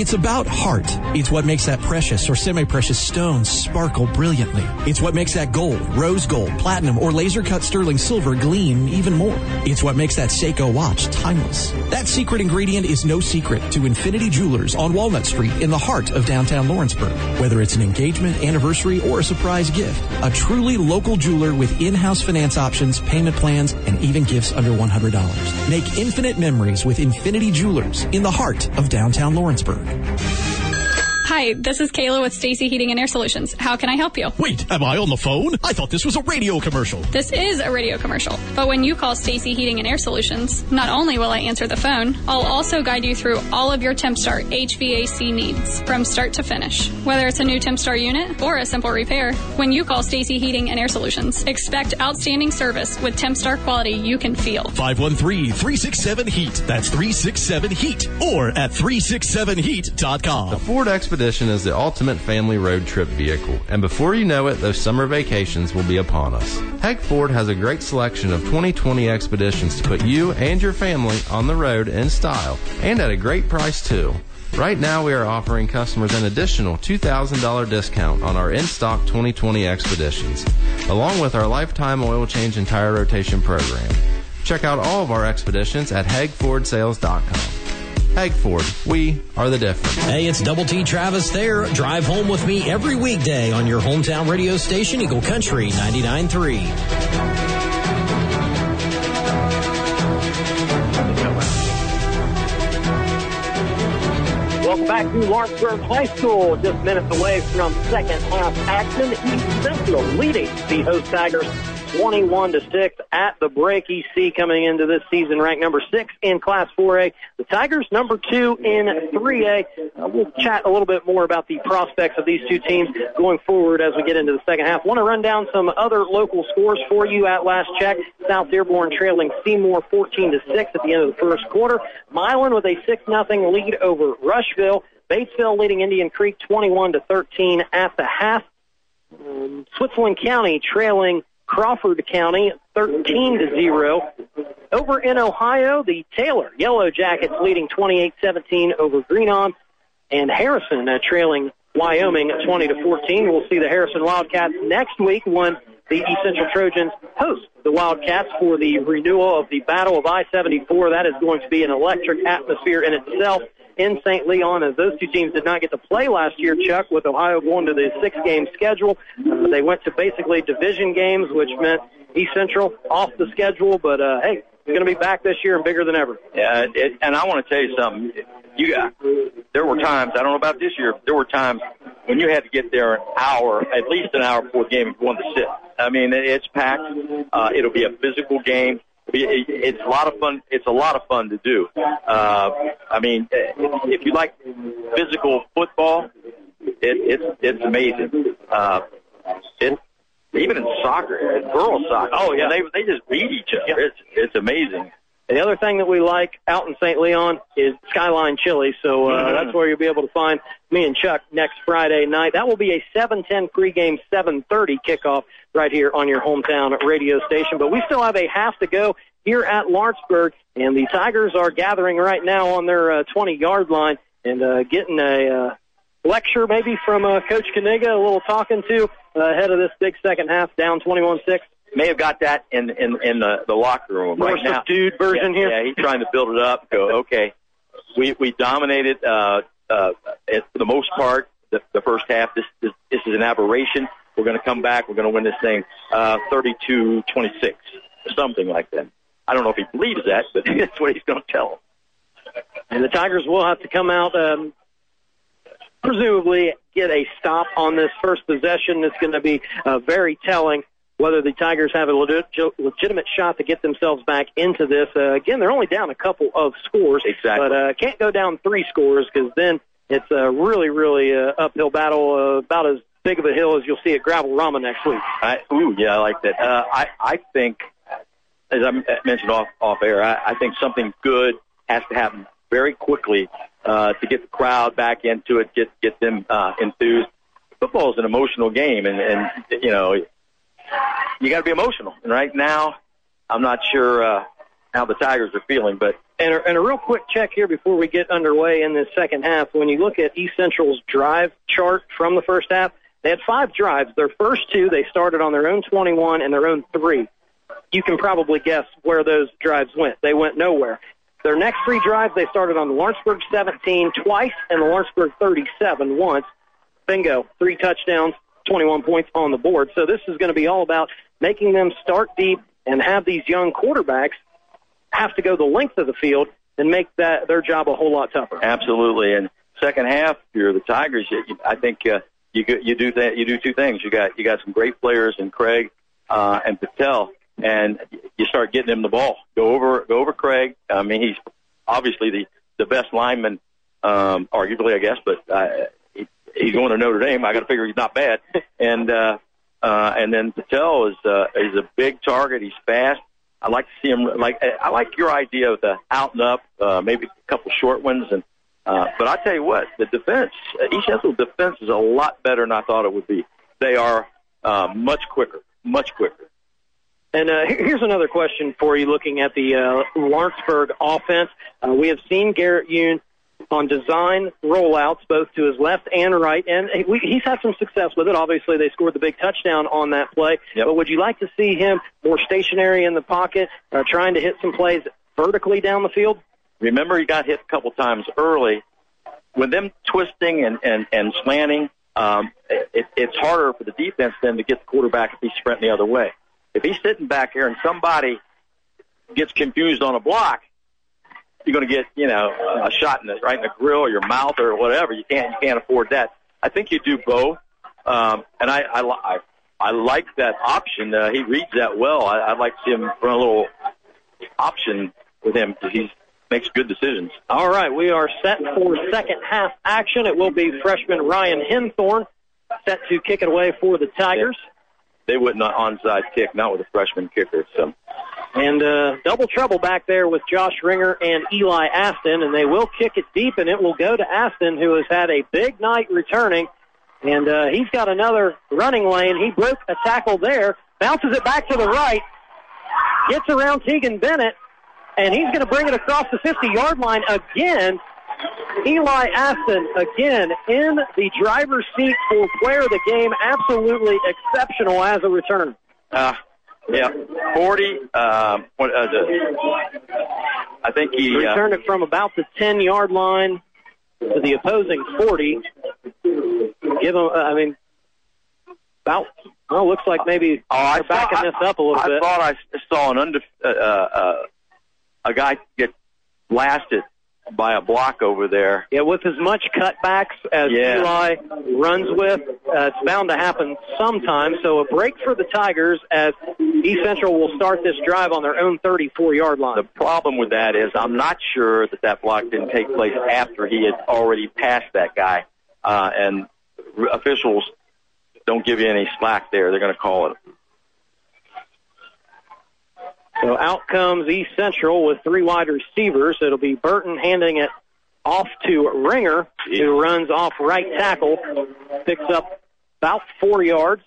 It's about heart. It's what makes that precious or semi-precious stone sparkle brilliantly. It's what makes that gold, rose gold, platinum, or laser cut sterling silver gleam even more. It's what makes that Seiko watch timeless. That secret ingredient is no secret to Infinity Jewelers on Walnut Street in the heart of downtown Lawrenceburg. Whether it's an engagement, anniversary, or a surprise gift, a truly local jeweler with in-house finance options, payment plans, and even gifts under $100. Make infinite memories with Infinity Jewelers in the heart of downtown Lawrenceburg. Thank you. Hi, this is Kayla with Stacy Heating and Air Solutions. How can I help you? Wait, am I on the phone? I thought this was a radio commercial. This is a radio commercial, but when you call Stacy Heating and Air Solutions, not only will I answer the phone, I'll also guide you through all of your TempStar HVAC needs from start to finish. Whether it's a new TempStar unit or a simple repair, when you call Stacy Heating and Air Solutions, expect outstanding service with TempStar quality you can feel. 513-367-HEAT. That's 367-HEAT. Or at 367heat.com. The Ford Expedition is the ultimate family road trip vehicle, and before you know it, those summer vacations will be upon us. Heg Ford has a great selection of 2020 Expeditions to put you and your family on the road in style, and at a great price too. Right now, we are offering customers an additional $2,000 discount on our in-stock 2020 Expeditions, along with our lifetime oil change and tire rotation program. Check out all of our expeditions at hagfordsales.com. Hag Ford, we are the difference. Hey, it's Double T Travis there. Drive home with me every weekday on your hometown radio station, Eagle Country 99.3. Welcome back to Lawrenceburg High School. Just minutes away from second half action. East Central leading the host Tigers 21 to 6 at the break. EC coming into this season ranked number 6 in Class 4A. The Tigers number 2 in 3A. Uh, we'll chat a little bit more about the prospects of these two teams going forward as we get into the second half. Want to run down some other local scores for you at last check. South Dearborn trailing Seymour 14 to 6 at the end of the first quarter. Milan with a 6 nothing lead over Rushville. Batesville leading Indian Creek 21 to 13 at the half. Um, Switzerland County trailing Crawford County 13 to 0. over in Ohio, the Taylor Yellow Jackets leading 28-17 over Greenon, and Harrison uh, trailing Wyoming 20 to 14. We'll see the Harrison Wildcats next week when the East Central Trojans host the Wildcats for the renewal of the Battle of I-74. That is going to be an electric atmosphere in itself in St. Leon as those two teams did not get to play last year, Chuck, with Ohio going to the six game schedule. Uh, they went to basically division games, which meant East Central off the schedule, but uh, hey, going to be back this year and bigger than ever. Yeah, it, and I want to tell you something. You got, there were times, I don't know about this year, there were times when you had to get there an hour, at least an hour before the game if you wanted to sit. I mean, it's packed. Uh, it'll be a physical game. It, it's a lot of fun. It's a lot of fun to do. Uh, I mean, if you like physical football, it, it's it's amazing. Uh, it even in soccer, in girls soccer. Oh yeah, they they just beat each other. It's it's amazing. The other thing that we like out in St. Leon is Skyline Chili, so uh, Mhm. that's where you'll be able to find me and Chuck next Friday night. That will be a 7:10 pregame, 7:30 kickoff right here on your hometown radio station. But we still have a half to go here at Lawrenceburg, and the Tigers are gathering right now on their uh, 20-yard line and uh, getting a uh, lecture maybe from uh, Coach Kaniga, a little talking to uh, ahead of this big second half, down 21-6. May have got that in in in the, the locker room More right now. subdued version yeah, here? Yeah, he's trying to build it up. Go okay. We we dominated uh, uh, for the most part the, the first half. This, this this is an aberration. We're going to come back. We're going to win this thing uh, 32-26, something like that. I don't know if he believes that, but that's what he's going to tell. And the Tigers will have to come out, um, presumably get a stop on this first possession. It's going to be uh, very telling whether the Tigers have a legit, legitimate shot to get themselves back into this. Uh, again, they're only down a couple of scores, exactly. but uh, can't go down three scores because then it's a really, really uh, uphill battle, uh, about as big of a hill as you'll see at Gravel Rama next week. I, ooh, yeah, I like that. Uh, I, I think, as I mentioned off, off air, I, I think something good has to happen very quickly uh, to get the crowd back into it, get get them uh, enthused. Football is an emotional game, and, and you know, you got to be emotional. And right now, I'm not sure uh, how the Tigers are feeling, but And a, and a real quick check here before we get underway in this second half. When you look at East Central's drive chart from the first half, they had five drives. Their first two, they started on their own 21 and their own three. You can probably guess where those drives went. They went nowhere. Their next three drives, they started on the Lawrenceburg 17 twice and the Lawrenceburg 37 once. Bingo, three touchdowns, 21 points on the board. So this is going to be all about making them start deep and have these young quarterbacks have to go the length of the field and make that their job a whole lot tougher. Absolutely. And second half, you're the Tigers. I think uh, you you do that. You do two things. You got you got some great players in Craig uh, and Patel, and you start getting him the ball. Go over go over Craig. I mean, he's obviously the the best lineman, um, arguably, I guess, but uh, he's going to Notre Dame. I got to figure he's not bad. And uh, uh, and then Patel is uh, is a big target. He's fast. I like to see him. Like I like your idea of the out and up, uh, maybe a couple short ones, and uh, but I tell you what, the defense, uh, East Central defense is a lot better than I thought it would be. They are uh, much quicker, much quicker. And uh, here's another question for you looking at the uh, Lawrenceburg offense. Uh, we have seen Garrett Yoon on design rollouts, both to his left and right, and we, he's had some success with it. Obviously, they scored the big touchdown on that play. But would you like to see him more stationary in the pocket, uh, trying to hit some plays vertically down the field? Remember, he got hit a couple times early. With them twisting and and and slanting, um, it, it's harder for the defense then to get the quarterback if he's sprinting the other way. If he's sitting back here and somebody gets confused on a block, you're going to get you know a shot in the right in the grill or your mouth or whatever. You can't you can't afford that. I think you do both, um, and I I, I I like that option. Uh, he reads that well. I, I'd like to see him run a little option with him because he makes good decisions. All right, we are set for second half action. It will be freshman Ryan Henthorn set to kick it away for the Tigers. They wouldn't onside kick, not with a freshman kicker. So And uh, double trouble back there with Josh Ringer and Eli Aston, and they will kick it deep, and it will go to Aston, who has had a big night returning. And uh, he's got another running lane. He broke a tackle there, bounces it back to the right, gets around Tegan Bennett, and he's going to bring it across the 50 yard line again. Eli Aston again in the driver's seat for player of the game. Absolutely exceptional as a returner. Uh, yeah, 40. Um, what is it? I think he uh, returned it from about the 10 yard line to the opposing 40. Give him, uh, I mean, about, well, looks like maybe Oh, I they're backing saw- this up a little I bit. I thought I saw an under uh, uh, a guy get blasted by a block over there. Yeah, with as much cutbacks as Yeah. Eli runs with, uh, it's bound to happen sometime. So a break for the Tigers as East Central will start this drive on their own 34 yard line. The problem with that is I'm not sure that that block didn't take place after he had already passed that guy, uh, and officials don't give you any slack there. They're going to call it. So out comes East Central with three wide receivers. It'll be Burton handing it off to Ringer, who runs off right tackle, picks up about four yards.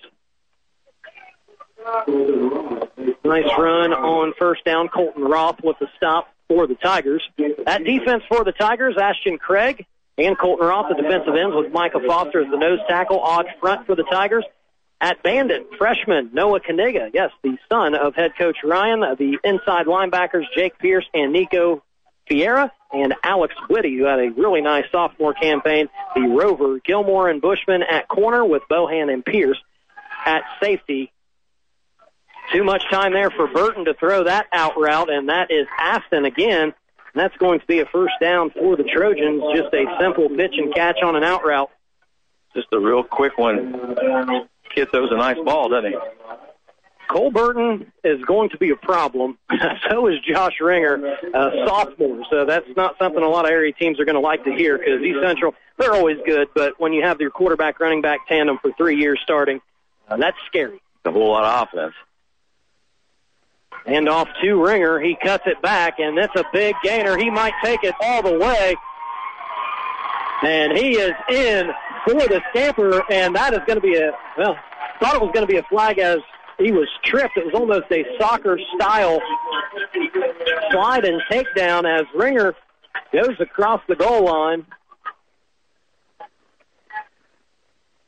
Nice run on first down. Colton Roth with the stop for the Tigers. That defense for the Tigers, Ashton Craig and Colton Roth, the defensive ends, with Micah Foster as the nose tackle, odd front for the Tigers. At Bandit, freshman Noah Kaniga, yes, the son of head coach Ryan, uh, the inside linebackers Jake Pierce and Nico Fiera, and Alex Whitty, who had a really nice sophomore campaign. The Rover, Gilmore and Bushman at corner with Bohan and Pierce at safety. Too much time there for Burton to throw that out route, and that is Aston again. And that's going to be a first down for the Trojans. Just a simple pitch and catch on an out route. Just a real quick one. Kid throws a nice ball, doesn't he? Cole Burton is going to be a problem. so is Josh Ringer, uh, sophomore. So that's not something a lot of area teams are going to like to hear because East Central, they're always good, but when you have your quarterback running back tandem for three years starting, uh, that's scary. A whole lot of offense. And off to Ringer. He cuts it back, and that's a big gainer. He might take it all the way. And he is in for the scamper, and that is going to be a, well, thought it was going to be a flag as he was tripped. It was almost a soccer style slide and takedown as Ringer goes across the goal line.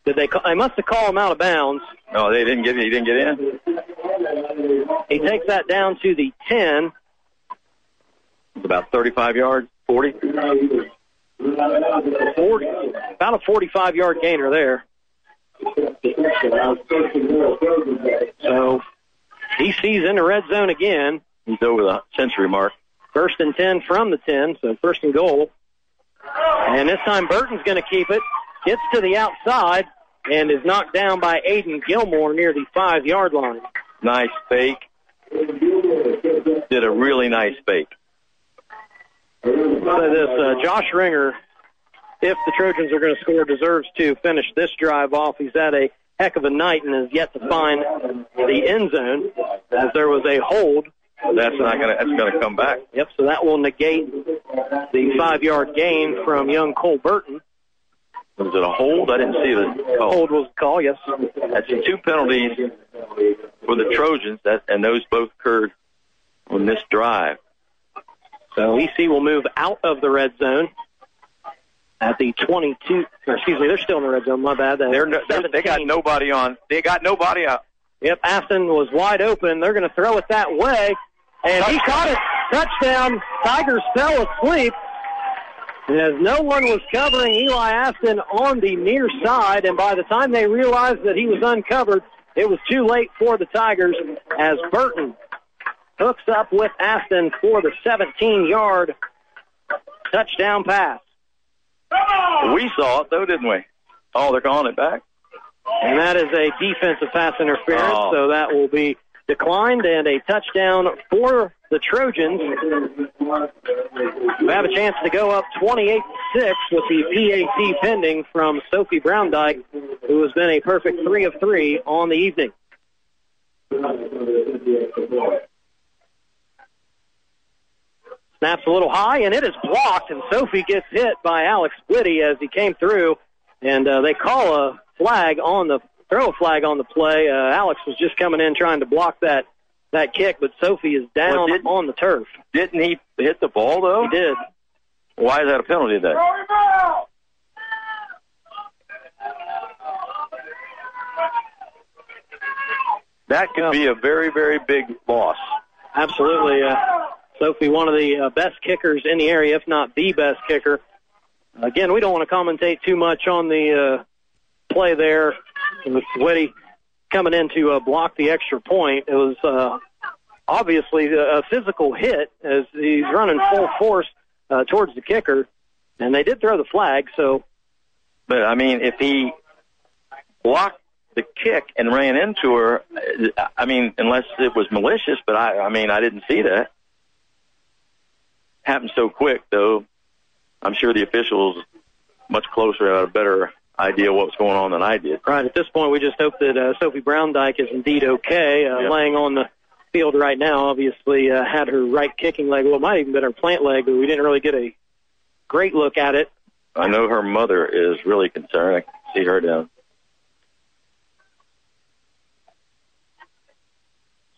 Did they? Call, they must have called him out of bounds. No, they didn't get. He didn't get in. He takes that down to the ten. It's about 35 yards, 40. 40, about a 45 yard gainer there. So he sees in the red zone again. He's over the century mark. First and 10 from the 10, so first and goal. And this time Burton's going to keep it. Gets to the outside and is knocked down by Aiden Gilmore near the five yard line. Nice fake. Did a really nice fake. So this uh, Josh Ringer, if the Trojans are going to score, deserves to finish this drive off. He's had a heck of a night and has yet to find the end zone as there was a hold. That's not going to. That's going to come back. Yep. So that will negate the five-yard gain from young Cole Burton. Was it a hold? I didn't see the oh. hold was the call. Yes. That's two penalties for the Trojans, that and those both occurred on this drive. So EC will move out of the red zone at the 22. Or excuse me, they're still in the red zone. My bad. They're, no, they're they got nobody on. They got nobody out. Yep, Aston was wide open. They're going to throw it that way, and he caught it. Touchdown. Tigers fell asleep. And as no one was covering Eli Aston on the near side, and by the time they realized that he was uncovered, it was too late for the Tigers as Burton hooks up with Aston for the 17-yard touchdown pass. We saw it though, didn't we? Oh, they're calling it back. And that is a defensive pass interference, Oh. so that will be declined and a touchdown for the Trojans. We have a chance to go up 28-6 with the PAT pending from Sophie Browndyke, who has been a perfect three of three on the evening. Snaps a little high, and it is blocked, and Sophie gets hit by Alex Whitty as he came through, and uh, they call a flag on the throw a flag on the play. Uh, Alex was just coming in trying to block that that kick, but Sophie is down Well, on the turf. Didn't he hit the ball though? He did. Why is that a penalty then? That could be a very, very big loss. Absolutely. Uh, Sophie, one of the uh, best kickers in the area, if not the best kicker. Again, we don't want to commentate too much on the uh, play there with Whitty coming in to uh, block the extra point. It was uh, obviously a physical hit as he's running full force uh, towards the kicker, and they did throw the flag. So, But I mean, if he blocked the kick and ran into her, I mean, unless it was malicious, but I, I mean, I didn't see that. Happened so quick, though. I'm sure the officials much closer had a better idea what was going on than I did. right at this point, we just hope that uh, Sophie Brown Dyke is indeed okay, uh, Yeah. laying on the field right now. Obviously, uh, had her right kicking leg. Well, it might even been her plant leg, but we didn't really get a great look at it. I know her mother is really concerned. I can see her down.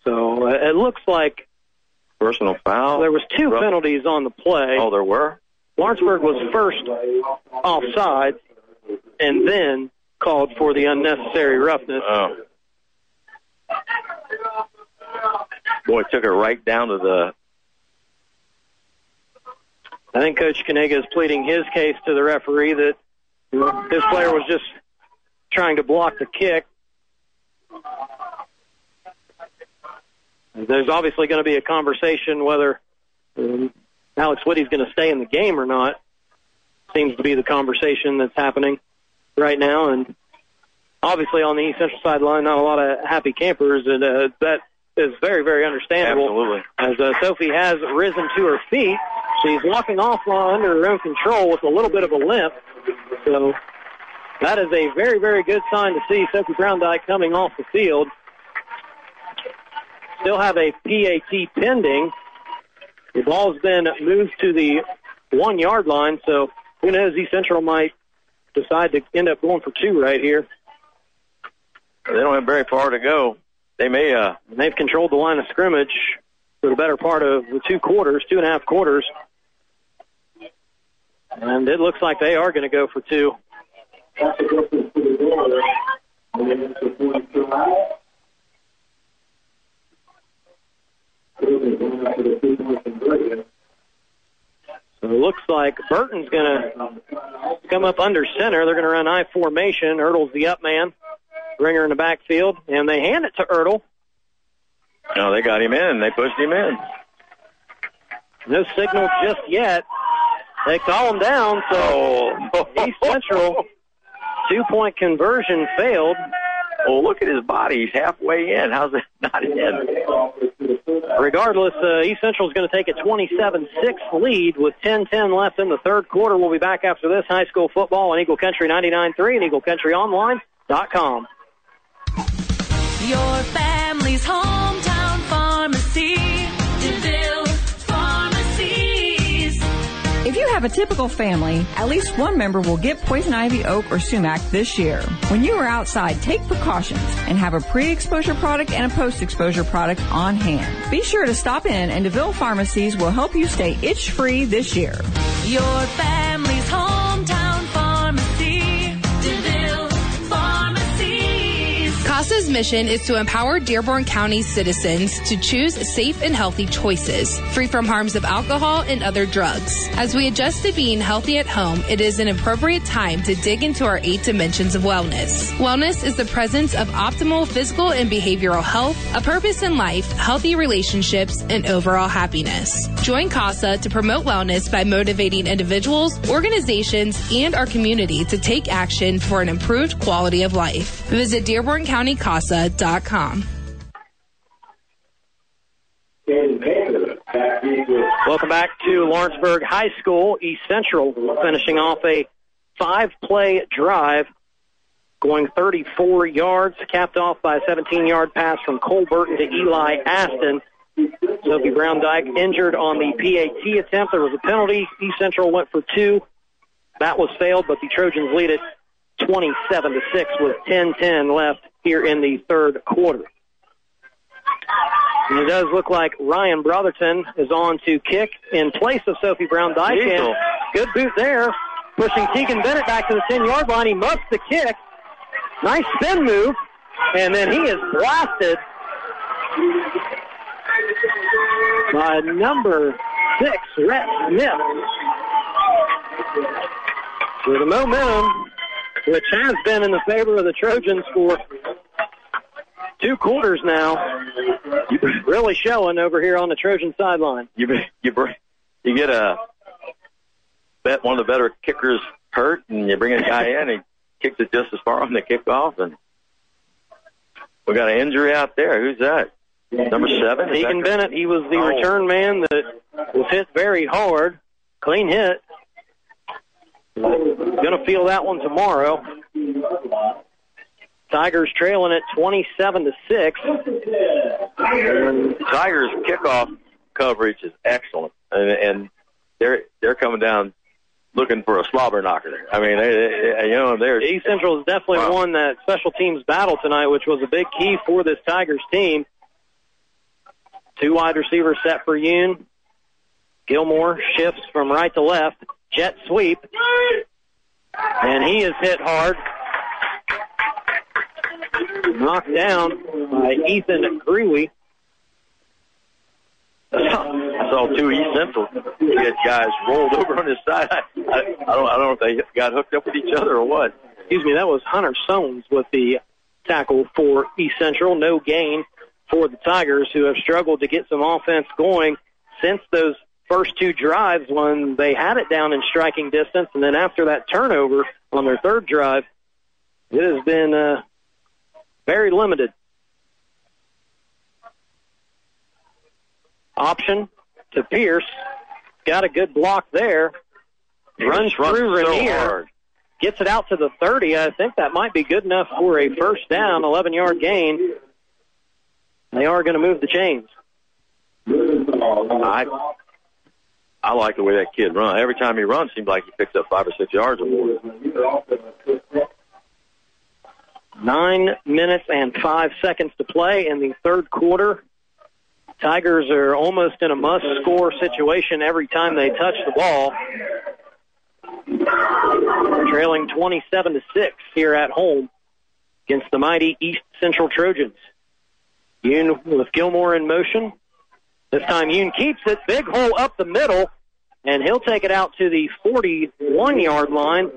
So uh, it looks like Personal foul. there was two Rough- penalties on the play. Oh, there were. Lawrenceburg was first offside, and then called for the unnecessary roughness. Oh. Boy, took her right down to the. I think Coach Kaniga is pleading his case to the referee that his player was just trying to block the kick. There's obviously going to be a conversation whether um, Alex Whitty's going to stay in the game or not. Seems to be the conversation that's happening right now, and obviously on the East Central sideline, not a lot of happy campers, and uh, that is very, very understandable. Absolutely. As uh, Sophie has risen to her feet, she's walking off under her own control with a little bit of a limp. So that is a very, very good sign to see Sophie Brown Dyke coming off the field. Still have a PAT pending. The ball's been moved to the one yard line, so who knows? East Central might decide to end up going for two right here. They don't have very far to go. They may. uh they've controlled the line of scrimmage for the better part of the two quarters, two and a half quarters. And it looks like they are going to go for two. So it looks like Burton's going to come up under center. They're going to run I formation. Ertle's the up man. Ringer in the backfield, and they hand it to Ertle. No, they got him in. They pushed him in. No signal just yet. They call him down, so oh. East Central two point conversion failed. Oh, look at his body. He's halfway in. How's it not in? Regardless, uh, East Central is going to take a 27-6 lead with 10-10 left in the third quarter. We'll be back after this high school football on Eagle Country 99.3 and EagleCountryOnline.com. Your family's hometown pharmacy. Have a typical family, at least one member will get poison ivy, oak, or sumac this year. When you are outside, take precautions and have a pre-exposure product and a post-exposure product on hand. Be sure to stop in and DeVille Pharmacies will help you stay itch-free this year. Your family's CASA's mission is to empower Dearborn County citizens to choose safe and healthy choices, free from harms of alcohol and other drugs. As we adjust to being healthy at home, it is an appropriate time to dig into our eight dimensions of wellness. Wellness is the presence of optimal physical and behavioral health, a purpose in life, healthy relationships, and overall happiness. Join CASA to promote wellness by motivating individuals, organizations, and our community to take action for an improved quality of life. Visit DearbornCountyCASA.com. Welcome back to Lawrenceburg High School. East Central finishing off a five-play drive, going 34 yards, capped off by a 17-yard pass from Cole Burton to Eli Aston. Sophie Brown Dyke injured on the PAT attempt. There was a penalty. East Central went for two. That was failed, but the Trojans lead it 27 to 6 with 10-10 left here in the third quarter. And it does look like Ryan Brotherton is on to kick in place of Sophie Brown Dyke. And good boot there, pushing Tegan Bennett back to the 10 yard line. He muffs the kick. Nice spin move. And then he is blasted by number six, Rhett Smith. With the momentum, which has been in the favor of the Trojans for two quarters now, really showing over here on the Trojan sideline. You you bring you get a bet one of the better kickers hurt, and you bring a guy in, and he kicks it just as far on the kickoff, and we got an injury out there. Who's that? Number seven. Deacon Bennett, he was the Oh. return man that was hit very hard. Clean hit. Gonna feel that one tomorrow. Tigers trailing at 27 to 6. Tigers kickoff coverage is excellent, and, and they're they're coming down looking for a slobber knocker. I mean, they, they, you know, they're East Central has definitely Wow. won that special teams battle tonight, which was a big key for this Tigers team. Two wide receivers set for Yoon. Gilmore shifts from right to left. Jet sweep. And he is hit hard. Knocked down by Ethan Greeley. I saw two East Central get guys rolled over on his side. I, I, I don't I don't know if they got hooked up with each other or what. excuse me, that was Hunter Soames with the tackle for East Central. No gain for the Tigers, who have struggled to get some offense going since those first two drives when they had it down in striking distance. And then after that turnover on their third drive, it has been uh, very limited. Option to Pierce. Got a good block there. Runs through so Rainier hard. gets it out to the 30. I think that might be good enough for a first down, 11 yard gain. They are going to move the chains. I I like the way that kid runs. Every time he runs, seems like he picks up five or six yards or more. Nine minutes and five seconds to play in the third quarter. Tigers are almost in a must score situation every time they touch the ball. Trailing 27 to 6 here at home against the mighty East Central Trojans. Yoon with Gilmore in motion. This time Yoon keeps it. Big hole up the middle, and he'll take it out to the 41 yard line.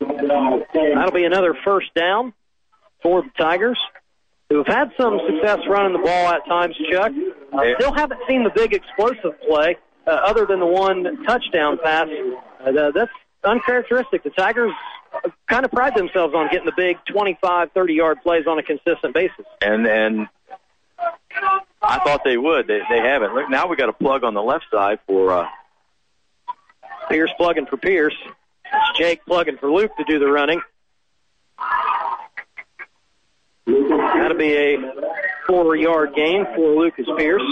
That'll be another first down for the Tigers, who have had some success running the ball at times, Chuck. Uh, still haven't seen the big explosive play uh, other than the one touchdown pass. Uh, that's uncharacteristic. The Tigers kind of pride themselves on getting the big 25, 30 yard plays on a consistent basis. And and I thought they would. They they haven't. Look, now we got a plug on the left side for uh, Pierce plugging for Pierce. It's Jake plugging for Luke to do the running. That'll be a four yard gain for Lucas Pierce.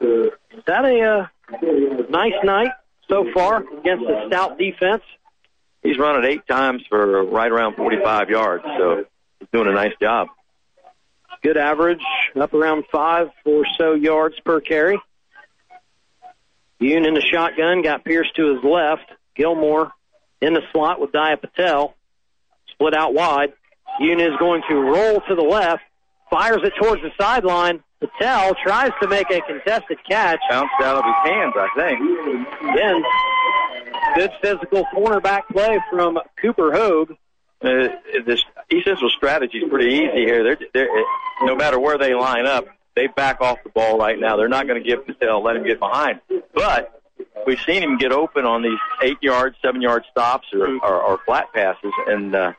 Is that a uh, nice night so far against the stout defense? he's running eight times for right around 45 yards. So he's doing a nice job. Good average, up around five or so yards per carry. Yoon in the shotgun, got Pierce to his left. Gilmore in the slot with Dia Patel. Split out wide. Yoon is going to roll to the left, fires it towards the sideline. Patel tries to make a contested catch. Bounced out of his hands, I think. Again, good physical cornerback play from Cooper Hogue. Uh, this East Central strategy is pretty easy here. They're, they're, no matter where they line up, they back off the ball right now. They're not going to give Patel, let him get behind. But we've seen him get open on these eight yard, seven yard stops or, or, or flat passes. And uh,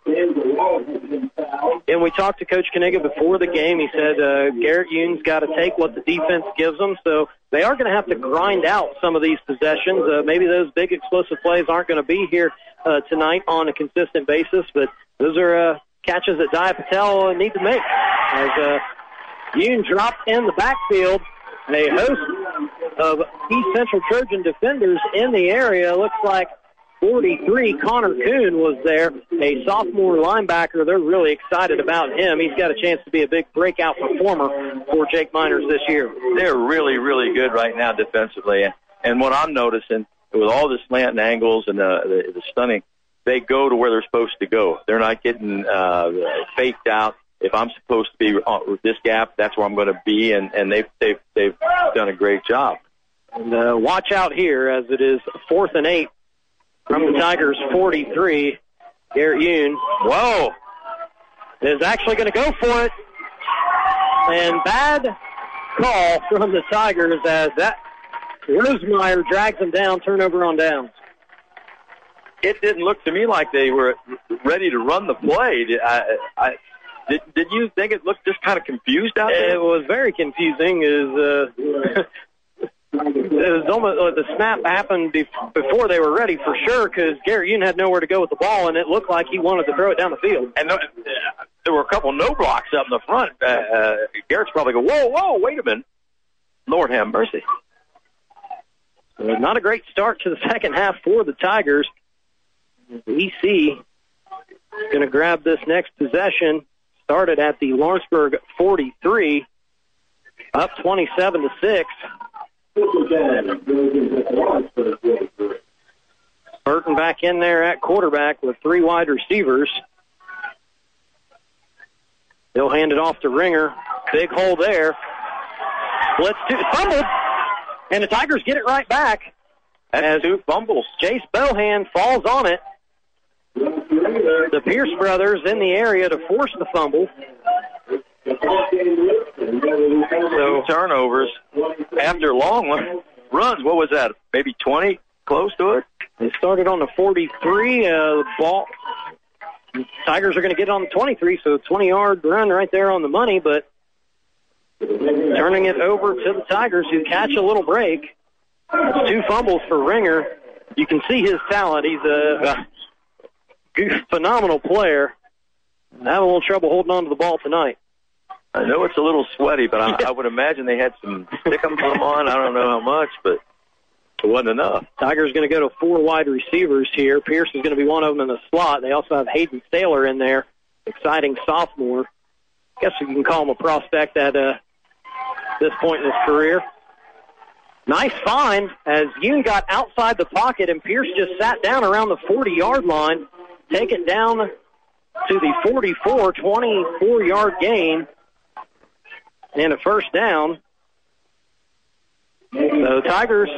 And we talked to Coach Kaniga before the game. He said uh, Garrett Yoon's got to take what the defense gives them. So they are going to have to grind out some of these possessions. Uh, maybe those big explosive plays aren't going to be here uh, tonight on a consistent basis, but those are uh, catches that Dia Patel uh, need to make. As uh, Yoon drops in the backfield, and a host of East Central Trojan defenders in the area. Looks like 43, Connor Kuhn was there, a sophomore linebacker. They're really excited about him. He's got a chance to be a big breakout performer for Jake Miners this year. They're really, really good right now defensively. And, and what I'm noticing with all the slant angles and the, the, the stunning, they go to where they're supposed to go. They're not getting uh, faked out. If I'm supposed to be on this gap, that's where I'm going to be, and, and they've they've they've done a great job. And uh, watch out here as it is fourth and eight from the Tigers 43. Garrett Yoon, whoa, is actually going to go for it. And bad call from the Tigers as that Rosemeyer drags him down, turnover on downs. It didn't look to me like they were ready to run the play. I, I, did, did you think it looked just kind of confused out there? It was very confusing. Is uh, it was almost uh, the snap happened be- before they were ready for sure because Garrett Yoon had nowhere to go with the ball, and it looked like he wanted to throw it down the field. And uh, there were a couple no blocks up in the front. Uh, uh, Garrett's probably go, whoa, whoa, wait a minute. Lord have mercy. Uh, not a great start to the second half for the Tigers. EC is going to grab this next possession. Started at the Lawrenceburg 43, up 27 to six. Burton back in there at quarterback with three wide receivers. They'll hand it off to Ringer. Big hole there. Blitz two, fumbled, and the Tigers get it right back. That's two fumbles. Chase Bohan falls on it. The Pierce brothers in the area to force the fumble. So turnovers after long runs. What was that? Maybe 20, close to it. They started on the 43. Uh, the ball. Tigers are going to get it on the 23, so 20 yard run right there on the money, but turning it over to the Tigers who catch a little break. Two fumbles for Ringer. You can see his talent. He's a phenomenal player. Having a little trouble holding on to the ball tonight. I know it's a little sweaty, but I, I would imagine they had some stickum come on. I don't know how much, but it wasn't enough. Tigers going to go to four wide receivers here. Pierce is going to be one of them in the slot. They also have Hayden Saylor in there, exciting sophomore. Guess you can call him a prospect at uh, this point in his career. Nice find as Yoon got outside the pocket and Pierce just sat down around the 40 yard line. Take it down to the 44, 24 yard gain and a first down. So Tigers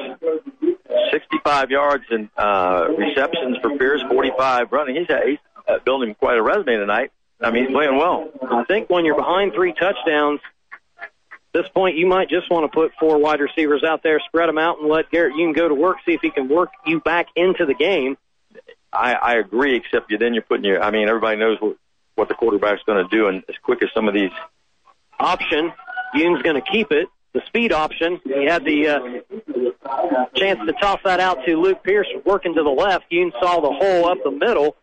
65 yards in uh, receptions for Pierce, 45 running. He's, he's uh, building quite a resume tonight. I mean, he's playing well. I think when you're behind three touchdowns, at this point you might just want to put four wide receivers out there, spread them out, and let Garrett Yoon go to work, see if he can work you back into the game. I, I agree, except you then you're putting your. I mean, everybody knows what what the quarterback's going to do, and as quick as some of these option, Yoon's going to keep it. The speed option. He had the uh, chance to toss that out to Luke Pierce working to the left. Yoon saw the hole up the middle.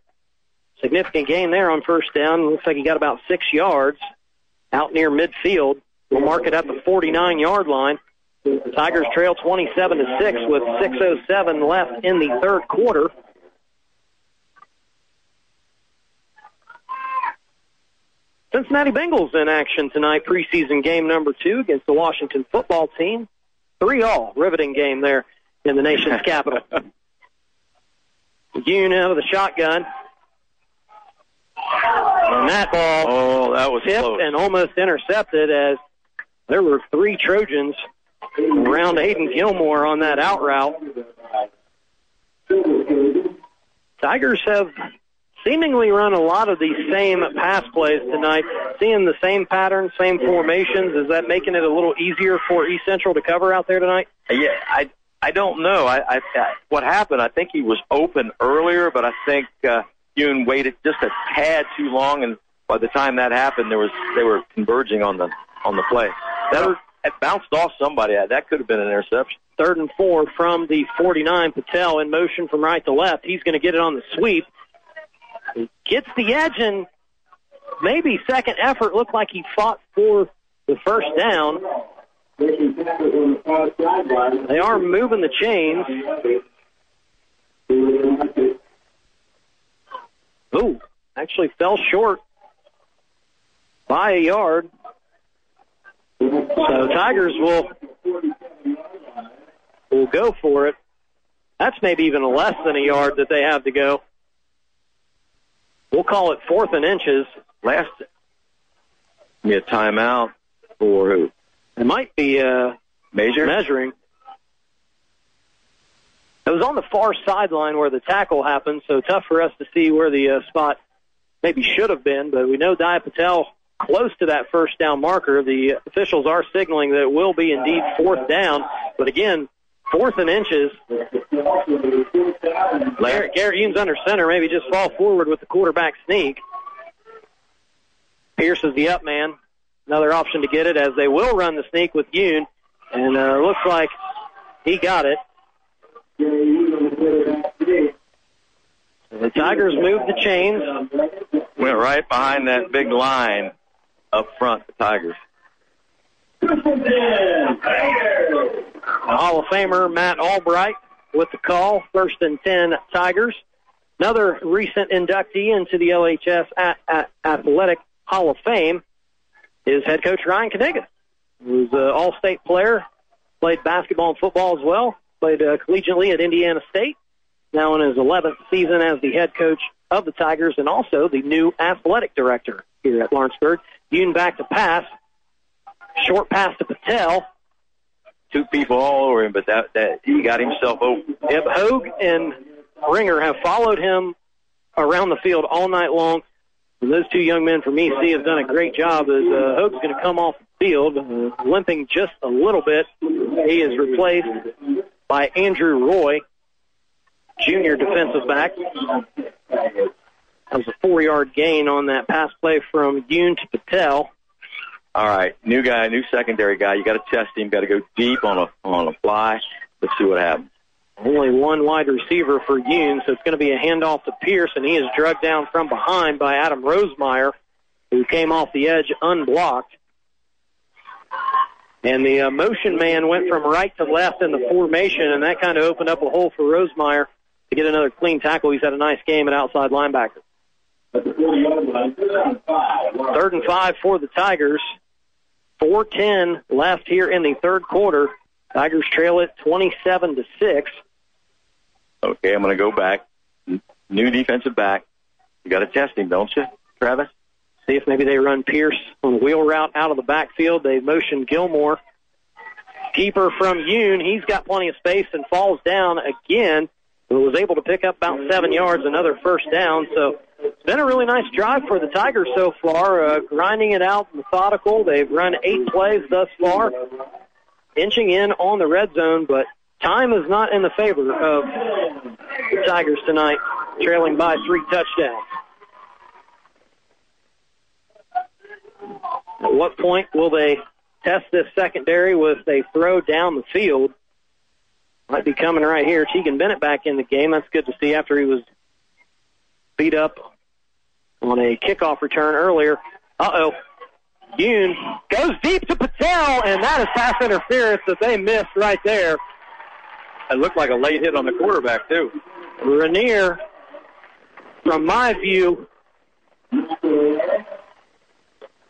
Significant gain there on first down. Looks like he got about six yards out near midfield. We'll mark it at the 49 yard line. Tigers trail 27 to 6 with 6.07 left in the third quarter. Cincinnati Bengals in action tonight, preseason game number two against the Washington football team. Three all, riveting game there in the nation's capital. Yoon out of the shotgun. And that ball oh, that was tipped close. and almost intercepted as there were three Trojans around Aiden Gilmore on that out route. Tigers have seemingly run a lot of these same pass plays tonight, seeing the same patterns, same formations. Is that making it a little easier for East Central to cover out there tonight? Yeah, I I don't know. I, I, I what happened? I think he was open earlier, but I think uh, Yoon waited just a tad too long, and by the time that happened, there was they were converging on the on the play. That was, it bounced off somebody. That could have been an interception. Third and four from the 49. Patel in motion from right to left. He's going to get it on the sweep. Gets the edge and maybe second effort looked like he fought for the first down. They are moving the chains. Ooh, actually fell short by a yard. So Tigers will will go for it. That's maybe even less than a yard that they have to go. We'll call it fourth and inches. Last, be a timeout for who? It might be uh, Major? measuring. It was on the far sideline where the tackle happened, so tough for us to see where the uh, spot maybe should have been. But we know Dia Patel close to that first down marker. The officials are signaling that it will be indeed fourth down. But again, fourth and inches. Garrett, Garrett Yoon's under center, maybe just fall forward with the quarterback sneak. Pierce is the up man. Another option to get it as they will run the sneak with Yoon. And uh, looks like he got it. The Tigers moved the chains. Went right behind that big line up front, the Tigers. Hall of Famer Matt Albright with the call. First and 10 Tigers. Another recent inductee into the LHS at, at Athletic Hall of Fame is head coach Ryan. He was an all-state player, played basketball and football as well, played uh, collegiately at Indiana State, now in his 11th season as the head coach of the Tigers and also the new athletic director here at Lawrenceburg. Yoon back to pass. Short pass to Patel. Two people all over him, but that, that he got himself open. Yep, Hogue and Ringer have followed him around the field all night long. And those two young men from EC have done a great job as uh, Hogue's going to come off the field, uh, limping just a little bit. He is replaced by Andrew Roy, junior defensive back. That was a four-yard gain on that pass play from Yoon to Patel. All right, new guy, new secondary guy. You got to test him. Got to go deep on a on a fly. Let's see what happens. Only one wide receiver for Yoon, so it's going to be a handoff to Pierce, and he is drugged down from behind by Adam Rosemeyer, who came off the edge unblocked. And the uh, motion man went from right to left in the formation, and that kind of opened up a hole for Rosemeyer to get another clean tackle. He's had a nice game at outside linebacker. Third and five for the Tigers. 4:10 left here in the third quarter. Tigers trail it 27 to six. Okay, I'm going to go back. New defensive back. You got to test him, don't you, Travis? See if maybe they run Pierce on the wheel route out of the backfield. They motion Gilmore. Keeper from Yoon, he's got plenty of space and falls down again. But was able to pick up about seven yards, another first down. So it's been a really nice drive for the Tigers so far, uh, grinding it out methodical. They've run eight plays thus far, inching in on the red zone, but time is not in the favor of the Tigers tonight, trailing by three touchdowns. At what point will they test this secondary with a throw down the field? Might be coming right here. Tegan Bennett back in the game. That's good to see after he was beat up on a kickoff return earlier. Uh-oh. Yoon goes deep to Patel, and that is pass interference that they missed right there. It looked like a late hit on the quarterback, too. Rainier, from my view,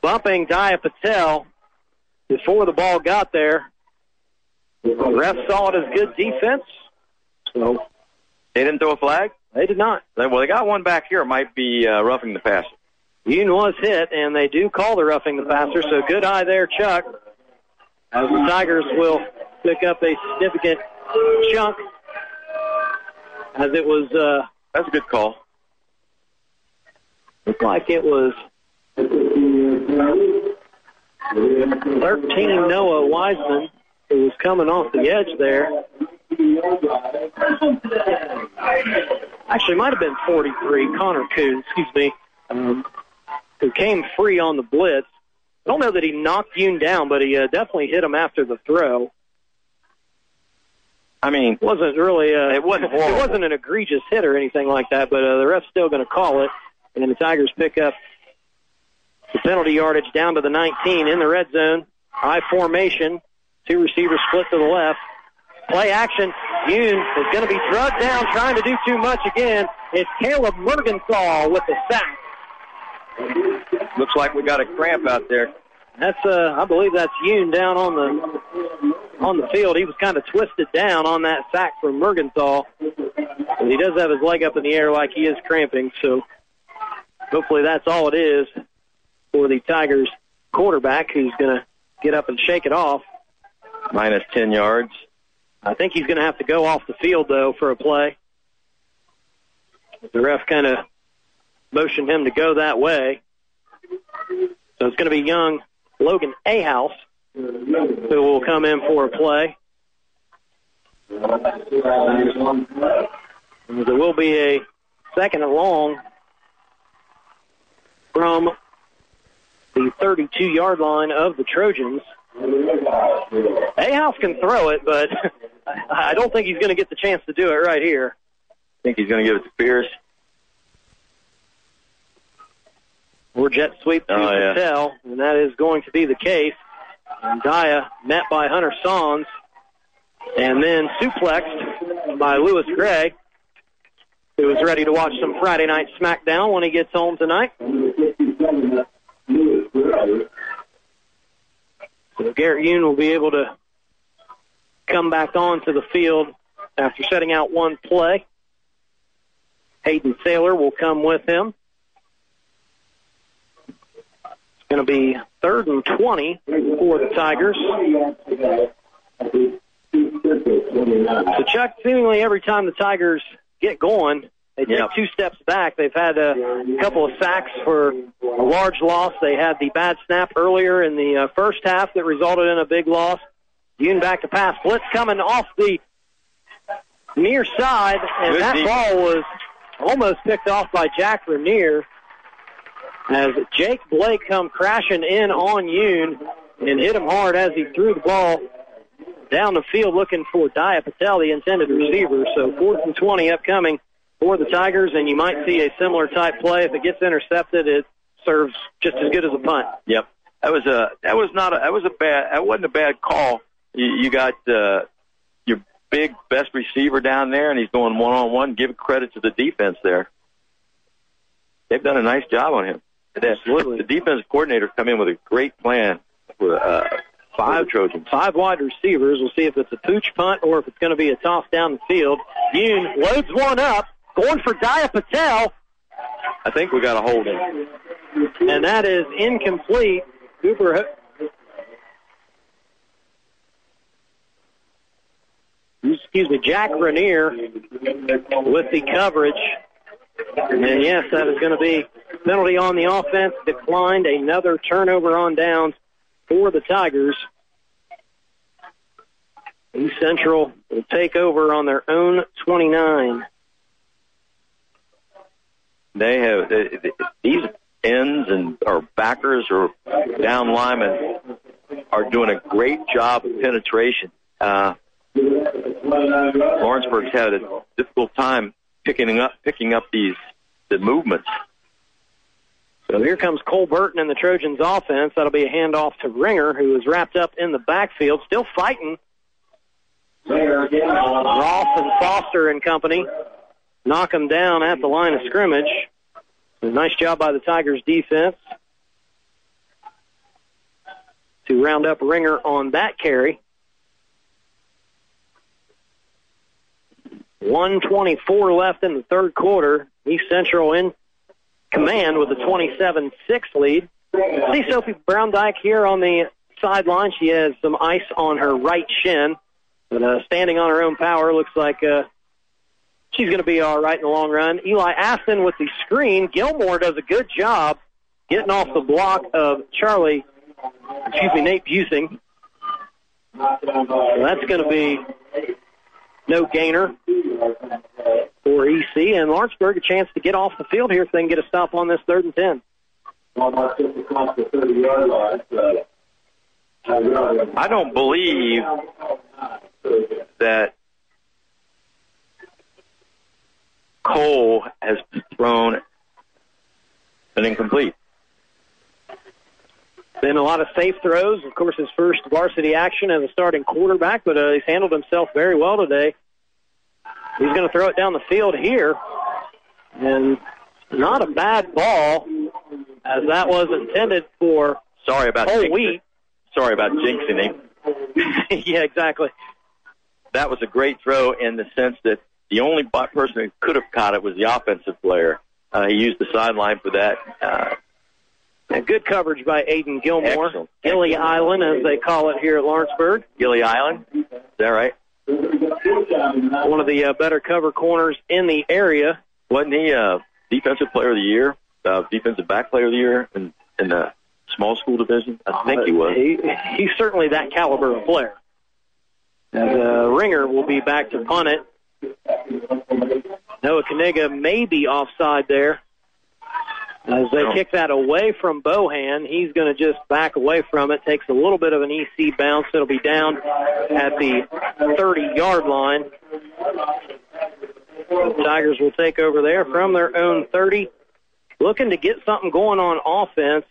bumping Dia Patel before the ball got there. The refs saw it as good defense. So They didn't throw a flag? They did not. Well, they got one back here. It might be uh, roughing the passer. Yoon was hit, and they do call the roughing the passer, so good eye there, Chuck. As the Tigers will pick up a significant chunk, as it was, uh, That's a good call. looked like it was 13 Noah Wiseman who was coming off the edge there. Actually, might have been 43, Connor Coon, excuse me, um, who came free on the blitz. I don't know that he knocked Yoon down, but he uh, definitely hit him after the throw. I mean, wasn't really uh, it wasn't it wasn't an egregious hit or anything like that, but uh, the ref's still going to call it, and the Tigers pick up the penalty yardage down to the 19 in the red zone. High formation, two receivers split to the left. Play action. Yoon is going to be drugged down trying to do too much again. It's Caleb Mergenthal with the sack. Looks like we got a cramp out there. That's uh, I believe that's Yoon down on the on the field. He was kind of twisted down on that sack from Mergenthal. And he does have his leg up in the air like he is cramping. So hopefully that's all it is for the Tigers quarterback who's going to get up and shake it off. Minus 10 yards. I think he's going to have to go off the field though for a play. The ref kind of motioned him to go that way. So it's going to be young Logan Ahouse who will come in for a play. There will be a second and long from the 32 yard line of the Trojans. Ahouse can throw it, but I don't think he's going to get the chance to do it right here. I think he's going to give it to Pierce. Or jet sweep to Oh, yeah. Patel, and that is going to be the case. And Daya met by Hunter Sons, and then suplexed by Lewis Gray, who is ready to watch some Friday night SmackDown when he gets home tonight. So Garrett Yoon will be able to come back onto the field after setting out one play. Hayden Saylor will come with him. It's going to be third and 20 for the Tigers. So Chuck, seemingly every time the Tigers get going, they take Yep. two steps back. They've had a couple of sacks for a large loss. They had the bad snap earlier in the uh, first half that resulted in a big loss. Yoon back to pass. Blitz coming off the near side, and Good that defense. ball was almost picked off by Jack Rainier as Jake Blake come crashing in on Yoon and hit him hard as he threw the ball down the field looking for Daya Patel, the intended receiver. So fourth and 20 upcoming for the Tigers, and you might see a similar type play. If it gets intercepted, it serves just as good as a punt. Yep. That was a that was not a that was a bad that wasn't a bad call. You, you got uh, your big best receiver down there, and he's going one on one. Give credit to the defense there. They've done a nice job on him. Absolutely. The defensive coordinator come in with a great plan for uh, five Trojans. Five wide receivers. We'll see if it's a pooch punt or if it's going to be a toss down the field. Yoon loads one up, going for Daya Patel, I think we got a hold in. and that is incomplete. Cooper. Excuse me, Jack Rainier with the coverage. And yes, that is going to be penalty on the offense. Declined another turnover on downs for the Tigers. East Central will take over on their own 29. They have they, these ends and or backers or down linemen are doing a great job of penetration. Uh, Lawrenceburg's had a difficult time picking up picking up these the movements. So here comes Cole Burton in the Trojans offense. That'll be a handoff to Ringer, who is wrapped up in the backfield, still fighting. Ross and Foster and company knock him down at the line of scrimmage. A nice job by the Tigers defense to round up Ringer on that carry. 124 left in the third quarter. East Central in command with a 27-6 lead. See Sophie Brown Dyke here on the sideline. She has some ice on her right shin, but uh, standing on her own power looks like uh, she's going to be all right in the long run. Eli Aston with the screen. Gilmore does a good job getting off the block of Charlie, excuse me, Nate Busing. So that's going to be no gainer for EC and Lawrenceburg a chance to get off the field here if they can get a stop on this third and ten. I don't believe that Cole has thrown an incomplete. Been a lot of safe throws. Of course, his first varsity action as a starting quarterback, but uh, he's handled himself very well today. He's going to throw it down the field here. And not a bad ball, as that was intended for Sorry about whole jinxing- wheat. Sorry about jinxing him. yeah, exactly. That was a great throw in the sense that the only person who could have caught it was the offensive player. Uh, he used the sideline for that. Uh, And good coverage by Aiden Gilmore. Excellent. Gilly Island, as they call it here at Lawrenceburg. Gilly Island, is that right? One of the uh, better cover corners in the area. Wasn't he uh, defensive player of the year, uh, defensive back player of the year in, in the small school division? I think he was. He, he's certainly that caliber of player. And, uh, Ringer will be back to punt it. Noah Kaniga may be offside there. As they kick that away from Bohan, he's going to just back away from it. Takes a little bit of an EC bounce. It'll be down at the 30-yard line. The Tigers will take over there from their own 30, looking to get something going on offense.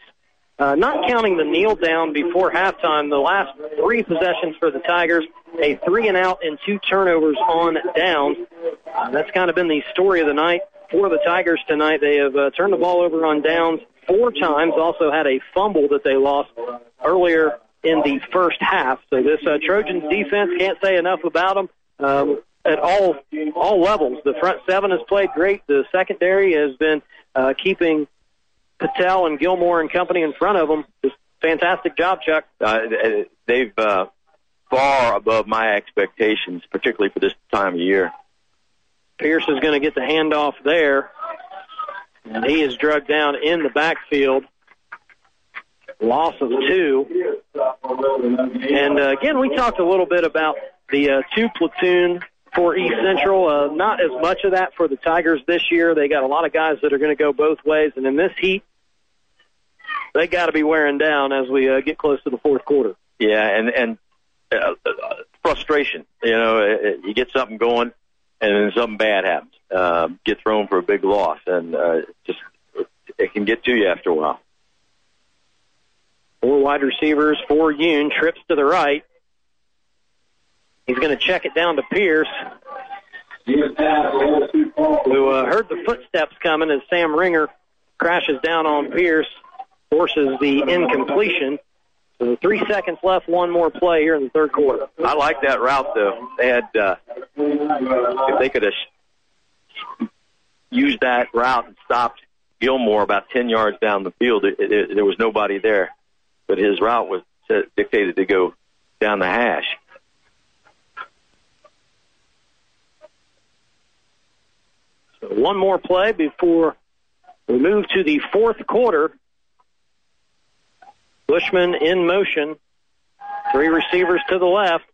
Uh, not counting the kneel down before halftime, the last three possessions for the Tigers, a three and out and two turnovers on downs. Uh, that's kind of been the story of the night for the Tigers tonight. They have uh, turned the ball over on downs four times, also had a fumble that they lost earlier in the first half. So this uh, Trojans defense can't say enough about them. Um, at all all levels, the front seven has played great. The secondary has been uh, keeping Patel and Gilmore and company in front of them. Just fantastic job, Chuck. Uh, they've uh, far above my expectations, particularly for this time of year. Pierce is going to get the handoff there, and he is drugged down in the backfield. Loss of two. And uh, again, we talked a little bit about the uh, two platoon for East Central. Uh, not as much of that for the Tigers this year. They got a lot of guys that are going to go both ways, and in this heat, they got to be wearing down as we uh, get close to the fourth quarter. Yeah, and and uh, uh, frustration. You know, you get something going, and then something bad happens. Uh, get thrown for a big loss, and uh, just it, can get to you after a while. Four wide receivers for Yoon. Trips to the right. He's going to check it down to Pierce, who uh, heard the footsteps coming as Sam Ringer crashes down on Pierce, forces the incompletion. So three seconds left, one more play here in the third quarter. I like that route though. They had uh, if they could have used that route and stopped Gilmore about ten yards down the field, it, it, there was nobody there. But his route was dictated to go down the hash. So one more play before we move to the fourth quarter. Bushman in motion. Three receivers to the left.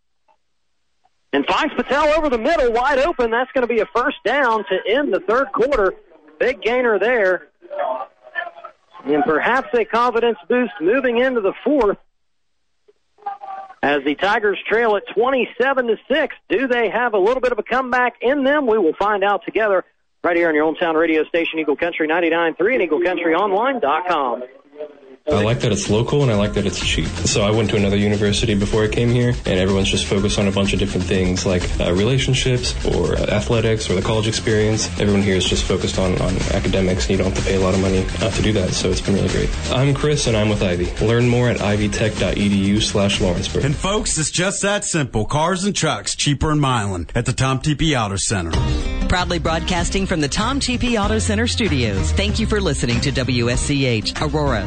And finds Patel over the middle, wide open. That's going to be a first down to end the third quarter. Big gainer there. And perhaps a confidence boost moving into the fourth. As the Tigers trail at 27 to 6, do they have a little bit of a comeback in them? We will find out together right here on your hometown radio station, Eagle Country 99.3 and EagleCountryOnline.com. I like that it's local and I like that it's cheap. So I went to another university before I came here, and everyone's just focused on a bunch of different things like uh, relationships or uh, athletics or the college experience. Everyone here is just focused on, on academics, and you don't have to pay a lot of money uh, to do that. So it's been really great. I'm Chris, and I'm with Ivy. Learn more at ivytech.edu slash Lawrenceburg. And folks, it's just that simple. Cars and trucks cheaper in Milan at the Tom Tepe Auto Center. Proudly broadcasting from the Tom Tepe Auto Center studios. Thank you for listening to WSCH, Aurora,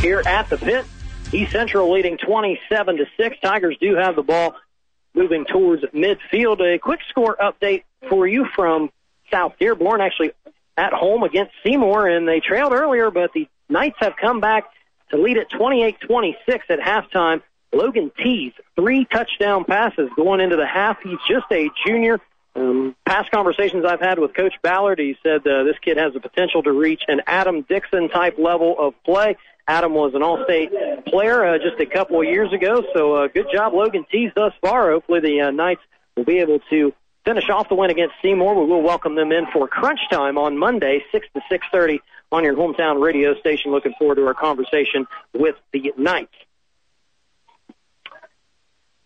here at the pit. East Central leading 27 to 6. Tigers do have the ball moving towards midfield. A quick score update for you from South Dearborn, actually at home against Seymour, and they trailed earlier, but the Knights have come back to lead at 28-26 at halftime. Logan Tees, three touchdown passes going into the half. He's just a junior, Um, past conversations I've had with Coach Ballard, he said uh, this kid has the potential to reach an Adam Dixon type level of play. Adam was an All-State player uh, just a couple of years ago, so uh, good job, Logan Tees, thus far. Hopefully the uh, Knights will be able to finish off the win against Seymour. We will welcome them in for crunch time on Monday, 6 to 6.30 on your hometown radio station. Looking forward to our conversation with the Knights.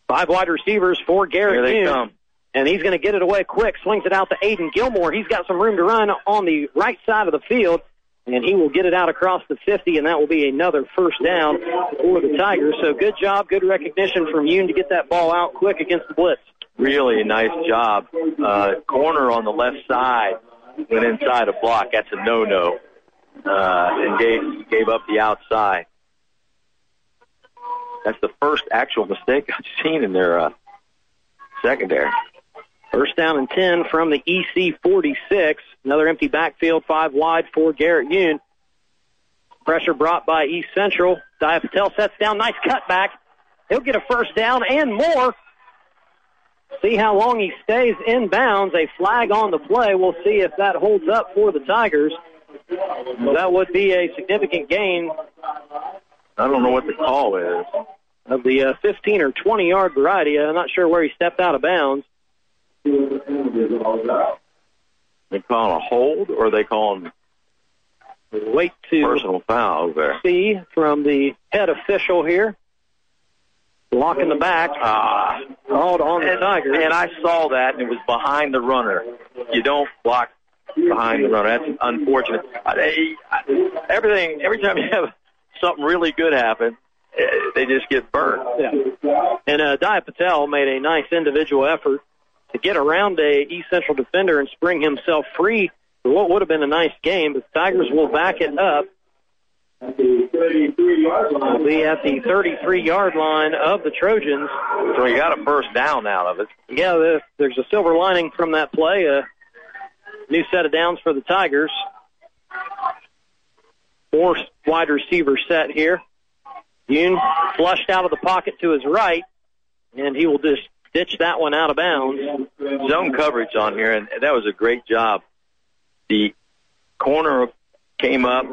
Five wide receivers for Garrett Here they come. And he's going to get it away quick. Swings it out to Aiden Gilmore. He's got some room to run on the right side of the field. And he will get it out across the 50, and that will be another first down for the Tigers. So good job, good recognition from Yoon to get that ball out quick against the blitz. Really nice job. Uh, corner on the left side went inside a block. That's a no-no. Uh, and gave, gave up the outside. That's the first actual mistake I've seen in their, uh, secondary. First down and 10 from the EC 46. Another empty backfield, five wide for Garrett Yoon. Pressure brought by East Central. Dia Patel sets down. Nice cutback. He'll get a first down and more. See how long he stays in bounds. A flag on the play. We'll see if that holds up for the Tigers. That would be a significant gain I don't know what the call is. of the uh, 15 or 20 yard variety. I'm not sure where he stepped out of bounds. They call a hold or they call Wait to personal foul there. see from the head official here. Block in the back. Ah, called on the and, Tigers. and I saw that, and it was behind the runner. You don't block behind the runner. That's unfortunate. I, I, everything, every time you have something really good happen, eh, they just get burned. Yeah. And uh, Dia Patel made a nice individual effort to get around a East Central defender and spring himself free for what would have been a nice game. But the Tigers will back it up. We'll be at the 33 yard line of the Trojans. So you got a first down out of it. Yeah, there's a silver lining from that play. A new set of downs for the Tigers. Four wide receiver set here. Yoon flushed out of the pocket to his right, and he will just ditch that one out of bounds. Zone coverage on here, and that was a great job. The corner came up,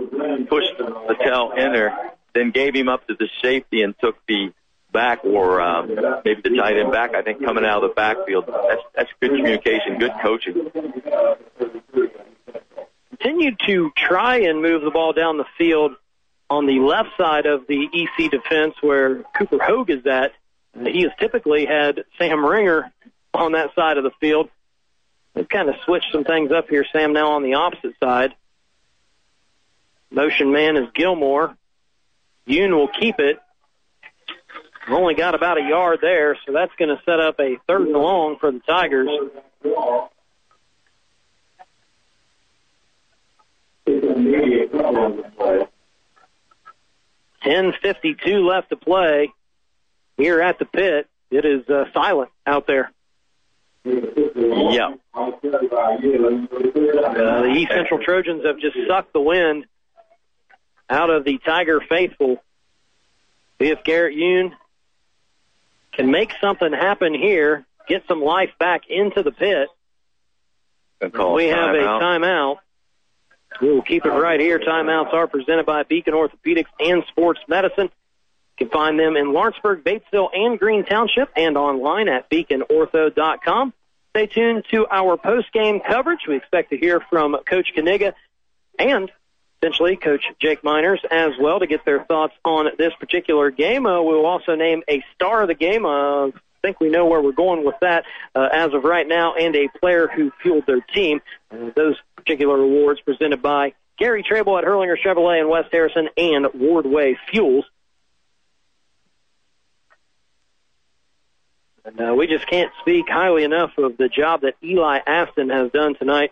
pushed Patel in there, then gave him up to the safety and took the back or um, maybe the tight end back. I think coming out of the backfield. That's that's good communication, good coaching. Continued to try and move the ball down the field on the left side of the EC defense where Cooper Hogue is at. He has typically had Sam Ringer on that side of the field. They've kind of switched some things up here. Sam now on the opposite side. Motion man is Gilmore. Yoon will keep it. We've only got about a yard there, so that's going to set up a third and long for the Tigers. Ten fifty-two left to play here at the pit. It is uh, silent out there. Yeah. Uh, the East Central Trojans have just sucked the wind out of the Tiger faithful. See if Garrett Yoon can make something happen here, get some life back into the pit. We have a timeout. timeout. We will keep it right here. Timeouts are presented by Beacon Orthopedics and Sports Medicine. You can find them in Lawrenceburg, Batesville, and Green Township and online at beaconortho.com. Stay tuned to our post-game coverage. We expect to hear from Coach Kaniga and essentially Coach Jake Miners as well to get their thoughts on this particular game. Uh, we'll also name a star of the game. Uh, I think we know where we're going with that uh, as of right now, and a player who fueled their team. Uh, those particular awards presented by Gary Trable at Hurlinger Chevrolet in West Harrison and Wardway Fuels. And uh, we just can't speak highly enough of the job that Eli Aston has done tonight.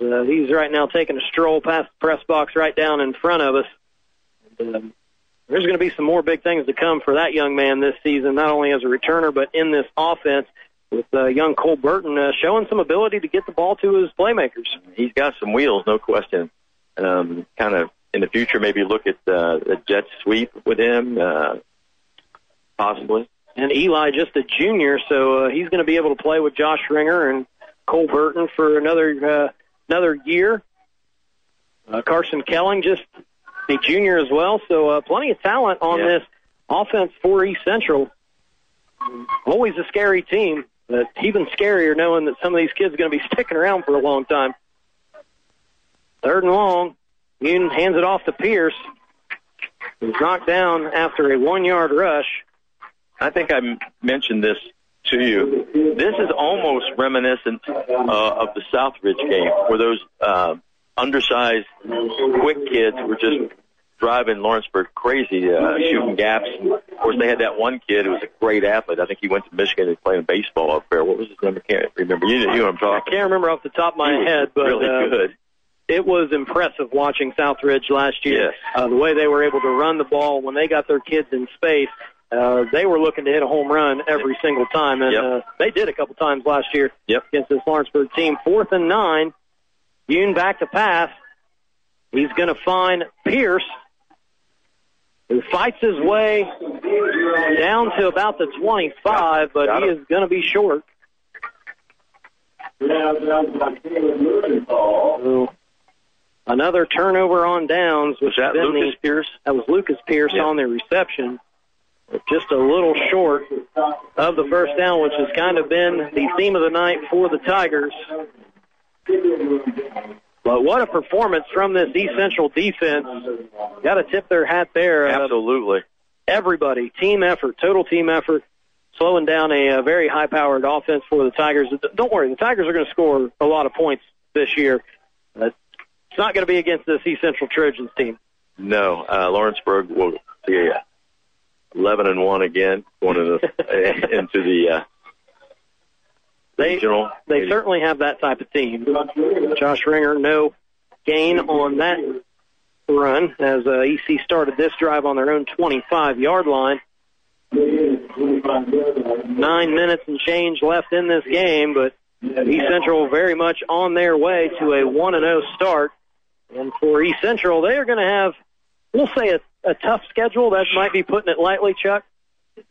Uh, he's right now taking a stroll past the press box right down in front of us. And, um, there's going to be some more big things to come for that young man this season, not only as a returner, but in this offense with uh, young Cole Burton uh, showing some ability to get the ball to his playmakers. He's got some wheels, no question. Um, kind of in the future, maybe look at uh, the jet sweep with him, uh, possibly. And Eli just a junior, so uh, he's going to be able to play with Josh Ringer and Cole Burton for another uh, another year. Uh, Carson Kelling, just a junior as well, so uh, plenty of talent on Yeah. this offense for East Central. Always a scary team, but even scarier knowing that some of these kids are going to be sticking around for a long time. Third and long, Yoon hands it off to Pierce. He's knocked down after a one-yard rush. I think I mentioned this to you. This is almost reminiscent uh, of the Southridge game, where those uh, undersized, quick kids were just driving Lawrenceburg crazy, uh, shooting gaps. Of course, they had that one kid who was a great athlete. I think he went to Michigan and playing baseball up there. What was his name? I can't remember. You know, you know what I'm talking. About. I can't remember off the top of my He head, but really uh, good. it was impressive watching Southridge last year. Yes. Uh, the way they were able to run the ball when they got their kids in space. Uh, they were looking to hit a home run every single time, and Yep. uh, they did a couple times last year Yep. against this Lawrenceburg team. Fourth and nine. Yoon back to pass. He's going to find Pierce, who fights his way down to about the 25, but Got he him. is going to be short. So, another turnover on downs. Was that Lucas the- Pierce? That was Lucas Pierce Yeah. on the reception. Just a little short of the first down, which has kind of been the theme of the night for the Tigers. But what a performance from this East Central defense. Got to tip their hat there. Uh, Absolutely. everybody, team effort, total team effort, slowing down a, uh very high-powered offense for the Tigers. Don't worry, the Tigers are going to score a lot of points this year. Uh, it's not going to be against this East Central Trojans team. No, uh, Lawrenceburg will be uh, 11 and 1 again going into the, into the uh, They regional. they certainly have that type of team. Josh Ringer, no gain on that run as uh, EC started this drive on their own 25-yard line. Nine minutes and change left in this game, but East Central very much on their way to a 1 and 0 start. And for East Central, they are going to have, we'll say, a, a tough schedule. That might be putting it lightly, Chuck.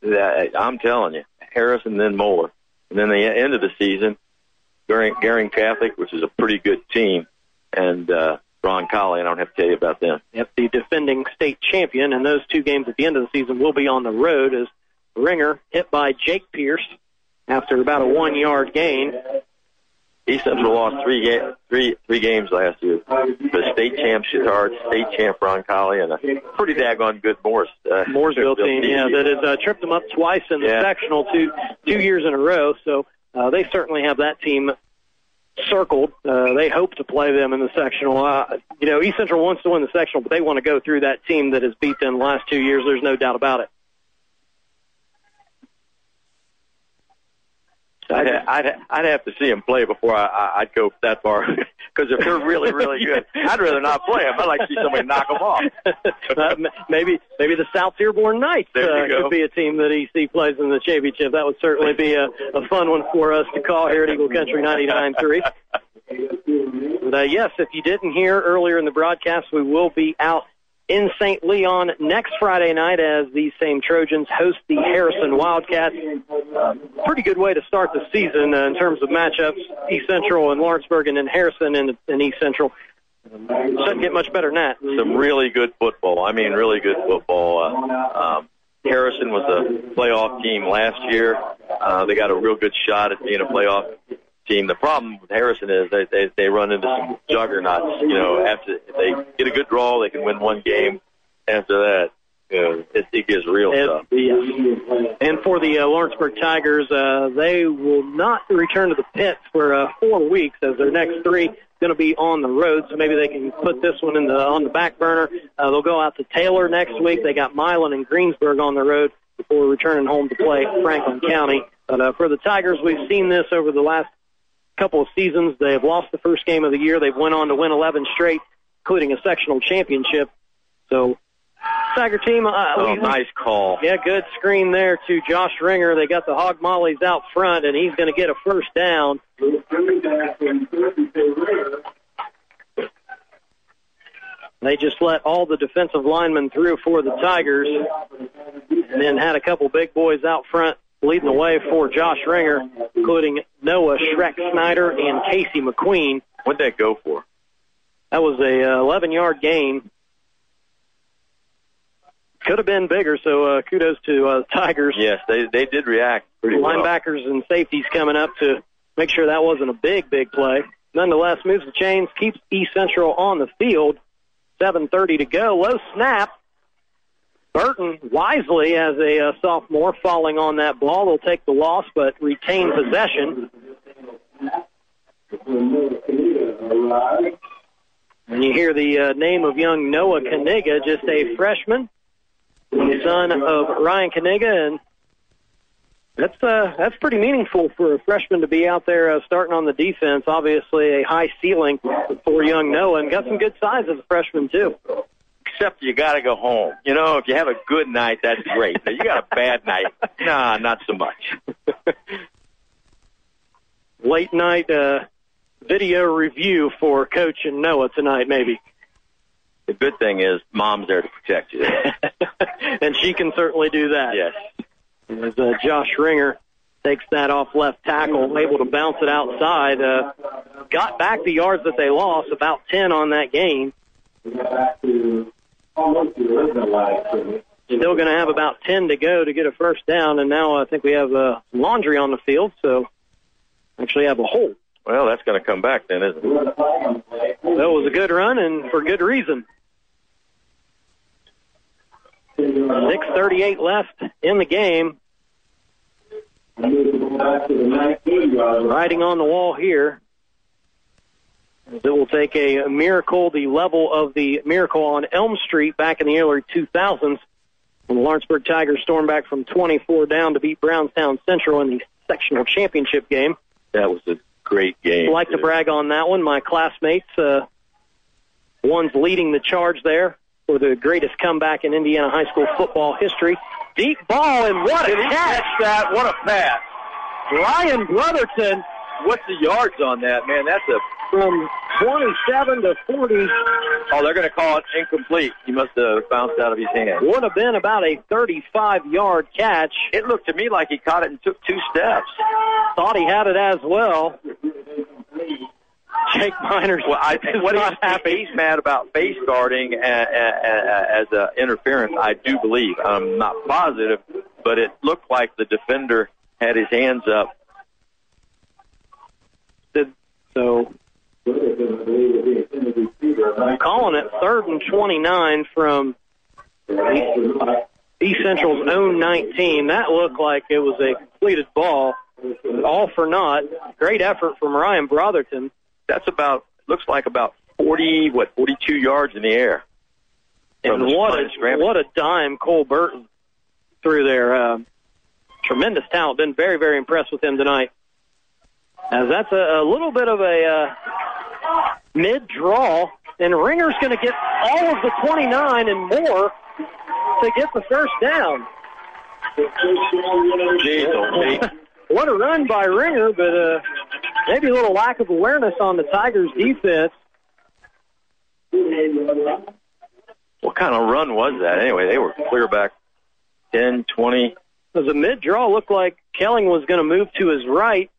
I'm telling you, Harris and then Moeller, and then the end of the season, Guerin, Guerin Catholic, which is a pretty good team, and uh, Roncalli. I don't have to tell you about them. Yep, the defending state champion, and those two games at the end of the season will be on the road as Ringer hit by Jake Pierce after about a one-yard gain. East Central lost three ga- three three games last year. The state champ Chatard, state champ Roncalli, and a pretty daggone good Morris uh, Mooresville team, yeah, that has uh, tripped them up twice in the Yeah. sectional two two years in a row. So uh, they certainly have that team circled. Uh, they hope to play them in the sectional. Uh, you know, East Central wants to win the sectional, but they want to go through that team that has beat them the last two years. There's no doubt about it. I'd, I'd I'd have to see them play before I, I I'd go that far. Because if they're really really good, I'd rather not play them. I'd like to see somebody knock them off. uh, maybe maybe the South Dearborn Knights There uh, could be a team that EC plays in the championship. That would certainly be a, a fun one for us to call here at Eagle Country 99.3. But uh, yes, if you didn't hear earlier in the broadcast, we will be out in St. Leon next Friday night as these same Trojans host the Harrison Wildcats. Pretty good way to start the season uh, in terms of matchups. East Central and Lawrenceburg, and then Harrison and, and East Central. Doesn't get much better than that. Some really good football. I mean, really good football. Uh, um, Harrison was a playoff team last year. Uh, they got a real good shot at being a playoff team. The problem with Harrison is they they, they run into some juggernauts. You know, after if they get a good draw, they can win one game. After that, you know, it, it gets real tough. Yes. And for the uh, Lawrenceburg Tigers, uh, they will not return to the pits for uh, four weeks as their next three going to be on the road. So maybe they can put this one in the on the back burner. Uh, they'll go out to Taylor next week. They got Milan and Greensburg on the road before returning home to play Franklin County. But uh, for the Tigers, we've seen this over the last couple of seasons. They have lost the first game of the year. They've went on to win 11 straight, including a sectional championship. So, Tiger team. Uh, Oh, we- nice call. yeah, good screen there to Josh Ringer. They got the hog mollies out front, and he's going to get a first down. They just let all the defensive linemen through for the Tigers, and then had a couple big boys out front leading the way for Josh Ringer. including Noah Shrek Snyder and Casey McQueen. What'd that go for? That was a uh, 11 yard gain. Could have been bigger, so uh, kudos to uh, Tigers. Yes, they they did react pretty well. Linebackers and safeties coming up to make sure that wasn't a big, big play. Nonetheless, moves the chains, keeps East Central on the field. 7.30 to go. Low snap. Burton wisely as a uh, sophomore falling on that ball. They'll take the loss but retain possession. And you hear the uh, name of young Noah Kaniga, just a freshman, son of Ryan Kaniga, and that's uh, that's pretty meaningful for a freshman to be out there uh, starting on the defense. Obviously, a high ceiling for young Noah, and got some good size as a freshman too. Except you got to go home. You know, if you have a good night, that's great. But you got a bad night, nah, not so much. Late night uh, video review for Coach and Noah tonight, maybe. The good thing is, mom's there to protect you, and she can certainly do that. Yes. As uh, Josh Ringer takes that off left tackle, able to bounce it outside, uh, got back the yards that they lost, about 10 on that game. Still going to have about 10 to go to get a first down, and now I think we have uh, laundry on the field, so actually have a hole. Well, that's going to come back then, isn't it? That was a good run, and for good reason. 6.38 left in the game. Riding on the wall here. It will take a miracle, the level of the miracle on Elm Street back in the early 2000s when the Lawrenceburg Tigers stormed back from 24 down to beat Brownstown Central in the sectional championship game. That was a great game. I'd like to brag on that one. My classmates, uh, one's leading the charge there for the greatest comeback in Indiana high school football history. Deep ball, and what Did a he catch! catch that? What a pass! Ryan Brotherton. What's the yards on that, man? That's a from 27 to 40. Oh, they're going to call it incomplete. He must have bounced out of his hand. Would have been about a 35 yard catch. It looked to me like he caught it and took two steps. Thought he had it as well. Jake Miners. Well, I think what he's happy. He's mad about face guarding uh, uh, uh, as an interference. I do believe. I'm not positive, but it looked like the defender had his hands up. So I'm calling it third and 29 from East Central's own 19. That looked like it was a completed ball. All for naught. Great effort from Ryan Brotherton. That's about looks like about 40 what 42 yards in the air. And what a what a dime Cole Burton threw there. Uh, tremendous talent. Been very very impressed with him tonight. As that's a, a little bit of a uh, mid draw, and Ringer's going to get all of the 29 and more to get the first down. Jeez, what a run by Ringer, but uh, maybe a little lack of awareness on the Tigers' defense. What kind of run was that? Anyway, they were clear back 10, 20. As a mid draw, looked like Kelling was going to move to his right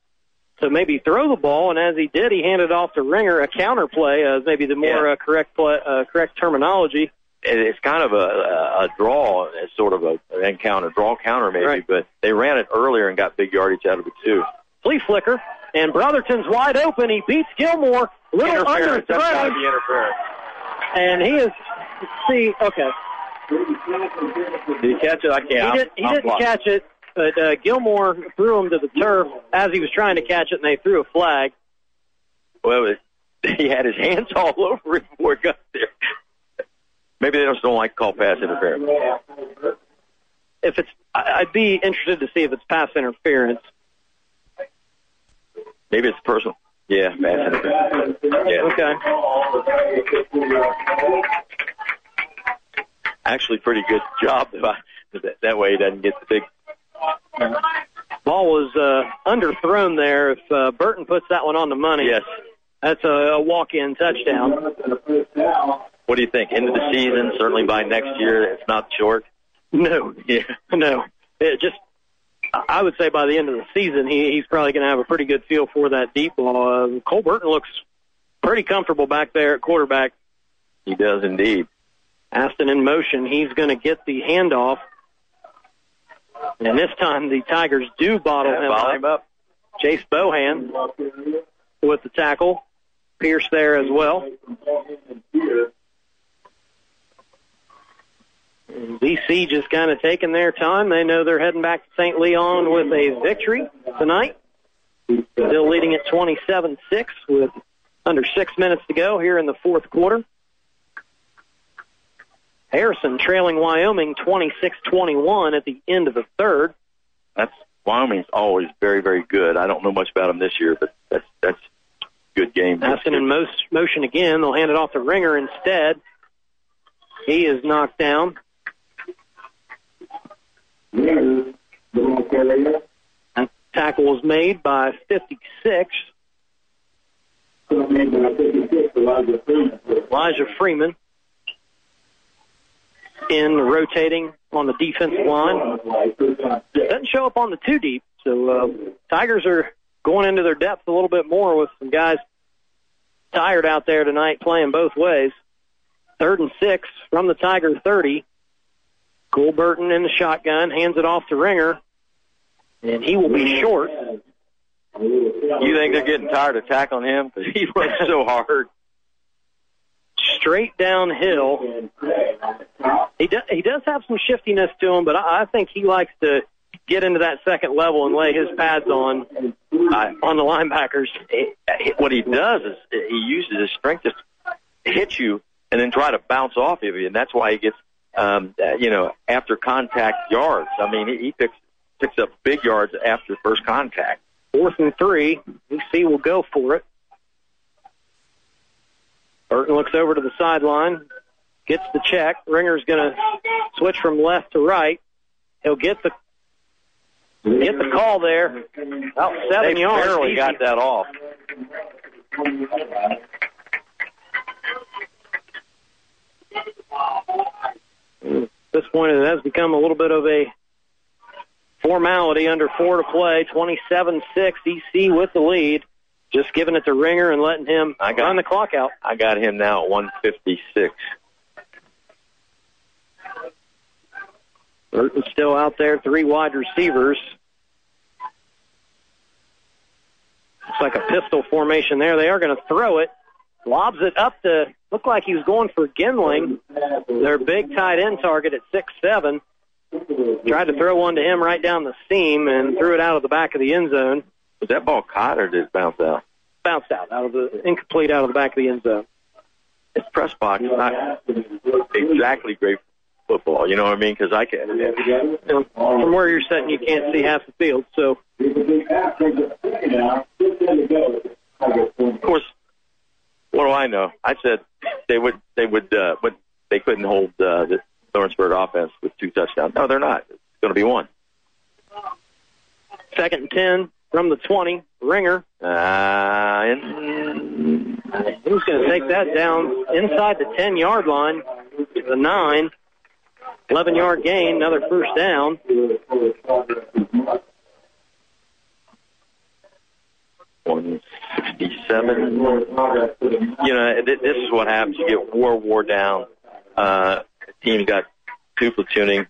to maybe throw the ball, and as he did, he handed off to Ringer a counter play, uh, maybe the more uh, correct play, uh, correct terminology. It's kind of a, a, draw, it's sort of a, an encounter, draw counter maybe, but they ran it earlier and got big yardage out of it too. Flea flicker, and Brotherton's wide open. He beats Gilmore, little Interference, that's gotta underthrown, and he is. See, okay, Did he catch it? I can't. he, did, he I'm didn't blocked. catch it, but uh, Gilmore threw him to the turf as he was trying to catch it, and they threw a flag. Well, it, he had his hands all over it before he got there. Maybe they just don't like to call pass interference. If it's, I'd be interested to see if it's pass interference. Maybe it's personal. Yeah, pass interference. Yeah. Okay. Actually, pretty good job. That, that way he doesn't get the big. Ball was uh, underthrown there. If uh, Burton puts that one on the money, Yes. that's a, a walk-in touchdown. What do you think? End of the season, certainly by next year, it's not short. No, Yeah. no. It just, I would say by the end of the season, he, he's probably going to have a pretty good feel for that deep ball. Uh, Cole Burton looks pretty comfortable back there at quarterback. He does indeed. Aston in motion. He's going to get the handoff. And this time the Tigers do bottle Yeah, him, bottle up. him up. Chase Bohan with the tackle. Pierce there as well. And EC just kind of taking their time. They know they're heading back to St. Leon with a victory tonight. Still leading at 27-6 with under six minutes to go here in the fourth quarter. Harrison trailing Wyoming 26-21 at the end of the third. That's Wyoming's always very, very good. I don't know much about them this year, but that's that's a good game. Aston in most motion again. They'll hand it off to Ringer instead. He is knocked down. That tackle was made by 56. Elijah Freeman in rotating on the defensive line. Doesn't show up on the two deep, so uh, Tigers are going into their depth a little bit more with some guys tired out there tonight playing both ways. Third and six from the Tiger 30. Cole Burton in the shotgun, hands it off to Ringer, and he will be short. You think they're getting tired of tackling him because he works so hard? Straight downhill. He does, he does have some shiftiness to him, but I, I think he likes to get into that second level and lay his pads on uh, on the linebackers. What he does is he uses his strength to hit you and then try to bounce off of you, and that's why he gets, um, uh, you know, after contact yards. I mean, he, he picks picks up big yards after first contact. Fourth and three. EC will go for it. Burton looks over to the sideline, gets the check. Ringer's going to switch from left to right. He'll get the get the call there. About seven they yards. barely Easy. got that off. At this point, it has become a little bit of a formality under four to play. 27-6, EC with the lead. Just giving it to Ringer and letting him I got- run the clock out. I got him now at 156. Burton's still out there, three wide receivers. Looks like a pistol formation there. They are going to throw it. Lobs it up to, look like he was going for Ginling, their big tight end target at six seven. Tried to throw one to him right down the seam and threw it out of the back of the end zone. Was that ball caught or did it bounce out? Bounced out, out of the incomplete out of the back of the end zone. His press box not exactly great football. You know what I mean? Because I can. You know, from where you're sitting, you can't see half the field. So Of course, what do I know? I said they would. They would. Uh, but they couldn't hold uh, the Lawrenceburg offense with two touchdowns. No, they're not. It's going to be one. second and ten from the 20. Ringer. Uh, and Who's going to take that down inside the 10 yard line? The nine. 11 yard gain, another first down. one sixty-seven. You know, th- this is what happens. You get war, war down. Uh, teams got two platooning.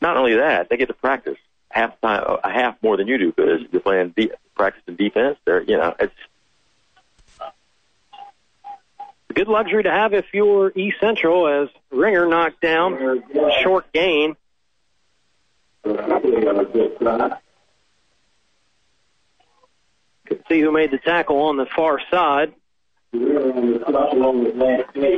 Not only that, they get to practice half time, a half more than you do because you're playing de- practicing defense. They're, you know, it's A good luxury to have if you're East Central as Ringer knocked down, short gain. Could see who made the tackle on the far side.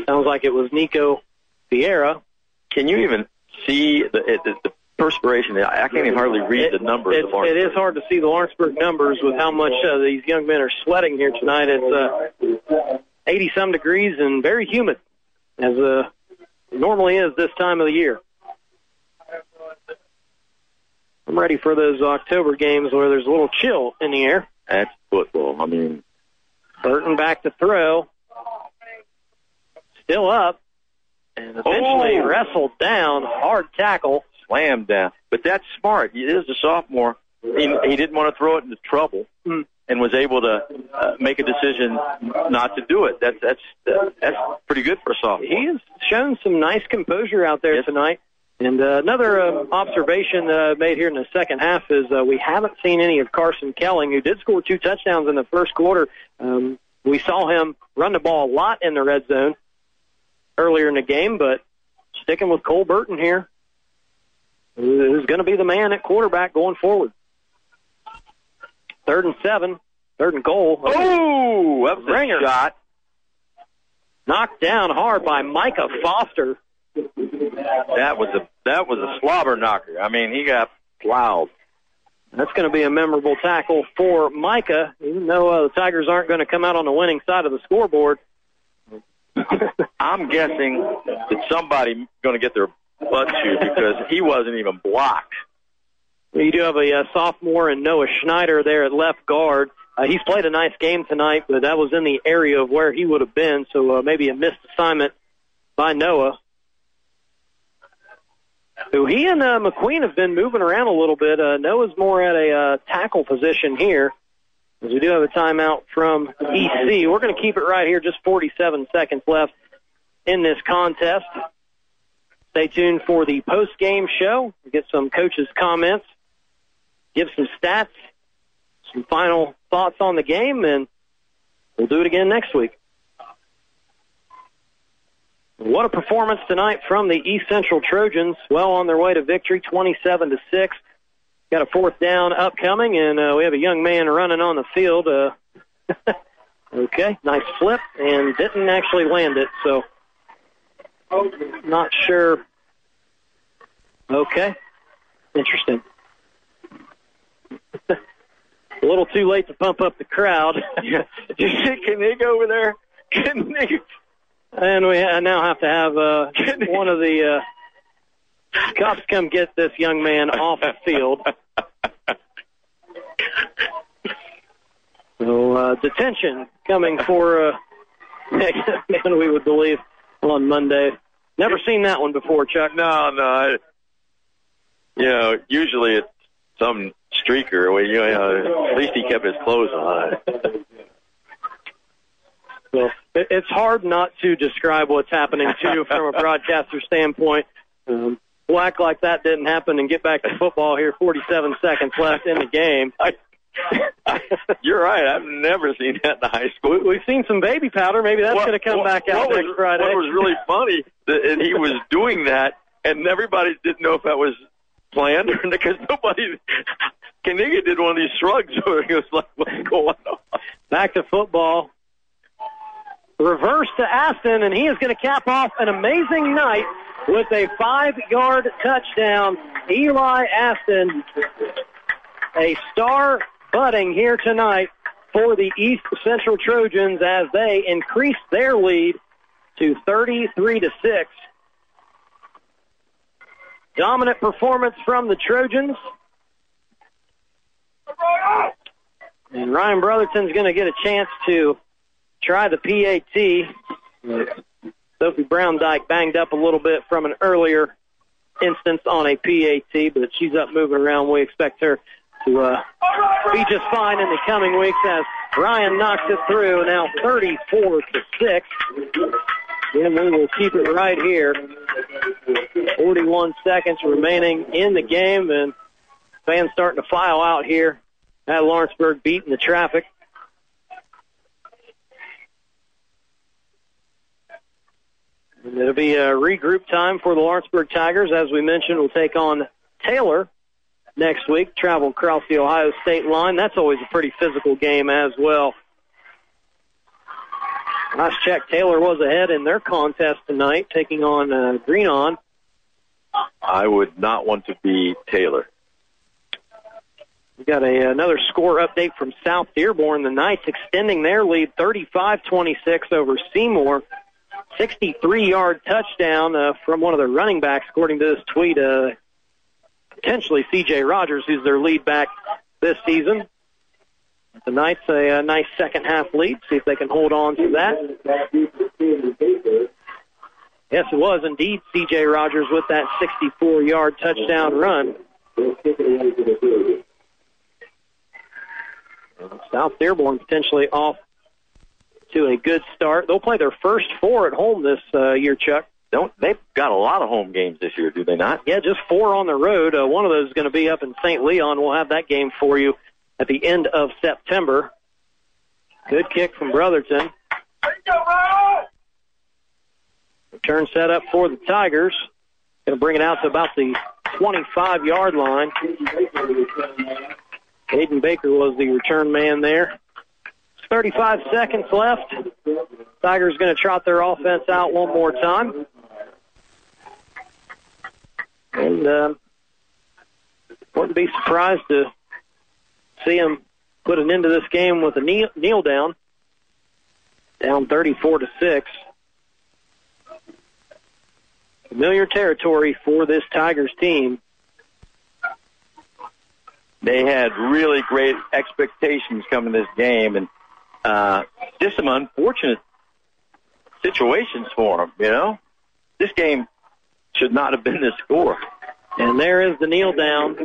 Sounds like it was Nico Vieira. Can you even see the, the, the perspiration? I I can't even hardly read the numbers. It, it is hard to see the Lawrenceburg numbers with how much uh, these young men are sweating here tonight. It's uh, 80 some degrees and very humid, as uh, normally is this time of the year. I'm ready for those October games where there's a little chill in the air. That's football. I mean, Burton back to throw. Still up. And eventually Oh. wrestled down. Hard tackle. Slammed down. But that's smart. It is a sophomore. he, he didn't want to throw it into trouble and was able to uh, make a decision not to do it. That's that's uh, that's pretty good for a sophomore. He has shown some nice composure out there tonight. And uh, another uh, observation uh, made here in the second half is uh, we haven't seen any of Carson Kelling, who did score two touchdowns in the first quarter. Um, we saw him run the ball a lot in the red zone earlier in the game, but sticking with Cole Burton here, who's going to be the man at quarterback going forward. Third and seven, third and goal. Oh, that was a Ringer. shot. Knocked down hard by Micah Foster. That was a that was a slobber knocker. I mean, he got plowed. That's going to be a memorable tackle for Micah, even though uh, the Tigers aren't going to come out on the winning side of the scoreboard. I'm guessing that somebody going to get their butt chewed because he wasn't even blocked. You do have a uh, sophomore and Noah Schneider there at left guard. Uh, he's played a nice game tonight, but that was in the area of where he would have been, so uh, maybe a missed assignment by Noah. Who he and uh, McQueen have been moving around a little bit. Uh, Noah's more at a uh, tackle position here. As we do have a timeout from EC. We're going to keep it right here, just 47 seconds left in this contest. Stay tuned for the post-game show. We'll get some coaches' comments, give some stats, some final thoughts on the game, and we'll do it again next week. What a performance tonight from the East Central Trojans. Well on their way to victory, 27 to 6. Got a fourth down upcoming, and uh, we have a young man running on the field. Uh, okay, nice flip, and didn't actually land it, so not sure. Okay, interesting. a little too late to pump up the crowd. you see Knig over there? Knig. And we ha- now have to have uh, one of the uh, cops come get this young man off the field. So uh, detention coming for uh, man, we would believe on Monday. Never seen that one before, Chuck. No, no. I, you know, usually it's some streaker. Well, you know, at least he kept his clothes on. Well, it, it's hard not to describe what's happening to you from a broadcaster standpoint. Um, we'll act like that didn't happen and get back to football here. 47 seconds left in the game. You're right. I've never seen that in high school. We, we've seen some baby powder. Maybe that's going to come what- back out what next was, Friday. What was really funny, that, and he was doing that, and everybody didn't know if that was planned or because nobody. Kaniga did one of these shrugs where he was like, "What's going on?" Back to football. Reverse to Aston, and he is going to cap off an amazing night with a five-yard touchdown. Eli Aston, a star budding here tonight for the East Central Trojans as they increase their lead to 33 to 6. Dominant performance from the Trojans. And Ryan Brotherton's going to get a chance to try the PAT. Sophie Brown Dyke banged up a little bit from an earlier instance on a PAT, but she's up moving around. We expect her to uh, be just fine in the coming weeks as Ryan knocks it through. Now 34 to six. Then we will keep it right here. 41 seconds remaining in the game, and fans starting to file out here at Lawrenceburg, beating the traffic. It'll be a regroup time for the Lawrenceburg Tigers. As we mentioned, we'll take on Taylor next week, travel across the Ohio State line. That's always a pretty physical game as well. Last check, Taylor was ahead in their contest tonight, taking on uh, Greenon. I would not want to be Taylor. We got a, another score update from South Dearborn. The Knights extending their lead 35-26 over Seymour. 63-yard touchdown uh, from one of their running backs, according to this tweet. Uh, potentially C.J. Rogers, who's their lead back this season. The Knights a, a nice second half lead. See if they can hold on to that. Yes, it was indeed C.J. Rogers with that 64-yard touchdown run. South Dearborn potentially off to a good start. They'll play their first four at home this uh, year, Chuck. Don't they've got a lot of home games this year, do they not? Yeah, just four on the road. Uh, one of those is going to be up in St. Leon. We'll have that game for you at the end of September. Good kick from Brotherton. Return set up for the Tigers. Going to bring it out to about the 25 yard line. Aiden Baker was the return man there. 35 seconds left. Tigers going to trot their offense out one more time. And uh, wouldn't be surprised to see him put an end to this game with a kneel, kneel down. Down 34 to 6. Familiar territory for this Tigers team. They had really great expectations coming this game, and uh, just some unfortunate situations for them. You know, this game should not have been this score. And there is the kneel down.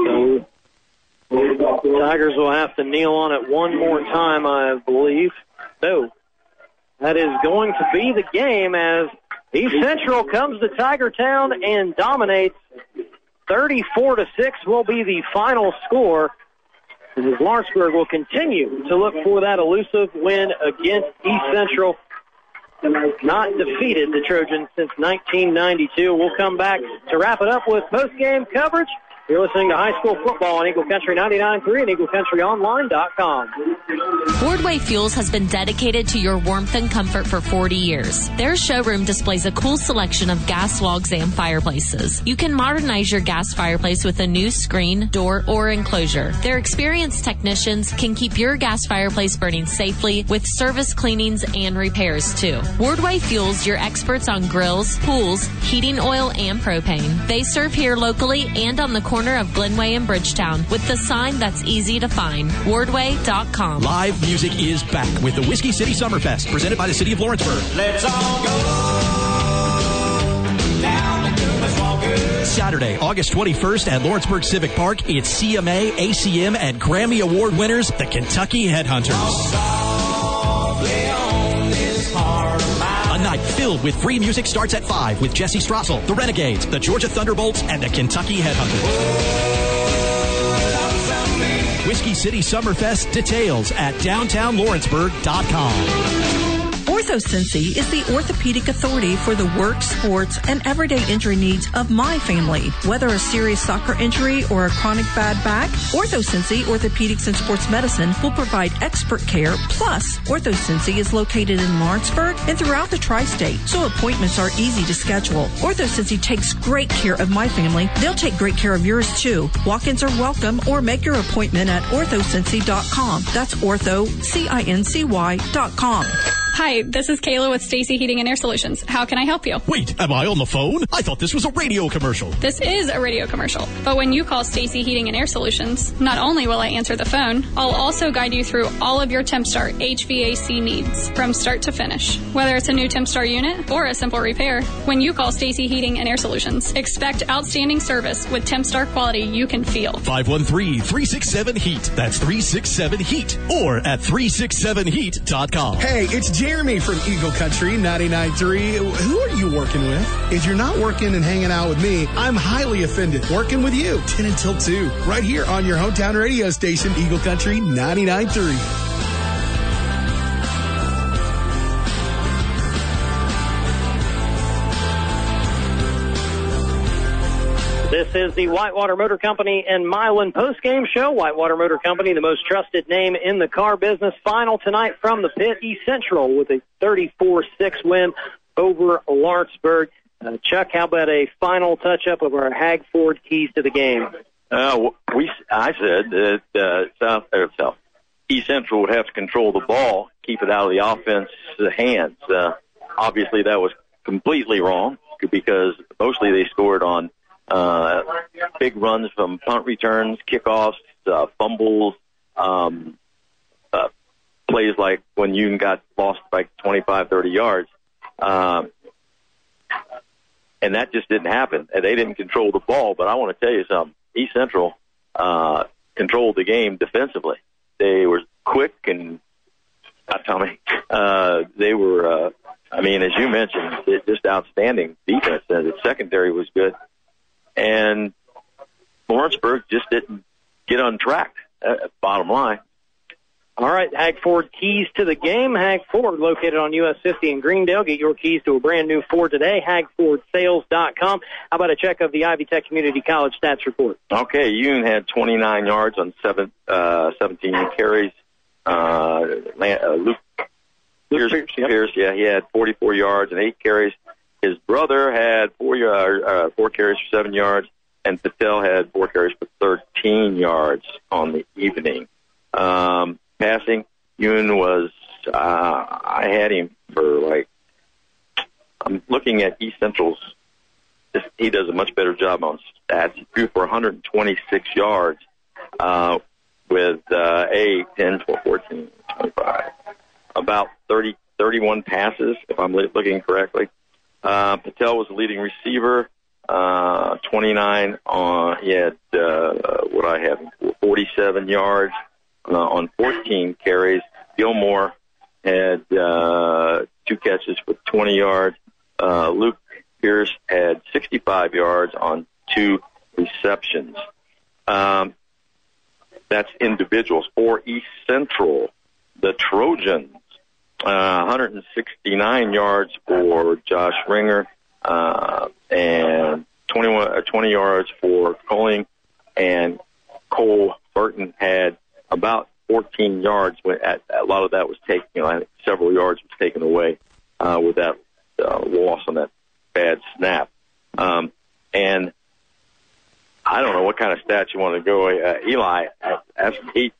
So, Tigers will have to kneel on it one more time, I believe. No. That is going to be the game as East Central comes to Tiger Town and dominates. 34 to 6 will be the final score. As Lawrenceburg will continue to look for that elusive win against East Central. Not defeated the Trojans since 1992. We'll come back to wrap it up with post-game coverage. You're listening to high school football on Eagle Country 99.3 and EagleCountryOnline.com. Wardway Fuels has been dedicated to your warmth and comfort for 40 years. Their showroom displays a cool selection of gas logs and fireplaces. You can modernize your gas fireplace with a new screen, door, or enclosure. Their experienced technicians can keep your gas fireplace burning safely with service cleanings and repairs too. Wardway Fuels, your experts on grills, pools, heating oil, and propane. They serve here locally and on the corner of Glenway and Bridgetown with the sign that's easy to find. Wardway.com. Live music is back with the Whiskey City Summerfest presented by the City of Lawrenceburg. Let's all go down to Walker. Saturday, August 21st at Lawrenceburg Civic Park, it's CMA, ACM, and Grammy Award winners, the Kentucky Headhunters. Filled with free music starts at 5 with Jesse Strassel, the Renegades, the Georgia Thunderbolts, and the Kentucky Headhunters. Whiskey City Summerfest details at downtownlawrenceburg.com. OrthoCincy is the orthopedic authority for the work, sports, and everyday injury needs of my family. Whether a serious soccer injury or a chronic bad back, OrthoCincy Orthopedics and Sports Medicine will provide expert care. Plus, OrthoCincy is located in Lawrenceburg and throughout the tri-state, so appointments are easy to schedule. OrthoCincy takes great care of my family. They'll take great care of yours too. Walk-ins are welcome or make your appointment at orthocincy.com. That's ortho, C-I-N-C-Y dot com. Hi, this is Kayla with Stacy Heating and Air Solutions. How can I help you? Wait, am I on the phone? I thought this was a radio commercial. This is a radio commercial, but when you call Stacy Heating and Air Solutions, not only will I answer the phone, I'll also guide you through all of your TempStar HVAC needs from start to finish. Whether it's a new TempStar unit or a simple repair, when you call Stacy Heating and Air Solutions, expect outstanding service with TempStar quality you can feel. 513-367-HEAT. That's 367-HEAT. Or at 367heat.com. Hey, it's Jeremy from Eagle Country 99.3. Who are you working with? If you're not working and hanging out with me, I'm highly offended. Working with you 10 until 2, right here on your hometown radio station, Eagle Country 99.3. This is the Whitewater Motor Company and Milan post-game show. Whitewater Motor Company, the most trusted name in the car business. Final tonight from the pit, East Central with a 34-6 win over Lawrenceburg. Uh, Chuck, how about a final touch-up of our Hagford keys to the game? Uh, we, I said that uh, South or South East Central would have to control the ball, keep it out of the offense's hands. Uh, obviously, that was completely wrong because mostly they scored on uh, big runs from punt returns, kickoffs, uh, fumbles, um, uh, plays like when you got lost by 25, 30 yards. Um, and that just didn't happen. And they didn't control the ball. But I want to tell you something. East Central uh, controlled the game defensively. They were quick and not Tommy. Uh, they were. Uh, I mean, as you mentioned, it, just outstanding defense. The secondary was good, and Lawrenceburg just didn't get on track. Uh, bottom line. All right, Hag Ford keys to the game. Hag Ford, located on US 50 in Greendale. Get your keys to a brand new Ford today. HagFordSales.com. How about a check of the Ivy Tech Community College stats report? Okay, Yoon had 29 yards on seven, uh, 17 carries. Uh, uh, Luke, Pierce, Pierce, yeah, he had 44 yards and eight carries. His brother had four yard, uh, four carries for seven yards, and Patel had four carries for 13 yards on the evening. Um, passing, Yoon was, uh, I had him for like, I'm looking at East Central's, he does a much better job on stats. He threw for 126 yards, uh, with, uh, 8, 10, 12, 14, 25, about 30, 31 passes, if I'm looking correctly. Uh, Patel was the leading receiver, uh, 29 on, he had, uh, what I have, 47 yards, uh, on 14 carries. Gilmore had uh, two catches for 20 yards. Uh, Luke Pierce had 65 yards on two receptions. Um, that's individuals. For East Central, the Trojans, uh, 169 yards for Josh Ringer, uh, and 21, uh, 20 yards for Kelling, and Cole Burton had about 14 yards. When at, a lot of that was taken, you know, several yards was taken away uh, with that uh, loss on that bad snap. Um, and I don't know what kind of stats you want to go. Uh, Eli, as he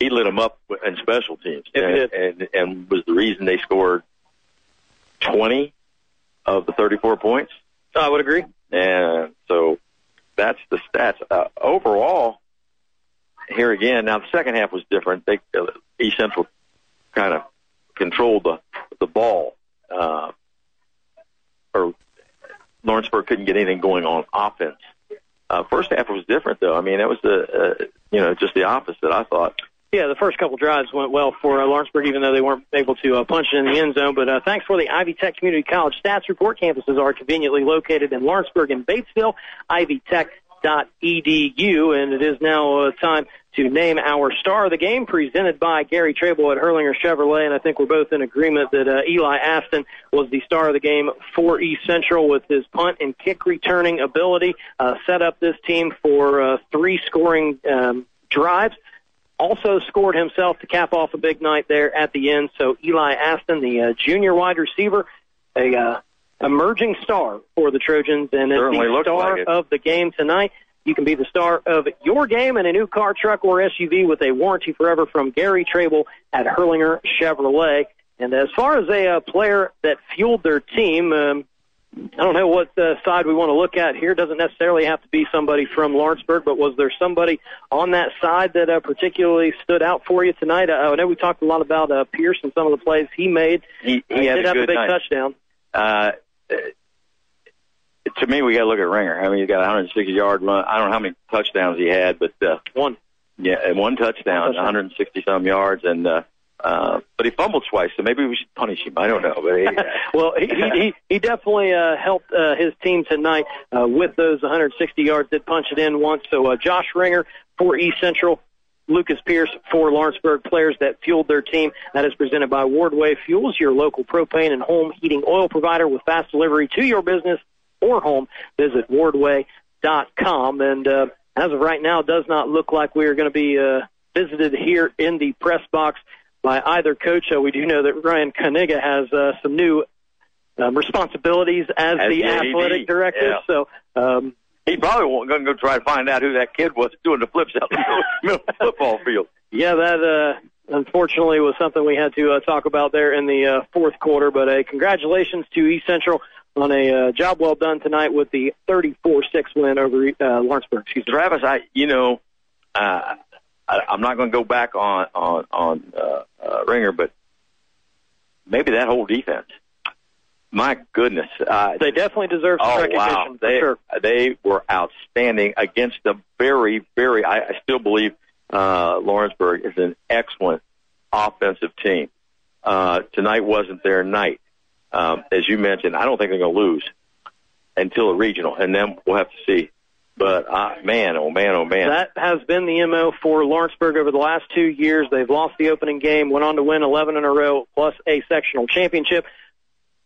he lit them up in special teams, and, and and was the reason they scored 20 of the 34 points. I would agree. And so that's the stats. Uh, overall, here again, now the second half was different. They uh, East Central kind of controlled the the ball, uh, or Lawrenceburg couldn't get anything going on offense. Uh, first half was different though. I mean, it was the uh, you know just the opposite. I thought. Yeah, the first couple drives went well for uh, Lawrenceburg, even though they weren't able to uh, punch it in the end zone. But uh, thanks for the Ivy Tech Community College stats report. Campuses are conveniently located in Lawrenceburg and Batesville. IvyTech.edu, and it is now uh, time to name our star of the game, presented by Gary Trable at Hurlinger Chevrolet. And I think we're both in agreement that uh, Eli Aston was the star of the game for East Central with his punt and kick returning ability. Uh, set up this team for uh, three scoring um, drives also scored himself to cap off a big night there at the end. So Eli Aston, the uh, junior wide receiver, a uh, emerging star for the Trojans, and is the star like of the game tonight. You can be the star of your game in a new car, truck, or SUV with a warranty forever from Gary Trable at Hurlinger Chevrolet. And as far as a uh, player that fueled their team, um, I don't know what uh, side we want to look at here. Doesn't necessarily have to be somebody from Lawrenceburg, but was there somebody on that side that uh, particularly stood out for you tonight? Uh, I know we talked a lot about uh, Pierce and some of the plays he made. He, Uh, he did a have a big night. touchdown. Uh, to me, we got to look at Ringer. I mean, he's got a 160 yard run. I don't know how many touchdowns he had, but uh, one. Yeah, and one touchdown, One touchdown. 160 some yards, and uh, uh, but he fumbled twice, so maybe we should punish him. I don't know, but he, well, he he, he, he definitely uh, helped uh, his team tonight uh, with those 160 yards. Did punch it in once. So uh, Josh Ringer for East Central. Lucas Pierce for Lawrenceburg players that fueled their team. That is presented by Wardway Fuels, your local propane and home heating oil provider with fast delivery to your business or home. Visit wardway.com. And uh, as of right now, it does not look like we are going to be uh, visited here in the press box by either coach. Uh, we do know that Ryan Kaniga has uh, some new um, responsibilities as, As the the AD, athletic director. yeah. So um, he probably won't going to go try to find out who that kid was doing the flips out in the middle of the football field. Yeah, that uh, unfortunately was something we had to uh, talk about there in the uh, fourth quarter. But uh, congratulations to East Central on a uh, job well done tonight with the 34-6 win over uh, Lawrenceburg. Excuse me. Travis, I you know, uh, I, I'm not going to go back on on on uh, uh, Ringer, but maybe that whole defense. my goodness, uh, They definitely deserve some oh recognition wow, they sure. they were outstanding against a very very. I, I still believe uh, Lawrenceburg is an excellent offensive team. Uh, tonight wasn't their night, um, as you mentioned. I don't think they're going to lose until a regional, and then we'll have to see. But uh, man, oh man, oh man, That has been the MO for Lawrenceburg over the last two years. They've lost the opening game, went on to win 11 in a row, plus a sectional championship.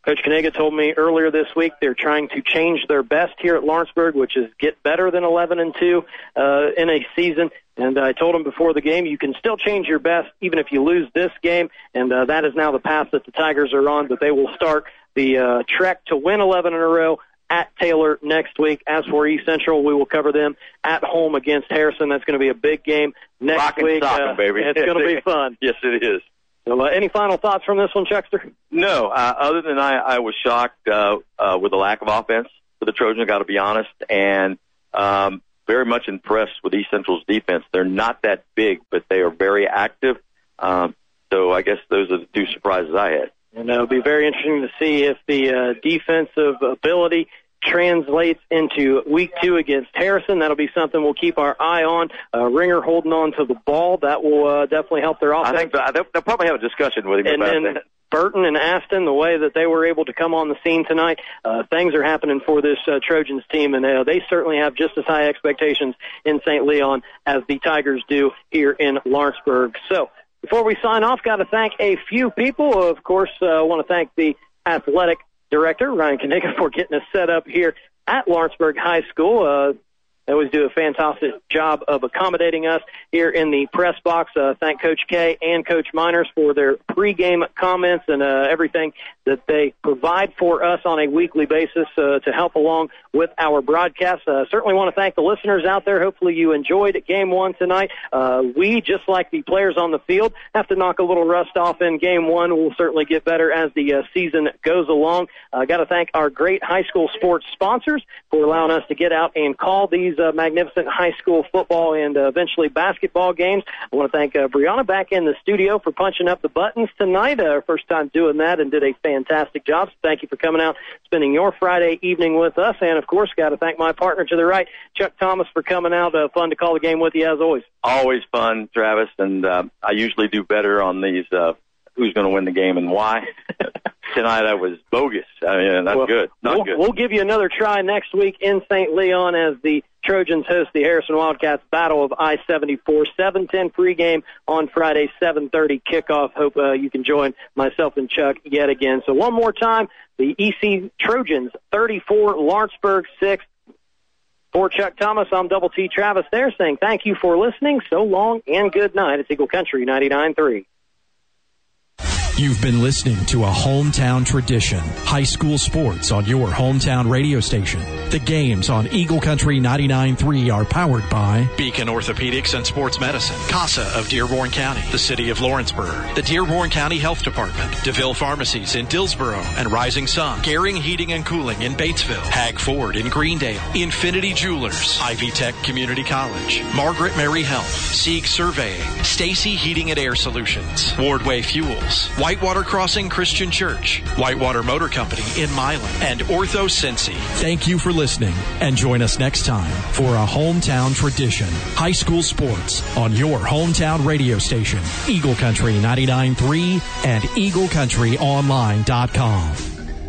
Coach Kaniga told me earlier this week they're trying to change their best here at Lawrenceburg, which is get better than 11 and 2 uh, in a season. And I told him before the game, you can still change your best even if you lose this game. And uh, that is now the path that the Tigers are on. But they will start the uh, trek to win 11 in a row at Taylor next week. As for East Central, we will cover them at home against Harrison. That's going to be a big game next Rock and week. sock Uh, baby. It's going to be fun. yes, it is. So, uh, any final thoughts from this one, Chuckster? No, uh, other than I, I was shocked uh, uh, with the lack of offense for the Trojans. Got to be honest, and um, very much impressed with East Central's defense. They're not that big, but they are very active. Um, so I guess those are the two surprises I had. And it'll be very interesting to see if the uh, defensive ability translates into week two against Harrison. That'll be something we'll keep our eye on. Uh, Ringer holding on to the ball. That will uh, definitely help their offense. I think they'll, they'll probably have a discussion with him and about then that. Burton and Aston, the way that they were able to come on the scene tonight, uh, things are happening for this uh, Trojans team, and uh, they certainly have just as high expectations in St. Leon as the Tigers do here in Lawrenceburg. So, before we sign off, got to thank a few people. Of course, uh, I want to thank the athletic director, Ryan Kaniga, for getting us set up here at Lawrenceburg High School. Uh, they always do a fantastic job of accommodating us here in the press box. Uh, thank Coach K and Coach Miners for their pregame comments and uh, everything that they provide for us on a weekly basis uh, to help along with our broadcast. Uh, certainly want to thank the listeners out there. Hopefully you enjoyed game one tonight. Uh, we, just like the players on the field, have to knock a little rust off in game one. We'll certainly get better as the uh, season goes along. I got to thank our great high school sports sponsors for allowing us to get out and call these uh, magnificent high school football and uh, eventually basketball games. I want to thank uh, Brianna back in the studio for punching up the buttons tonight. Uh, first time doing that and did a fantastic job. So thank you for coming out, spending your Friday evening with us. And of course, got to thank my partner to the right, Chuck Thomas, for coming out. Uh, fun to call the game with you as always. Always fun, Travis, and uh, I usually do better on these. Uh, who's going to win the game and why? Tonight I was bogus. I mean, that's Well, good. Not we'll, good. We'll give you another try next week in St. Leon as the Trojans host the Harrison Wildcats Battle of I-74. 7:10 pregame on Friday, 7:30 kickoff. Hope uh, you can join myself and Chuck yet again. So one more time, the EC Trojans 34, Lawrenceburg 6. For Chuck Thomas, I'm Double T Travis there saying thank you for listening. So long and good night. It's Eagle Country 99.3. You've been listening to a hometown tradition. High school sports on your hometown radio station. The games on Eagle Country 99.3 are powered by Beacon Orthopedics and Sports Medicine, CASA of Dearborn County, the City of Lawrenceburg, the Dearborn County Health Department, DeVille Pharmacies in Dillsboro and Rising Sun, Garing Heating and Cooling in Batesville, Hag Ford in Greendale, Infinity Jewelers, Ivy Tech Community College, Margaret Mary Health, Sieg Surveying, Stacy Heating and Air Solutions, Wardway Fuels, Whitewater Crossing Christian Church, Whitewater Motor Company in Milan, and Ortho Cincy. Thank you for listening and join us next time for a hometown tradition. High school sports on your hometown radio station, Eagle Country 99.3 and EagleCountryOnline.com.